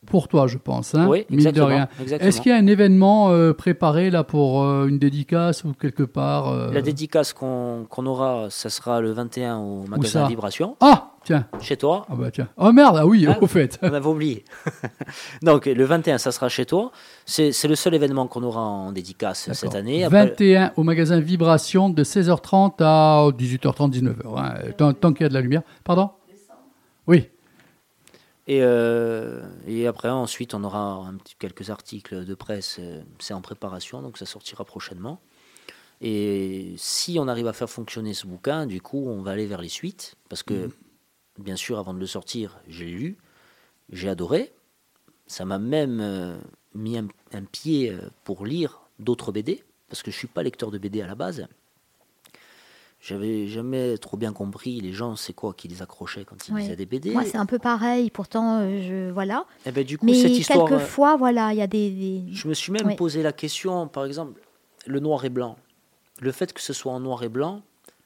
pour toi, je pense. Hein, Oui, mine de exactement. Est-ce qu'il y a un événement euh, préparé là pour euh, une dédicace ou quelque part euh, La dédicace qu'on aura, ça sera le 21 au magasin Vibration, Ah, tiens. chez toi. Ah bah tiens. Oh merde, ah oui, Hein au fait. On avait oublié. Donc le 21, ça sera chez toi. C'est le seul événement qu'on aura en dédicace cette année. Après- 21 au magasin Vibration de 16h30 à 18h30, 19h. hein, tant tant qu'il y a de la lumière. Pardon? Et, euh, et après, ensuite, on aura un petit- quelques articles de presse. euh, C'est en préparation, donc ça sortira prochainement. Et si on arrive à faire fonctionner ce bouquin, du coup, on va aller vers les suites. Parce que, bien sûr, avant de le sortir, j'ai lu, j'ai adoré. Ça m'a même euh, mis un, un pied pour lire d'autres BD, parce que je suis pas lecteur de BD à la base. J'avais jamais trop bien compris les gens, c'est quoi qui les accrochait quand ils Ouais. lisaient des BD. Moi, c'est un peu pareil. Pourtant, euh, je voilà. Eh ben, du coup, Mais cette histoire, euh, quelquefois, voilà, il y a des. des- Je me suis même Ouais. posé la question, par exemple, le noir et blanc. Le fait que ce soit en noir et blanc,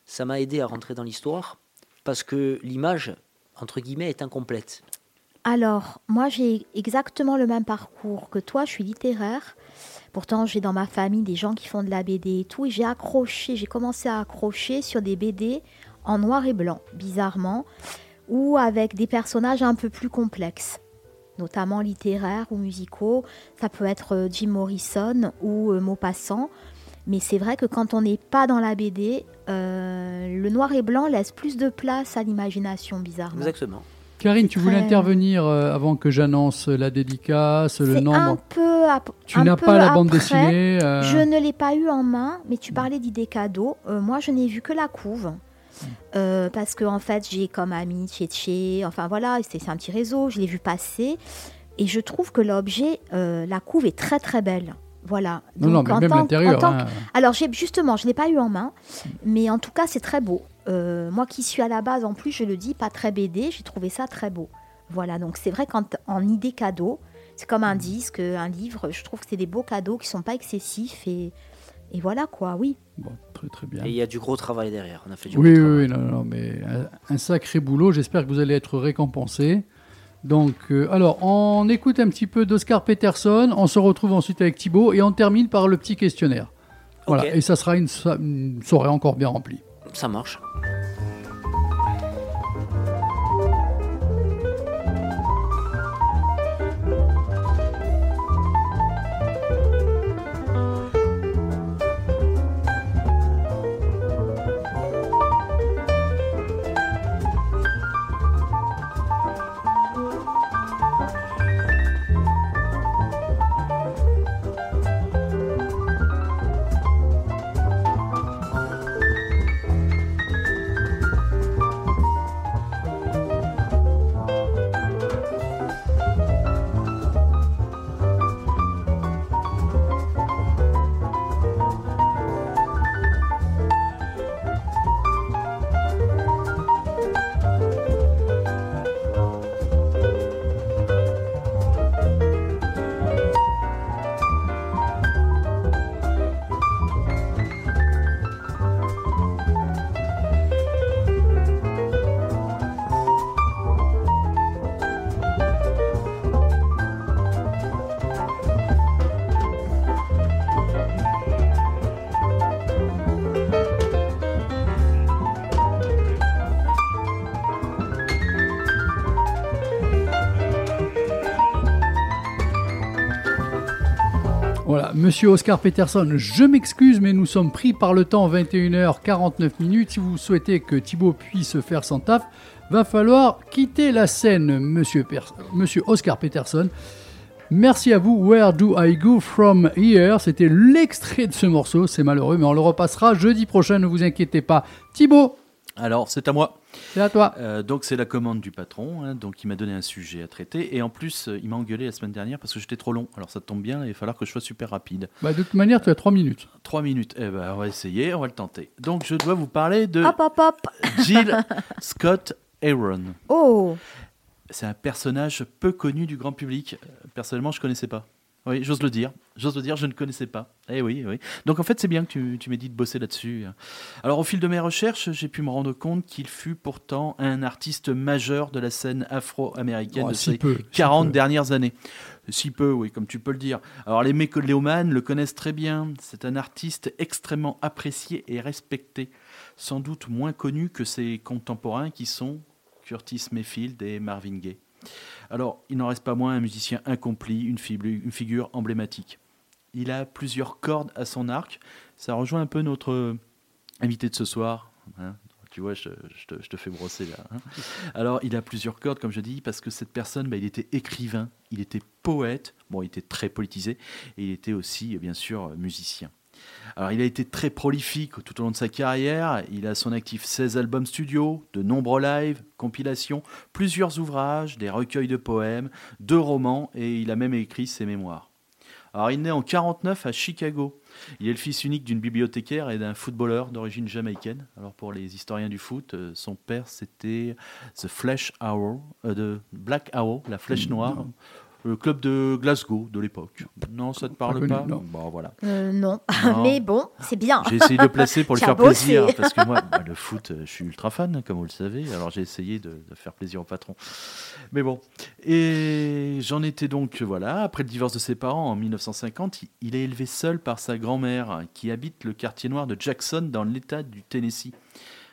ça m'a aidé à rentrer dans l'histoire parce que l'image, entre guillemets, est incomplète. Alors, moi, j'ai exactement le même parcours que toi. Je suis littéraire. Pourtant, j'ai dans ma famille des gens qui font de la BD et tout. Et j'ai accroché, j'ai commencé à accrocher sur des BD en noir et blanc, bizarrement, ou avec des personnages un peu plus complexes, notamment littéraires ou musicaux. Ça peut être euh, Jim Morrison ou euh, Maupassant. Mais c'est vrai que quand on n'est pas dans la BD, euh, le noir et blanc laisse plus de place à l'imagination, bizarrement. Exactement. Karine, tu voulais intervenir euh, avant que j'annonce la dédicace, le nombre. un peu. Tu n'as pas la bande après. dessinée, euh. Je ne l'ai pas eu en main, mais tu parlais d'idées cadeaux. Euh, moi, je n'ai vu que la couve. Euh, parce que en fait, j'ai comme ami Tchétché, enfin voilà, c'est un petit réseau, je l'ai vu passer. Et je trouve que l'objet, la couve est très très belle. Voilà. Non, non, mais même l'intérieur, hein. Alors, justement, je ne l'ai pas eu en main, mais en tout cas, c'est très beau. Euh, moi qui suis à la base, en plus, je le dis, pas très BD, j'ai trouvé ça très beau. Voilà, donc c'est vrai qu'en en idée cadeau, c'est comme un disque, un livre, je trouve que c'est des beaux cadeaux qui sont pas excessifs et, et voilà quoi, oui. Bon, très très bien. Et il y a du gros travail derrière. On a fait du Oui, gros oui, oui, non, non, mais un, un sacré boulot. J'espère que vous allez être récompensé. Donc, euh, alors, on écoute un petit peu d'Oscar Peterson. On se retrouve ensuite avec Thibaut et on termine par le petit questionnaire. Voilà, et ça sera une, une soirée encore bien remplie. Ça marche. Monsieur Oscar Peterson, je m'excuse, mais nous sommes pris par le temps 21h49 minutes. Si vous souhaitez que Thibaut puisse faire son taf, va falloir quitter la scène, monsieur, monsieur Oscar Peterson. Merci à vous. Where do I go from here? C'était l'extrait de ce morceau. C'est malheureux, mais on le repassera jeudi prochain. Ne vous inquiétez pas. Thibaut, Alors, c'est à moi. c'est à toi. Euh, donc, c'est la commande du patron. hein, donc, il m'a donné un sujet à traiter. Et en plus, euh, il m'a engueulé la semaine dernière parce que j'étais trop long. Alors, ça tombe bien. Il va falloir que je sois super rapide. Bah, de toute manière, tu as 3 minutes. Trois minutes. Eh ben, on va essayer. On va le tenter. Donc, je dois vous parler de Hop hop hop. Jill Scott Aaron. Oh, C'est un personnage peu connu du grand public. Euh, Personnellement, je connaissais pas. Oui, j'ose le dire. J'ose le dire, je ne connaissais pas. Eh oui, oui. Donc en fait, c'est bien que tu, tu m'aies dit de bosser là-dessus. Alors au fil de mes recherches, j'ai pu me rendre compte qu'il fut pourtant un artiste majeur de la scène afro-américaine Oh, de si ces peu, si 40 peu. dernières années. Si peu, oui, comme tu peux le dire. Alors les mécoléomanes le connaissent très bien. C'est un artiste extrêmement apprécié et respecté. Sans doute moins connu que ses contemporains qui sont Curtis Mayfield et Marvin Gaye. Alors, il n'en reste pas moins un musicien incomplet, une, figure emblématique. Il a plusieurs cordes à son arc. Ça rejoint un peu notre euh, invité de ce soir. hein. Tu vois, je, te, fais brosser là. hein. Alors, il a plusieurs cordes, comme je dis, parce que cette personne, bah, il était écrivain, il était poète, bon, il était très politisé, et il était aussi, bien sûr, musicien. Alors, il a été très prolifique tout au long de sa carrière. Il a à son actif 16 albums studio, de nombreux lives, compilations, plusieurs ouvrages, des recueils de poèmes, deux romans, et il a même écrit ses mémoires. Alors, il naît en 49 à Chicago. Il est le fils unique d'une bibliothécaire et d'un footballeur d'origine jamaïcaine. Alors, pour les historiens du foot, euh, son père, c'était The Flesh Arrow, euh, de Black Arrow, la flèche noire, le club de Glasgow de l'époque. Non, ça te parle pas non. Bon, voilà. Euh, non. Non. mais bon, c'est bien. J'ai essayé de le placer pour lui faire plaisir, parce que moi, bah, le foot, euh, je suis ultra fan, comme vous le savez, alors j'ai essayé de, de faire plaisir au patron. Mais bon, et j'en étais donc, voilà, après le divorce de ses parents en 1950, il- il est élevé seul par sa grand-mère, qui habite le quartier noir de Jackson, dans l'État du Tennessee.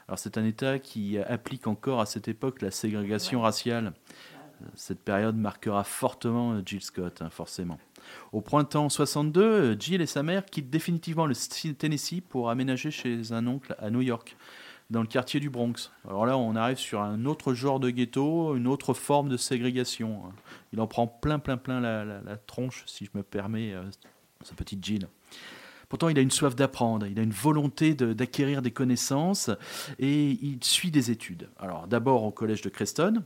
Alors c'est un État qui applique encore à cette époque la ségrégation raciale. Cette période marquera fortement euh, Jill Scott, hein, forcément. Au printemps 62, euh, Jill et sa mère quittent définitivement le Tennessee pour aménager chez un oncle à New York, dans le quartier du Bronx. Alors là, on arrive sur un autre genre de ghetto, une autre forme de ségrégation. hein. Il en prend plein, plein, plein la, tronche, si je me permets, euh, sa petite Jill. Pourtant, il a une soif d'apprendre, il a une volonté d'acquérir des connaissances et il suit des études. Alors, d'abord au collège de Creston.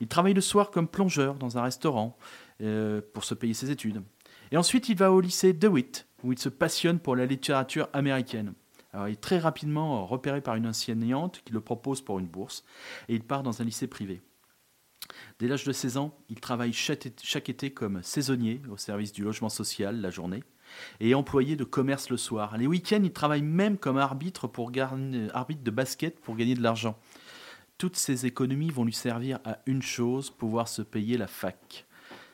Il travaille le soir comme plongeur dans un restaurant euh, pour se payer ses études. Et ensuite, il va au lycée DeWitt, où il se passionne pour la littérature américaine. Alors, il est très rapidement repéré par une enseignante qui le propose pour une bourse et il part dans un lycée privé. Dès l'âge de 16 ans, il travaille chaque été- comme saisonnier au service du logement social la journée et employé de commerce le soir. Les week-ends, il travaille même comme arbitre, arbitre de basket pour gagner de l'argent. Toutes ces économies vont lui servir à une chose, pouvoir se payer la fac.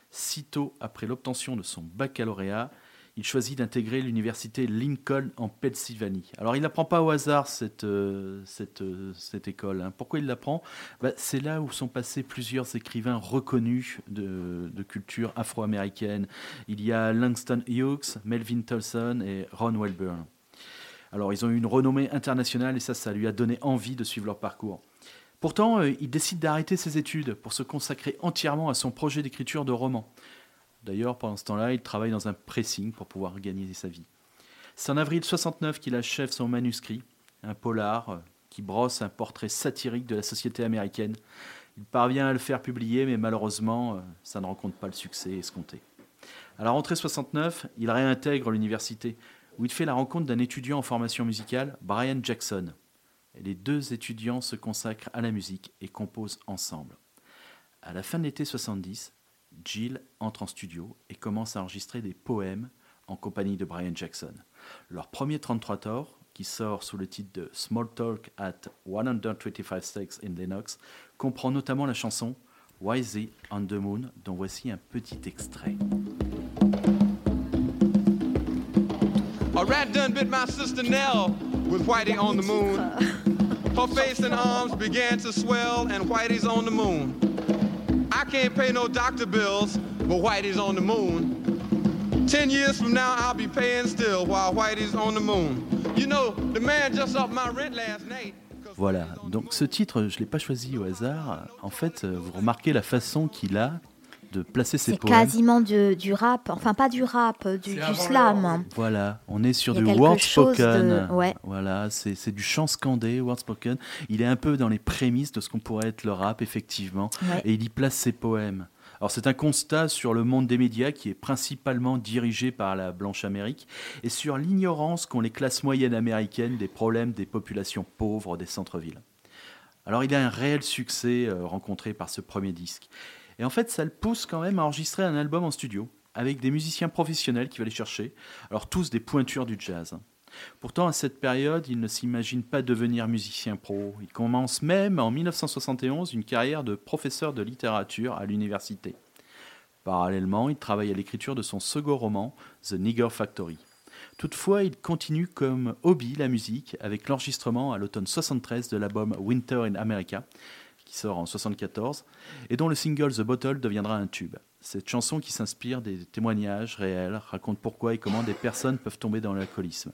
Sitôt après l'obtention de son baccalauréat, il choisit d'intégrer l'université Lincoln en Pennsylvanie. Alors il n'apprend pas au hasard cette, euh, euh, école. hein. Pourquoi il l'apprend? Bah, C'est là où sont passés plusieurs écrivains reconnus de, de culture afro-américaine. Il y a Langston Hughes, Melvin Tolson et Ron Welburn. Alors ils ont eu une renommée internationale et ça, ça lui a donné envie de suivre leur parcours. Pourtant, euh, il décide d'arrêter ses études pour se consacrer entièrement à son projet d'écriture de romans. D'ailleurs, pendant ce temps-là, il travaille dans un pressing pour pouvoir gagner sa vie. C'est en avril 69 qu'il achève son manuscrit, un polar euh, qui brosse un portrait satirique de la société américaine. Il parvient à le faire publier, mais malheureusement, euh, ça ne rencontre pas le succès escompté. À la rentrée 69, il réintègre l'université, où il fait la rencontre d'un étudiant en formation musicale, Brian Jackson. Les deux étudiants se consacrent à la musique et composent ensemble. À la fin de l'été 70, Jill entre en studio et commence à enregistrer des poèmes en compagnie de Brian Jackson. Leur premier 33 tours, qui sort sous le titre de Small Talk at 125 Stakes in Lennox, comprend notamment la chanson Wisey on the Moon, dont voici un petit extrait. A rat done bit my sister Nell with Whitey on the moon. Her face and arms began to swell, and Whitey's on the moon. I can't pay no doctor bills, but Whitey's on the moon. Ten years from now, I'll be paying still while Whitey's on the moon. You know, the man just upped my rent last night. Voilà, donc ce titre, je ne l'ai pas choisi au hasard. En fait, euh, vous remarquez la façon qu'il a de placer ses C'est poèmes. quasiment du, du rap, enfin pas du rap, du, du slam. Voilà, on est sur du word spoken. de- ouais. Voilà, c'est c'est du chant scandé, word spoken. Il est un peu dans les prémices de ce qu'on pourrait être le rap, effectivement. Ouais. Et il y place ses poèmes. Alors c'est un constat sur le monde des médias qui est principalement dirigé par la blanche Amérique et sur l'ignorance qu'ont les classes moyennes américaines des problèmes des populations pauvres des centres-villes. Alors il a un réel succès euh, rencontré par ce premier disque. Et en fait, ça le pousse quand même à enregistrer un album en studio avec des musiciens professionnels qui va les chercher, alors tous des pointures du jazz. Pourtant, à cette période, il ne s'imagine pas devenir musicien pro. Il commence même en 1971 une carrière de professeur de littérature à l'université. Parallèlement, il travaille à l'écriture de son second roman, The Nigger Factory. Toutefois, il continue comme hobby la musique avec l'enregistrement à l'automne 73 de l'album Winter in America, qui sort en 74, et dont le single The Bottle deviendra un tube. Cette chanson qui s'inspire des témoignages réels raconte pourquoi et comment des personnes peuvent tomber dans l'alcoolisme.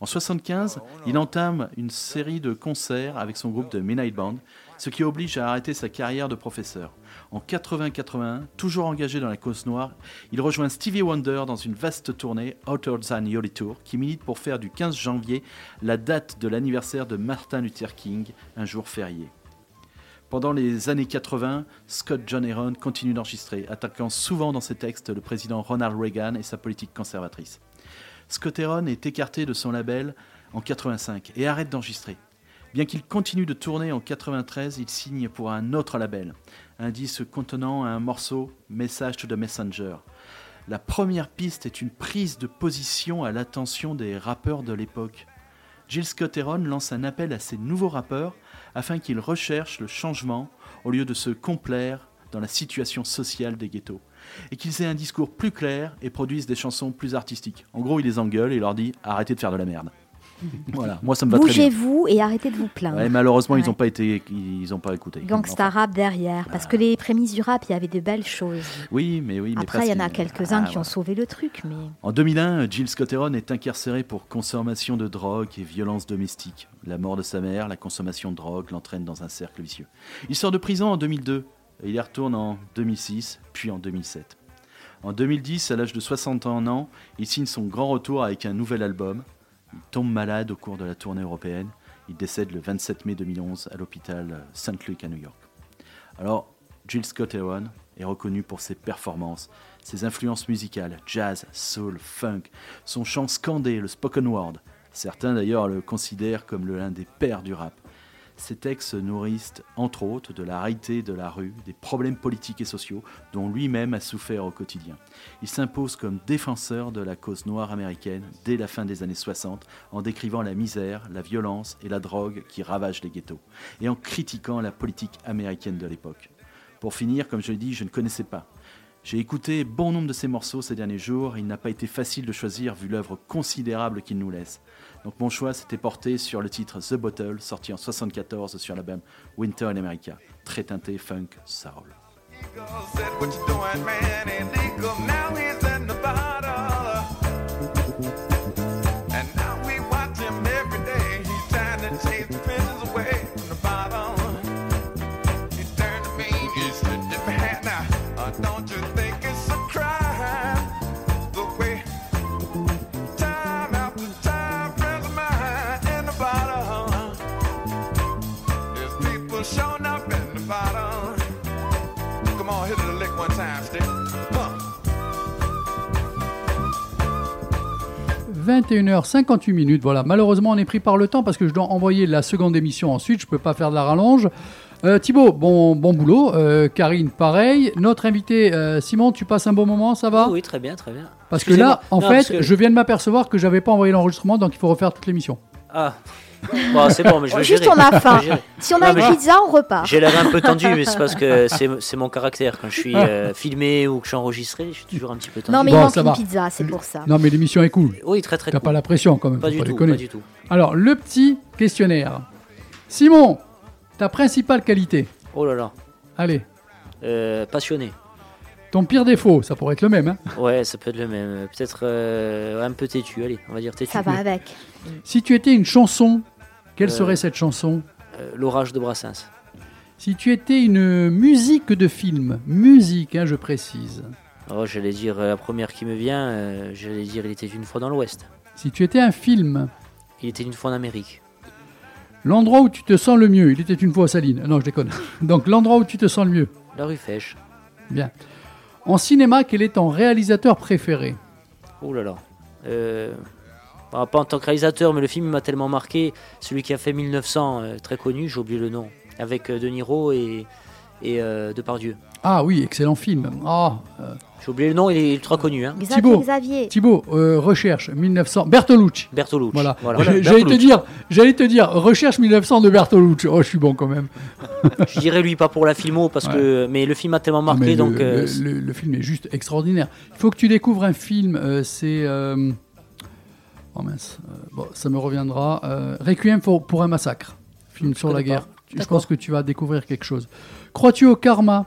En 75, il entame une série de concerts avec son groupe de Midnight Band, ce qui oblige à arrêter sa carrière de professeur. En 80-81, toujours engagé dans la cause noire, il rejoint Stevie Wonder dans une vaste tournée Outer Than Yoli Tour qui milite pour faire du 15 janvier la date de l'anniversaire de Martin Luther King, un jour férié. Pendant les années 80, Scott John Aaron continue d'enregistrer, attaquant souvent dans ses textes le président Ronald Reagan et sa politique conservatrice. Scott Aaron est écarté de son label en 85 et arrête d'enregistrer. Bien qu'il continue de tourner en 93, il signe pour un autre label, un disque contenant un morceau Message to the Messenger. La première piste est une prise de position à l'attention des rappeurs de l'époque. Jill Scott Heron lance un appel à ces nouveaux rappeurs afin qu'ils recherchent le changement au lieu de se complaire dans la situation sociale des ghettos et qu'ils aient un discours plus clair et produisent des chansons plus artistiques. En gros, il les engueule et leur dit arrêtez de faire de la merde. voilà, moi ça me va. Bougez-vous et arrêtez de vous plaindre. Ouais, malheureusement, ils n'ont pas été, ils ont pas écouté. Gangsta rap derrière, parce que les prémices du rap, il y avait de belles choses. Oui, mais oui. mais Après, il y en a quelques-uns Ah, qui ont sauvé le truc, mais En 2001, Jill Scott Heron est incarcéré pour consommation de drogue et violence domestique. La mort de sa mère, la consommation de drogue l'entraîne dans un cercle vicieux. Il sort de prison en 2002 et il y retourne en 2006, puis en 2007. En 2010, à l'âge de 61 ans, il signe son grand retour avec un nouvel album. Il tombe malade au cours de la tournée européenne. Il décède le 27 mai 2011 à l'hôpital. Luke à New York. Alors, Jill Scott Heron est reconnu pour ses performances, ses influences musicales, jazz, soul, funk, son chant scandé, le spoken word. Certains d'ailleurs le considèrent comme l'un des pères du rap. Ses textes se nourrissent entre autres de la réalité de la rue, des problèmes politiques et sociaux dont lui-même a souffert au quotidien. Il s'impose comme défenseur de la cause noire américaine dès la fin des années 60 en décrivant la misère, la violence et la drogue qui ravagent les ghettos et en critiquant la politique américaine de l'époque. Pour finir, comme je l'ai dit, je ne connaissais pas. J'ai écouté bon nombre de ses morceaux ces derniers jours. Il n'a pas été facile de choisir vu l'œuvre considérable qu'il nous laisse. Donc mon choix s'était porté sur le titre The Bottle, sorti en 74 sur l'album Winter in America, très teinté funk soul. said, What 21h58 minutes. Voilà, malheureusement, on est pris par le temps parce que je dois envoyer la seconde émission ensuite. Je peux pas faire de la rallonge. Euh, Thibaut, bon, bon boulot. Euh, Karine, pareil. Notre invité, euh, Simon, tu passes un bon moment, ça va? Oui, très bien, très bien. Parce que là, en Non, fait, que- je viens de m'apercevoir que j'avais pas envoyé l'enregistrement, donc il faut refaire toute l'émission. Ah, bon, c'est bon, mais je vais Juste, gérer. on a faim. Si on a une pizza, on repart. J'ai l'air un peu tendu, mais c'est parce que c'est c'est mon caractère. Quand je suis euh, filmé ou que je suis enregistré, je suis toujours un petit peu tendu. Non, mais Bon, il manque une va. pizza, c'est pour ça. Non, mais l'émission est cool. Oui, très très T'as cool. pas la pression quand même. Pas faut du pas tout, déconner. pas du tout. Alors, le petit questionnaire. Simon, ta principale qualité. Oh là là. Allez, Euh, passionné. ton pire défaut, ça pourrait être le même. hein. Ouais, ça peut être le même. Peut-être euh, un peu têtu. Allez, on va dire têtu. Ça va avec. Si tu étais une chanson, quelle Euh. serait cette chanson Euh, L'orage de Brassens. Si tu étais une musique de film, musique, hein, je précise. Oh, j'allais dire euh, la première qui me vient. euh, j'allais dire il était une fois dans l'Ouest. Si tu étais un film, Il était une fois en Amérique. l'endroit où tu te sens le mieux, il était une fois à Saline. Non, je déconne. Donc l'endroit où tu te sens le mieux. La rue Fèche. Bien. En cinéma, quel est ton réalisateur préféré? Oh là là. Euh, pas en tant que réalisateur, mais le film m'a tellement marqué. Celui qui a fait 1900, euh, très connu, j'ai oublié le nom. Avec euh, De Niro et, et euh, Depardieu. Ah oui, excellent film. Ah, euh, J'ai oublié le nom, il est ultra connu. Hein. Xavier, Thibaut. Xavier. Thibaut, euh, recherche 1900. Bertolucci. Bertolucci. Voilà. Voilà. J'allais te dire, j'allais te dire, recherche 1900 de Bertolucci. Oh, je suis bon quand même. Je dirais lui pas pour la filmo parce que mais le film a tellement marqué donc le, euh, le- le- le film est juste extraordinaire. Il faut que tu découvres un film. euh, c'est. Oh mince. euh, bon, ça me reviendra. euh, Requiem pour, pour un massacre. Film sur la pas. guerre. Je D'accord. pense que tu vas découvrir quelque chose. Crois-tu au karma?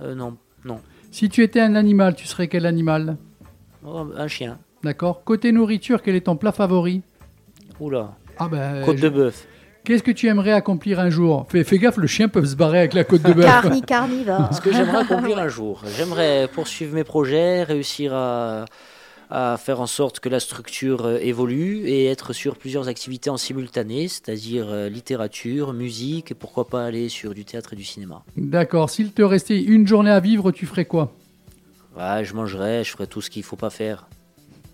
Euh, non non Si tu étais un animal, tu serais quel animal? Oh, un chien. D'accord. Côté nourriture, quel est ton plat favori? Oula. Ah ben. Côte je- de bœuf. Qu'est-ce que tu aimerais accomplir un jour? Fais, fais gaffe, le chien peut se barrer avec la côte de bœuf. Carni, carnivore. Ce que j'aimerais accomplir un jour. J'aimerais poursuivre mes projets, réussir à, à faire en sorte que la structure euh, évolue et être sur plusieurs activités en simultané, c'est-à-dire euh, littérature, musique et pourquoi pas aller sur du théâtre et du cinéma. D'accord. S'il te restait une journée à vivre, tu ferais quoi? Ouais, je mangerai, je ferai tout ce qu'il faut pas faire.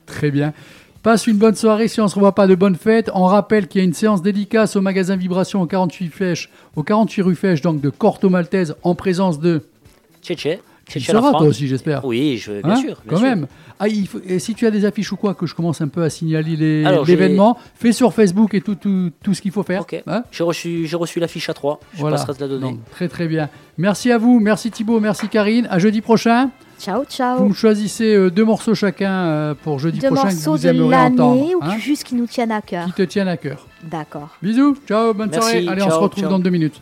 Très bien. Passe une bonne soirée si on ne se revoit pas de bonnes fêtes. On rappelle qu'il y a une séance dédicace au magasin Vibration au 48 Fèches, au 48 rue Fèche, donc de Corto Maltese, en présence de. Tchétché. Tu Tchétché seras toi aussi, j'espère. Oui, je, bien Hein sûr. bien Quand sûr. même. Ah, il faut- et si tu as des affiches ou quoi, que je commence un peu à signaler l'événement, fais sur Facebook et tout, tout, tout ce qu'il faut faire. Ok. Hein J'ai reçu, j'ai reçu l'affiche à 3. Je Voilà. passerai te la donner. Donc, très très bien. Merci à vous, merci Thibaut, merci Karine. À jeudi prochain. Ciao, Vous ciao. me choisissez euh, deux morceaux chacun euh, pour jeudi Deux prochain que morceaux vous de aimeriez entendre. l'année ou hein, juste qui nous tiennent à cœur. qui te tiennent à cœur. D'accord. Bisous, ciao, bonne Merci, soirée. Allez, on se retrouve ciao. dans deux minutes.